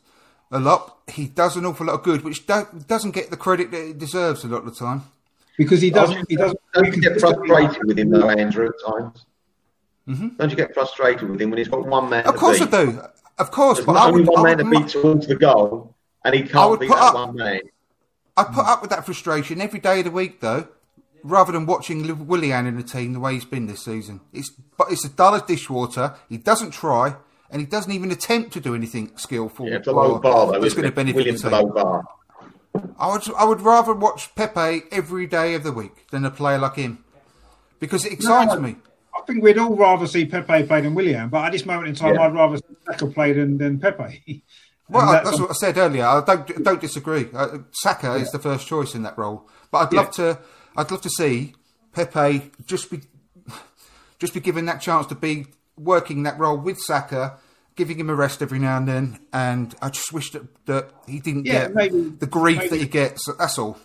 a lot, he does an awful lot of good, which do, doesn't get the credit that it deserves a lot of the time. Because he doesn't. He doesn't. Don't you get frustrated with him though, Andrew? At times. Don't you get frustrated with him when he's got one man? Mm-hmm. Of course I do. Of course, There's but I only would, one I man to beat towards the goal, and he can't beat that up- one man. I put up with that frustration every day of the week, though, rather than watching Willian in the team the way he's been this season. It's but it's as dull as dishwater. He doesn't try, and he doesn't even attempt to do anything skillful. Yeah, it's a low bar though. isn't going to it? benefit Williams the a team. low bar. I would I would rather watch Pepe every day of the week than a player like him because it excites No, me. I think we'd all rather see Pepe play than Willian, but at this moment in time, Yeah. I'd rather see Saka play than, than Pepe. Well, that's that's what I said earlier. I don't don't disagree. Uh, Saka is the first choice in that role, but I'd love to I'd love to see Pepe just be just be given that chance to be working that role with Saka, giving him a rest every now and then. And I just wish that, that he didn't Yeah, get maybe- the grief maybe- that he gets. That's all.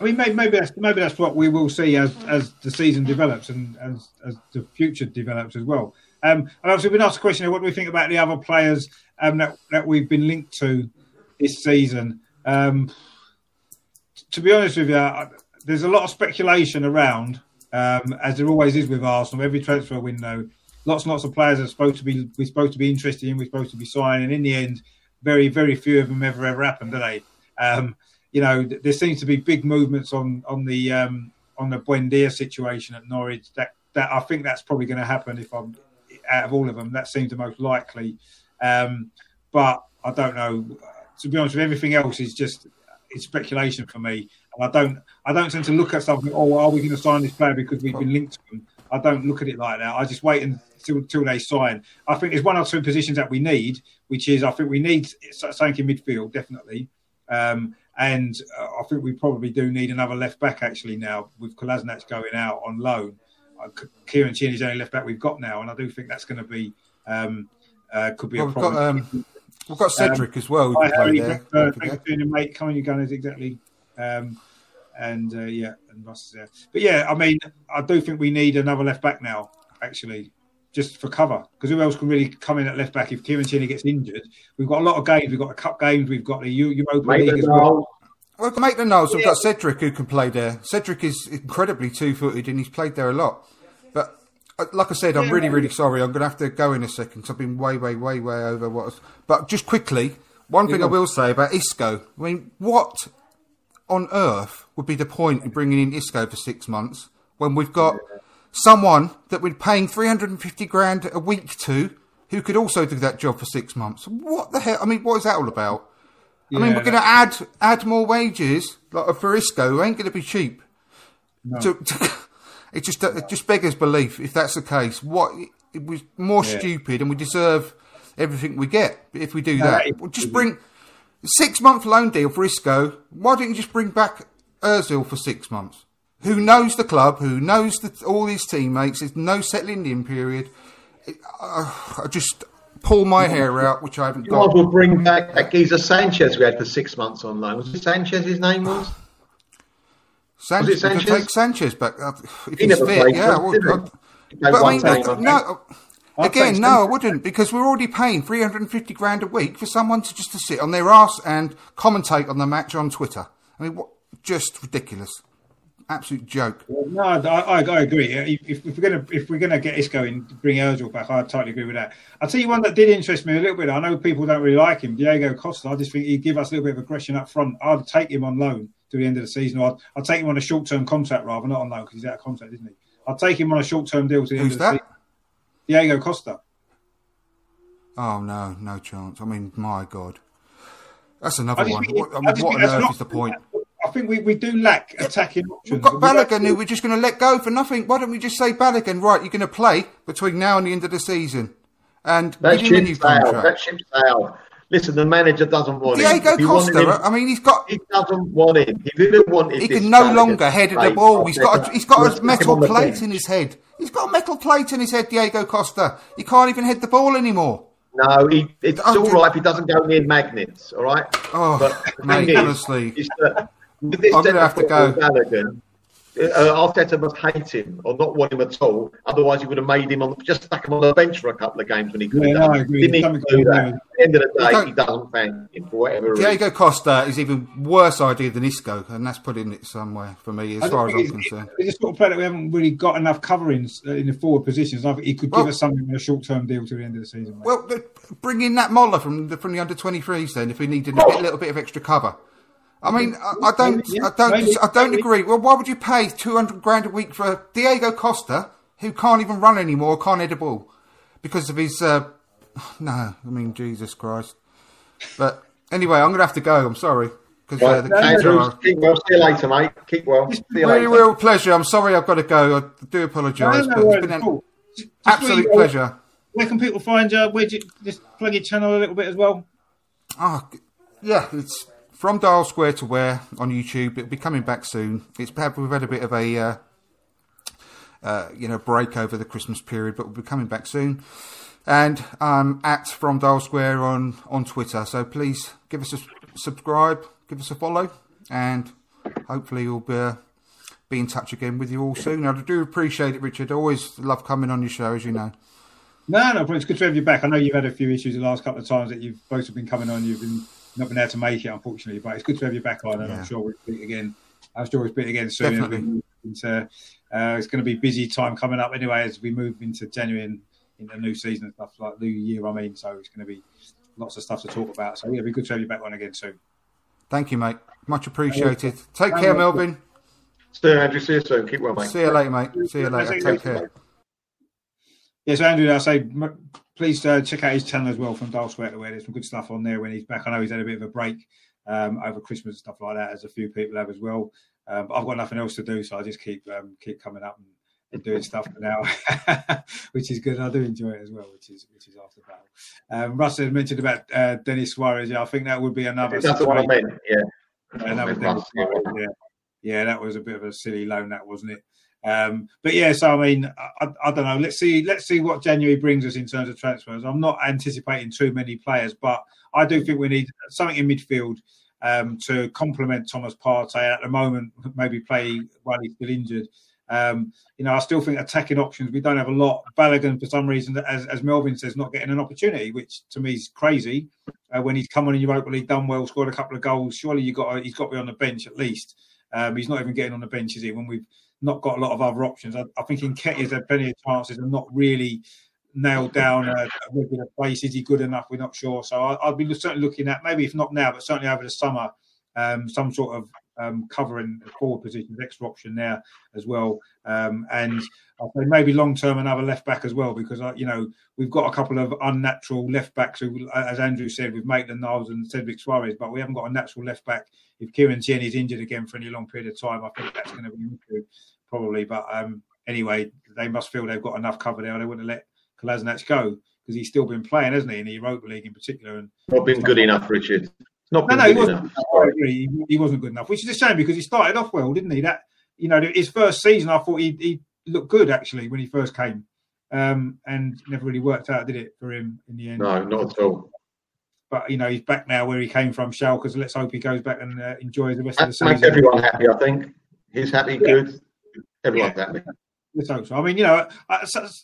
I mean, maybe, maybe that's maybe that's what we will see as as the season develops and as as the future develops as well. Um, and obviously, we've been asked a question: What do we think about the other players um, that that we've been linked to this season? Um, to be honest with you, I- there's a lot of speculation around, um, as there always is with Arsenal. Every transfer window, lots and lots of players are supposed to be we're supposed to be interested in, we're supposed to be signing. And in the end, very very few of them ever ever happen, do they? Um, you know, th- there seems to be big movements on on the um, on the Buendia situation at Norwich. That that I think that's probably going to happen if I'm out of all of them, that seems the most likely. Um, but I don't know. To be honest, with everything else is just it's speculation for me, and I don't I don't tend to look at something. Oh, are we going to sign this player because we've been linked to them? I don't look at it like that. I just wait until, until they sign. I think there's one or two positions that we need, which is I think we need something in midfield definitely. Um, and uh, I think we probably do need another left back actually now with Kolasinac going out on loan. Uh, Kieran Tierney is the only left back we've got now, and I do think that's going to be um, uh, could be well, a problem. We've got, um, we've got Cedric as well. Hi, Harry, there, uh, thanks for mate. Coming, you gunners exactly. Um, and uh, yeah, and Russ is there. But yeah, I mean, I do think we need another left back now. Actually, just for cover. Because who else can really come in at left back if Kieran Tierney gets injured? We've got a lot of games. We've got the cup games. We've got the Europa League as well. Well, to make the nose, we've got Cedric who can play there. Cedric is incredibly two-footed and he's played there a lot. But uh, like I said, I'm really, really sorry. I'm going to have to go in a second because I've been way, way, way, way over what. Was... But just quickly, one thing I will say about Isco. I mean, what on earth would be the point in bringing in Isco for six months when we've got someone that we're paying 350 grand a week to who could also do that job for six months. What the hell? I mean, what is that all about? Yeah, I mean, we're going to add add more wages like for Isco. Ain't going to be cheap. No. To, to, it just it just beggars belief if that's the case. What it was more yeah. stupid, and we deserve everything we get if we do no, that. Just bring six month loan deal for Isco. Why don't you just bring back Özil for six months? Who knows the club, who knows the, all his teammates. There's no settling in period. Uh, I just pull my hair out, which I haven't you got. will bring back that geezer Sanchez we had for six months on loan. Was it Sanchez? His name was. Sanchez, was it Sanchez? take Sanchez back uh, if he he's fit. Yeah, well, uh, but I mean, uh, no. Again, no, I wouldn't because we're already paying 350 grand a week for someone to just to sit on their ass and commentate on the match on Twitter. I mean, what, just ridiculous absolute joke. no, I, I, I agree. If, if, we're gonna if we're gonna get Isco in, bring Özil back, I totally agree with that. I'll tell you one that did interest me a little bit. I know people don't really like him, Diego Costa. I just think he'd give us a little bit of aggression up front. I'd take him on loan to the end of the season, or I'd, I'd take him on a short term contract rather, not on loan because he's out of contract, isn't he? I'd take him on a short term deal to the Who's end of the that? season. Diego Costa. Oh no, no chance. I mean, my God, that's another one. What, I mean, what on earth is the point? I think we, we do lack attacking options. We've got Balogun who we're just going to let go for nothing. Why don't we just say Balogun, right, you're going to play between now and the end of the season? And that ship sailed. That ship sailed. Listen, the manager doesn't want it. Diego him. Costa, him, I mean, he's got. He doesn't want him. He didn't want He can no longer head of the ball. He's got. A, he's got a metal plate in his head. He's got a metal plate in his head, Diego Costa. He can't even head the ball anymore. No, he, it's all right if he doesn't go near magnets. All right. Oh, but mate, honestly. With this I'm going to have to go. Balogun, uh, Arteta must hate him or not want him at all. Otherwise, he would have made him on just stuck him on the bench for a couple of games when he could yeah, have done. Didn't he do that? At the end of the day, he doesn't thank him for whatever Diego Costa is even worse idea than Isco, and that's putting it somewhere for me as far as I'm concerned. It's a sort of player that we haven't really got enough coverings uh, in the forward positions. I think he could well, give us something in a short term deal to the end of the season. Mate. Well, bring in that Moller from the, from the under 23s then if we need a little bit of extra cover. I mean, I, I don't, I don't, I don't agree. Well, why would you pay two hundred grand a week for Diego Costa, who can't even run anymore, can't head a ball, because of his? Uh, no, I mean Jesus Christ. But anyway, I'm going to have to go. I'm sorry. Because uh, the Andrew, keep well. See you later, mate. Keep well. See you really, real pleasure. I'm sorry I've got to go. I do apologise, no, no, but it's been an cool. absolute pleasure. Where can people find you? Where do you just plug your channel a little bit as well? Oh, yeah, it's from Dial Square to Where on YouTube. It'll be coming back soon. It's perhaps we've had a bit of a uh, uh, you know break over the Christmas period, but we'll be coming back soon. And um, at From Dial Square on on Twitter. So please give us a subscribe, give us a follow, and hopefully we'll be. Uh, be in touch again with you all soon. I do appreciate it, Richard. Always love coming on your show, as you know. No, no, it's good to have you back. I know you've had a few issues the last couple of times that you've both have been coming on. You've been not been able to make it, unfortunately. But it's good to have you back on, and yeah. I'm sure we'll speak again. I'm sure we'll speak again soon. Definitely. Into, uh, it's going to be busy time coming up anyway as we move into January and in the new season and stuff like new year. I mean, so it's going to be lots of stuff to talk about. So yeah, it'll be good to have you back on again soon. Thank you, mate. Much appreciated. Take care, Melvyn. Stay, Andrew. See you soon. Keep well, mate. See you later, mate. See you later. Take care. Yes, Andrew, I say m- please uh, check out his channel as well from Dial Square to where there's some good stuff on there when he's back. I know he's had a bit of a break um, over Christmas and stuff like that, as a few people have as well. Um, but I've got nothing else to do, so I just keep um, keep coming up and, and doing stuff now, which is good. I do enjoy it as well, which is which is after battle. Um, Russ had mentioned about uh, Denis Suarez. Yeah, I think that would be another. That's what I meant. Yeah. another Denis Suarez, yeah. yeah, that was a bit of a silly loan, that wasn't it? Um, but yeah, so I mean, I, I don't know. Let's see. Let's see what January brings us in terms of transfers. I'm not anticipating too many players, but I do think we need something in midfield um, to complement Thomas Partey at the moment. Maybe play while he's still injured. Um, you know, I still think attacking options. We don't have a lot. Balogun, for some reason, as, as Melvyn says, not getting an opportunity, which to me is crazy. Uh, when he's come on in Europa League, done well, scored a couple of goals. Surely you got he's got to be on the bench at least. Um, he's not even getting on the bench, is he? When we've not got a lot of other options. I, I think Nketiah's had plenty of chances and not really nailed down a, a regular place. Is he good enough? We're not sure. So I, I'll be certainly looking at maybe if not now, but certainly over the summer, um, some sort of um, covering forward positions, extra option there as well. Um, and I'll say maybe long term another left back as well because uh, you know we've got a couple of unnatural left backs who, as Andrew said, with Maitland Niles and Cedric Soares, but we haven't got a natural left back. If Kieran Tierney's injured again for any long period of time, I think that's going to be an issue probably. But um, anyway, they must feel they've got enough cover there. They wouldn't let Kolasinac go because he's still been playing, hasn't he, in the Europa League in particular. And Not been good enough, Richard. Not no, no, he wasn't. enough. I agree. He, wasn't good enough, which is a shame because he started off well, didn't he? That you know, his first season, I thought he, he looked good actually when he first came, um, and never really worked out, did it, for him in the end? No, not at all. But you know, he's back now where he came from, Schalke. So let's hope he goes back and uh, enjoys the rest of the That makes season. everyone happy, I think. He's happy, good. Everyone's happy. Hope. I mean, you know,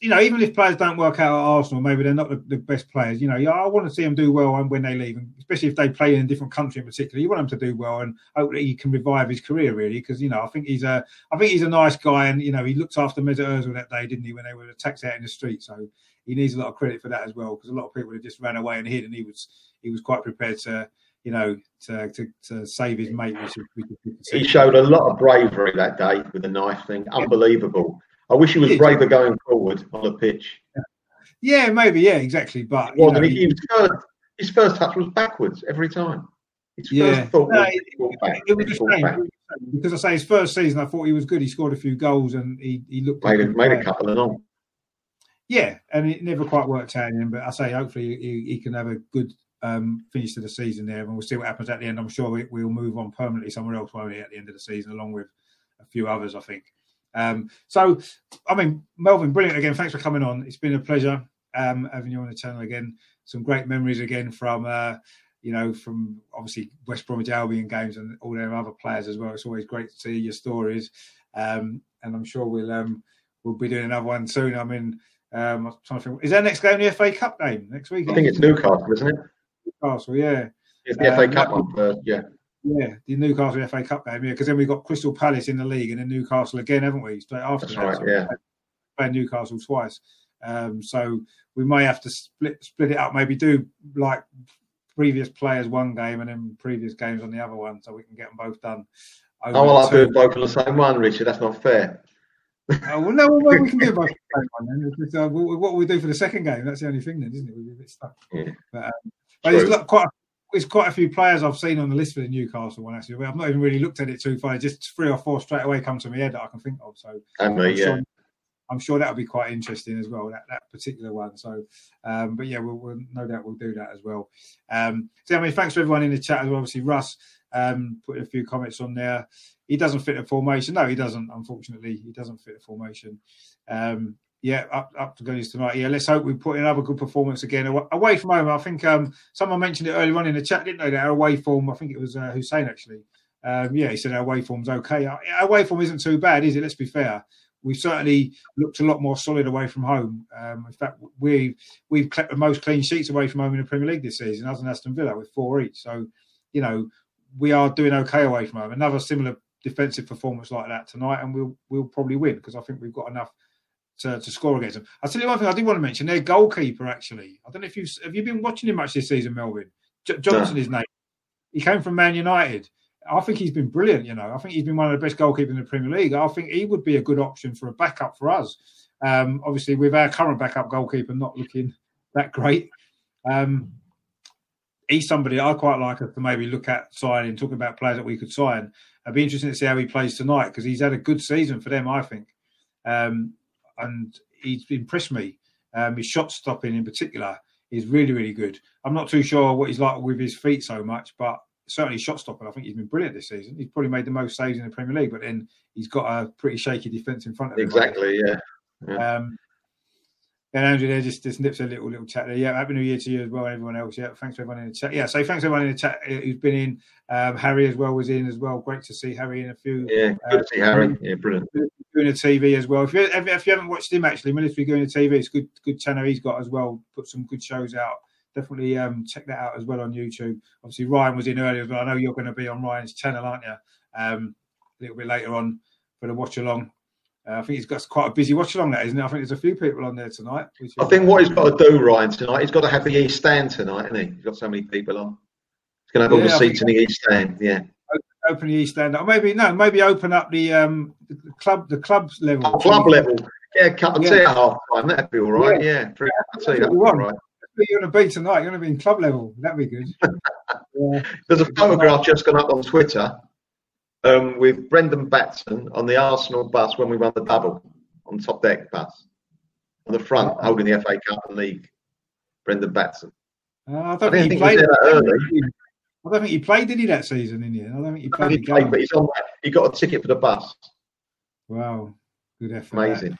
you know, even if players don't work out at Arsenal, maybe they're not the, the best players. You know, I want to see them do well when they leave, especially if they play in a different country in particular. You want them to do well, and hopefully he can revive his career really, because you know, I think he's a, I think he's a nice guy, and you know, he looked after Mesut Ozil that day, didn't he, when they were attacked out in the street? So he needs a lot of credit for that as well, because a lot of people just ran away and hid, and he was, he was quite prepared to, you know, to to, to save his mate. He showed a lot of bravery that day with the knife thing. Unbelievable. I wish he was braver going forward on the pitch. Yeah, maybe, yeah, exactly. But you Well, know, he, he- was first, his first touch was backwards every time. His first Yeah. thought No, was it, back, it was back. because I say his first season, I thought he was good. He scored a few goals and he, he looked Made, a, good. made a couple of them. Yeah, and it never quite worked out in him. But I say hopefully he, he can have a good um, finish to the season there, and we'll see what happens at the end. I'm sure we, we'll move on permanently somewhere else, won't we, at the end of the season, along with a few others, I think. Um, so, I mean, Melvyn, brilliant again. Thanks for coming on. It's been a pleasure um, having you on the channel again. Some great memories again from, uh, you know, from obviously West Bromwich Albion games and all their other players as well. It's always great to see your stories, um, and I'm sure we'll um, we'll be doing another one soon. I mean, um, I'm trying to think, is our next game the FA Cup game next week? I think it's Newcastle, isn't it? Newcastle, yeah. It's the FA Um, Cup one first, yeah. Yeah, the Newcastle FA Cup game, yeah, because then we've got Crystal Palace in the league and then Newcastle again, haven't we? Straight after That's that. right, So yeah. playing Newcastle twice. Um, so we may have to split split it up, maybe do like previous players one game and then previous games on the other one, so we can get them both done. over Oh, well, I'll the do both on the same one, Richard. That's not fair. Oh, well, no, well, we can do both. the same one then. Uh, what we do for the second game? That's the only thing, then, isn't it? We'll be a bit stuck. Yeah. But, um, but lo- quite. There's quite a few players I've seen on the list for the Newcastle one actually. I've not even really looked at it too far. Just three or four straight away come to my head that I can think of. So me, I'm yeah. sure, I'm sure that'll be quite interesting as well. That that particular one. So, um, but yeah, we'll, we'll no doubt we'll do that as well. Um, so I mean, thanks to everyone in the chat as well. Obviously, Russ um, putting a few comments on there. He doesn't fit the formation. No, he doesn't. Unfortunately, he doesn't fit the formation. Um, yeah, up up to goodies tonight. Yeah, let's hope we put in another good performance again away from home. I think um, someone mentioned it earlier on in the chat, didn't they? That our away form. I think it was uh, Hussein actually. Um, yeah, he said our away form's okay. Our our away form isn't too bad, is it? Let's be fair. We've certainly looked a lot more solid away from home. Um, in fact, we we've kept the most clean sheets away from home in the Premier League this season, as in Aston Villa with four each. So, you know, we are doing okay away from home. Another similar defensive performance like that tonight, and we'll we'll probably win because I think we've got enough to, to score against them. I'll tell you one thing I did want to mention. Their goalkeeper, actually, I don't know if you have you been watching him much this season, Melvyn J- Johnstone. His name. He came from Man United. I think he's been brilliant. You know, I think he's been one of the best goalkeepers in the Premier League. I think he would be a good option for a backup for us. Um, obviously, with our current backup goalkeeper not looking that great, um, he's somebody I quite like us to maybe look at signing, talking about players that we could sign. It'd be interesting to see how he plays tonight because he's had a good season for them, I think. Um, and he's impressed me. Um, his shot stopping in particular is really, really good. I'm not too sure what he's like with his feet so much, but certainly shot stopping. I think he's been brilliant this season. He's probably made the most saves in the Premier League, but then he's got a pretty shaky defence in front of him. Exactly, yeah. yeah. Um, and Andrew there just, just nips a little little chat there. Yeah, happy New Year to you as well, and everyone else. Yeah, thanks for everyone in the chat. Yeah, so thanks everyone in the chat who's been in. Um, Harry as well was in as well. Great to see Harry in a few. Yeah, good uh, to see Harry. Yeah, brilliant. Doing the TV as well. If you if you haven't watched him actually, Military Going to TV, it's good good channel he's got as well. Put some good shows out. Definitely um, check that out as well on YouTube. Obviously Ryan was in earlier as well. I know you're going to be on Ryan's channel, aren't you? Um, a little bit later on for the watch along. Uh, I think he's got quite a busy watch along that, isn't it? I think there's a few people on there tonight. I think what he's got to do, Ryan, tonight, he's got to have the East Stand tonight, hasn't he? He's got so many people on. He's going to have all yeah, the seats in the East Stand, yeah. Open the East Stand, or maybe no, maybe open up the um the club, the club's level. Oh, club level, yeah, cup of yeah. tea at half time. That'd be all right. Yeah, yeah. That'd be all right. You're going to be tonight. You're going to be in club level. That'd be good. yeah. There's a photograph just gone up on Twitter um, with Brendon Batson on the Arsenal bus when we won the double on top deck bus on the front, holding the FA Cup and League. Brendon Batson. Uh, I don't I think, he played that early. I don't think he played, did he, that season in here? I don't think he played. He, played, but he's on. He got a ticket for the bus. Wow, good effort. Amazing.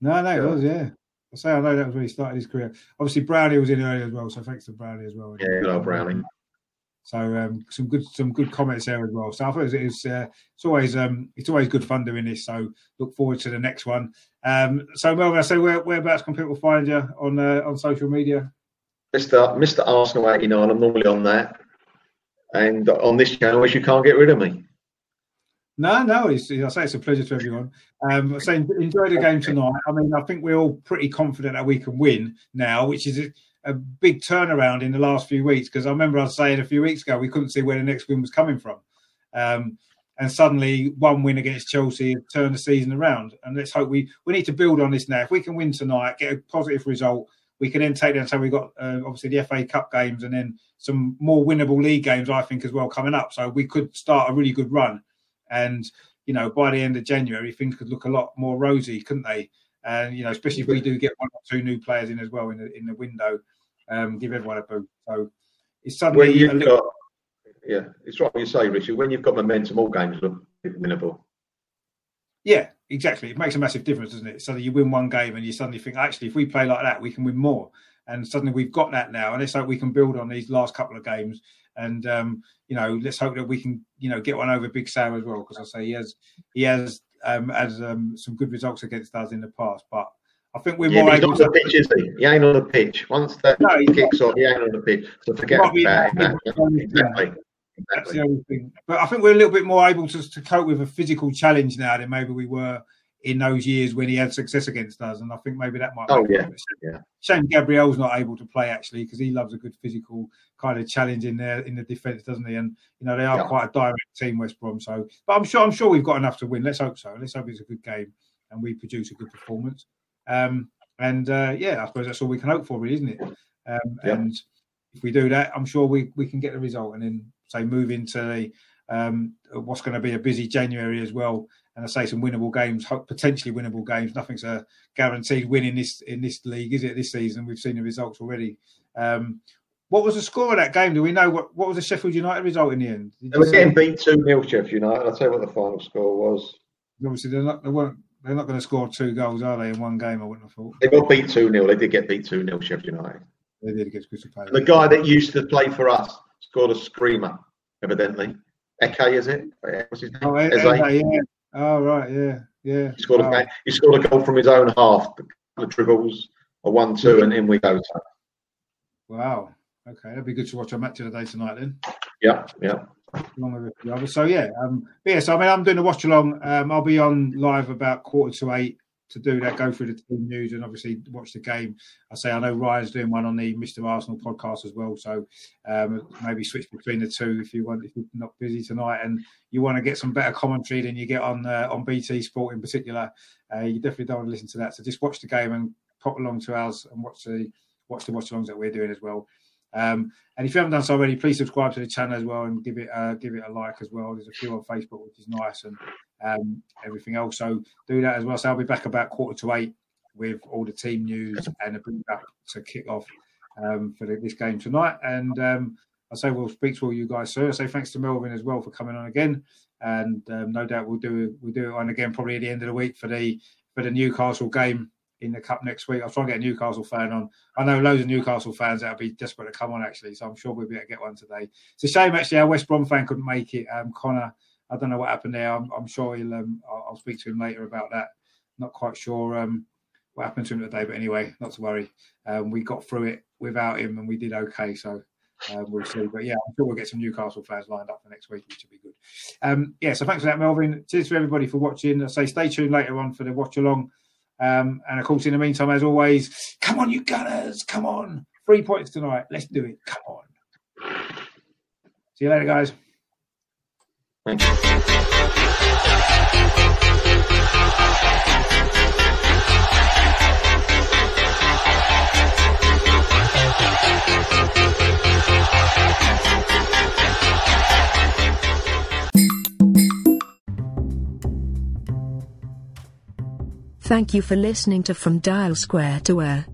No, no, it was yeah. I say I know that was where he started his career. Obviously, Brownie was in early as well, so thanks to Brownie as well. Yeah, good old Brownie. So um, some good some good comments there as well. So I thought it's uh, it's always um, it's always good fun doing this. So look forward to the next one. Um, so Melvyn, I say where whereabouts can people find you on uh, on social media? Mister Mister Arsenal eighty nine. I'm normally on that, and on this channel, which you can't get rid of me. No, no, it's, I say it's a pleasure to everyone. Um, so enjoy the game tonight. I mean, I think we're all pretty confident that we can win now, which is a, big turnaround in the last few weeks. Because I remember I was saying a few weeks ago we couldn't see where the next win was coming from, um, and suddenly one win against Chelsea turned the season around. And let's hope we we need to build on this now. If we can win tonight, get a positive result, we can then take them. So we've got uh, obviously the FA Cup games and then some more winnable league games, I think, as well coming up. So we could start a really good run and you know, by the end of January, things could look a lot more rosy, couldn't they? And you know, especially if we do get one or two new players in as well in the in the window, um, give everyone a boost. So it's suddenly you've little... got, yeah, it's right what you say, Richard. When you've got momentum, all games look winnable. Yeah, exactly. It makes a massive difference, doesn't it? So that you win one game and you suddenly think, actually, if we play like that, we can win more. And suddenly we've got that now, and it's like we can build on these last couple of games and um, you know, let's hope that we can, you know, get one over Big Sam as well. Because I say he has, he has um, has um, some good results against us in the past. But I think we're yeah, more able. He's on the pitch, is he? He ain't on the pitch. Once that no, kicks off, he ain't on the pitch. So forget about it. Exactly. That's the only thing. But I think we're a little bit more able to, to cope with a physical challenge now than maybe we were in those years when he had success against us. And I think maybe that might. Oh yeah, yeah. Shame Gabriel's not able to play actually because he loves a good physical kind of challenge in there in the defence, doesn't he? And you know they are yeah. quite a direct team, West Brom. So, but I'm sure I'm sure we've got enough to win. Let's hope so. Let's hope it's a good game and we produce a good performance. Um, and uh, yeah, I suppose that's all we can hope for, really, isn't it? Um, yeah. And if we do that, I'm sure we we can get the result and then say move into the um, what's going to be a busy January as well and I say some winnable games, potentially winnable games. Nothing's a guaranteed win in this in this league, is it? This season, we've seen the results already. Um, what was the score of that game? Do we know what, what was the Sheffield United result in the end? Did they were getting beat two 0 Sheffield United. I'll tell you what the final score was. Obviously, they're not they weren't they're not going to score two goals, are they, in one game? I wouldn't have thought. They got beat two 0 They did get beat two 0 Sheffield United. They did against Crystal Palace. The guy that used to play for us scored a screamer, evidently. Eke, is it? What's his name? Oh, Eze, yeah. Oh right, yeah, yeah. He scored, a, he scored a goal from his own half. The dribbles, a one-two, and in we go. Wow. Okay, that'd be good to watch a match of the day tonight then. Yeah, yeah. Along with the other. So yeah, um, yeah. So I mean, I'm doing a watch along. Um, I'll be on live about quarter to eight to do that, go through the team news and obviously watch the game. I say I know Ryan's doing one on the Mr. Arsenal podcast as well, so um, maybe switch between the two if you want. If you're not busy tonight and you want to get some better commentary than you get on uh, on BT Sport in particular, uh, you definitely don't want to listen to that. So just watch the game and pop along to ours and watch the watch the watch alongs that we're doing as well. Um, and if you haven't done so already, please subscribe to the channel as well and give it uh, give it a like as well. There's a few on Facebook, which is nice, and um, everything else. So do that as well. So I'll be back about quarter to eight with all the team news and a bring up to kick off um, for the, this game tonight. And um, I say we'll speak to all you guys, soon. I say thanks to Melvyn as well for coming on again, and um, no doubt we'll do we'll do it on again probably at the end of the week for the for the Newcastle game in the cup next week. I'll try and get a Newcastle fan on. I know loads of Newcastle fans that'll be desperate to come on actually, so I'm sure we'll be able to get one today. It's a shame actually our West Brom fan couldn't make it. Um, Connor, I don't know what happened there. I'm, I'm sure he'll. Um, I'll, I'll, speak to him later about that. Not quite sure um, what happened to him today, but anyway, not to worry. Um, we got through it without him, and we did okay. So. Um, we'll see, but yeah, I'm sure we'll get some Newcastle fans lined up for next week, which will be good. Um, yeah, so thanks for that, Melvyn. Cheers for everybody for watching. I say stay tuned later on for the watch along um, and of course, in the meantime, as always, come on, you Gunners, come on. Three points tonight. Let's do it. Come on. See you later, guys. Thank you. Thank you for listening to From Dial Square to Where.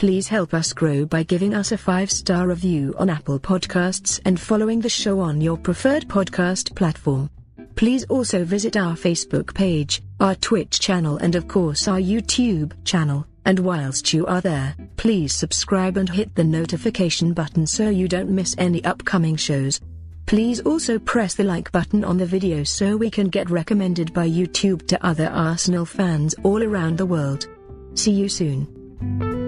Please help us grow by giving us a five star review on Apple Podcasts and following the show on your preferred podcast platform. Please also visit our Facebook page, our Twitch channel, and of course our YouTube channel. And whilst you are there, please subscribe and hit the notification button so you don't miss any upcoming shows. Please also press the like button on the video so we can get recommended by YouTube to other Arsenal fans all around the world. See you soon.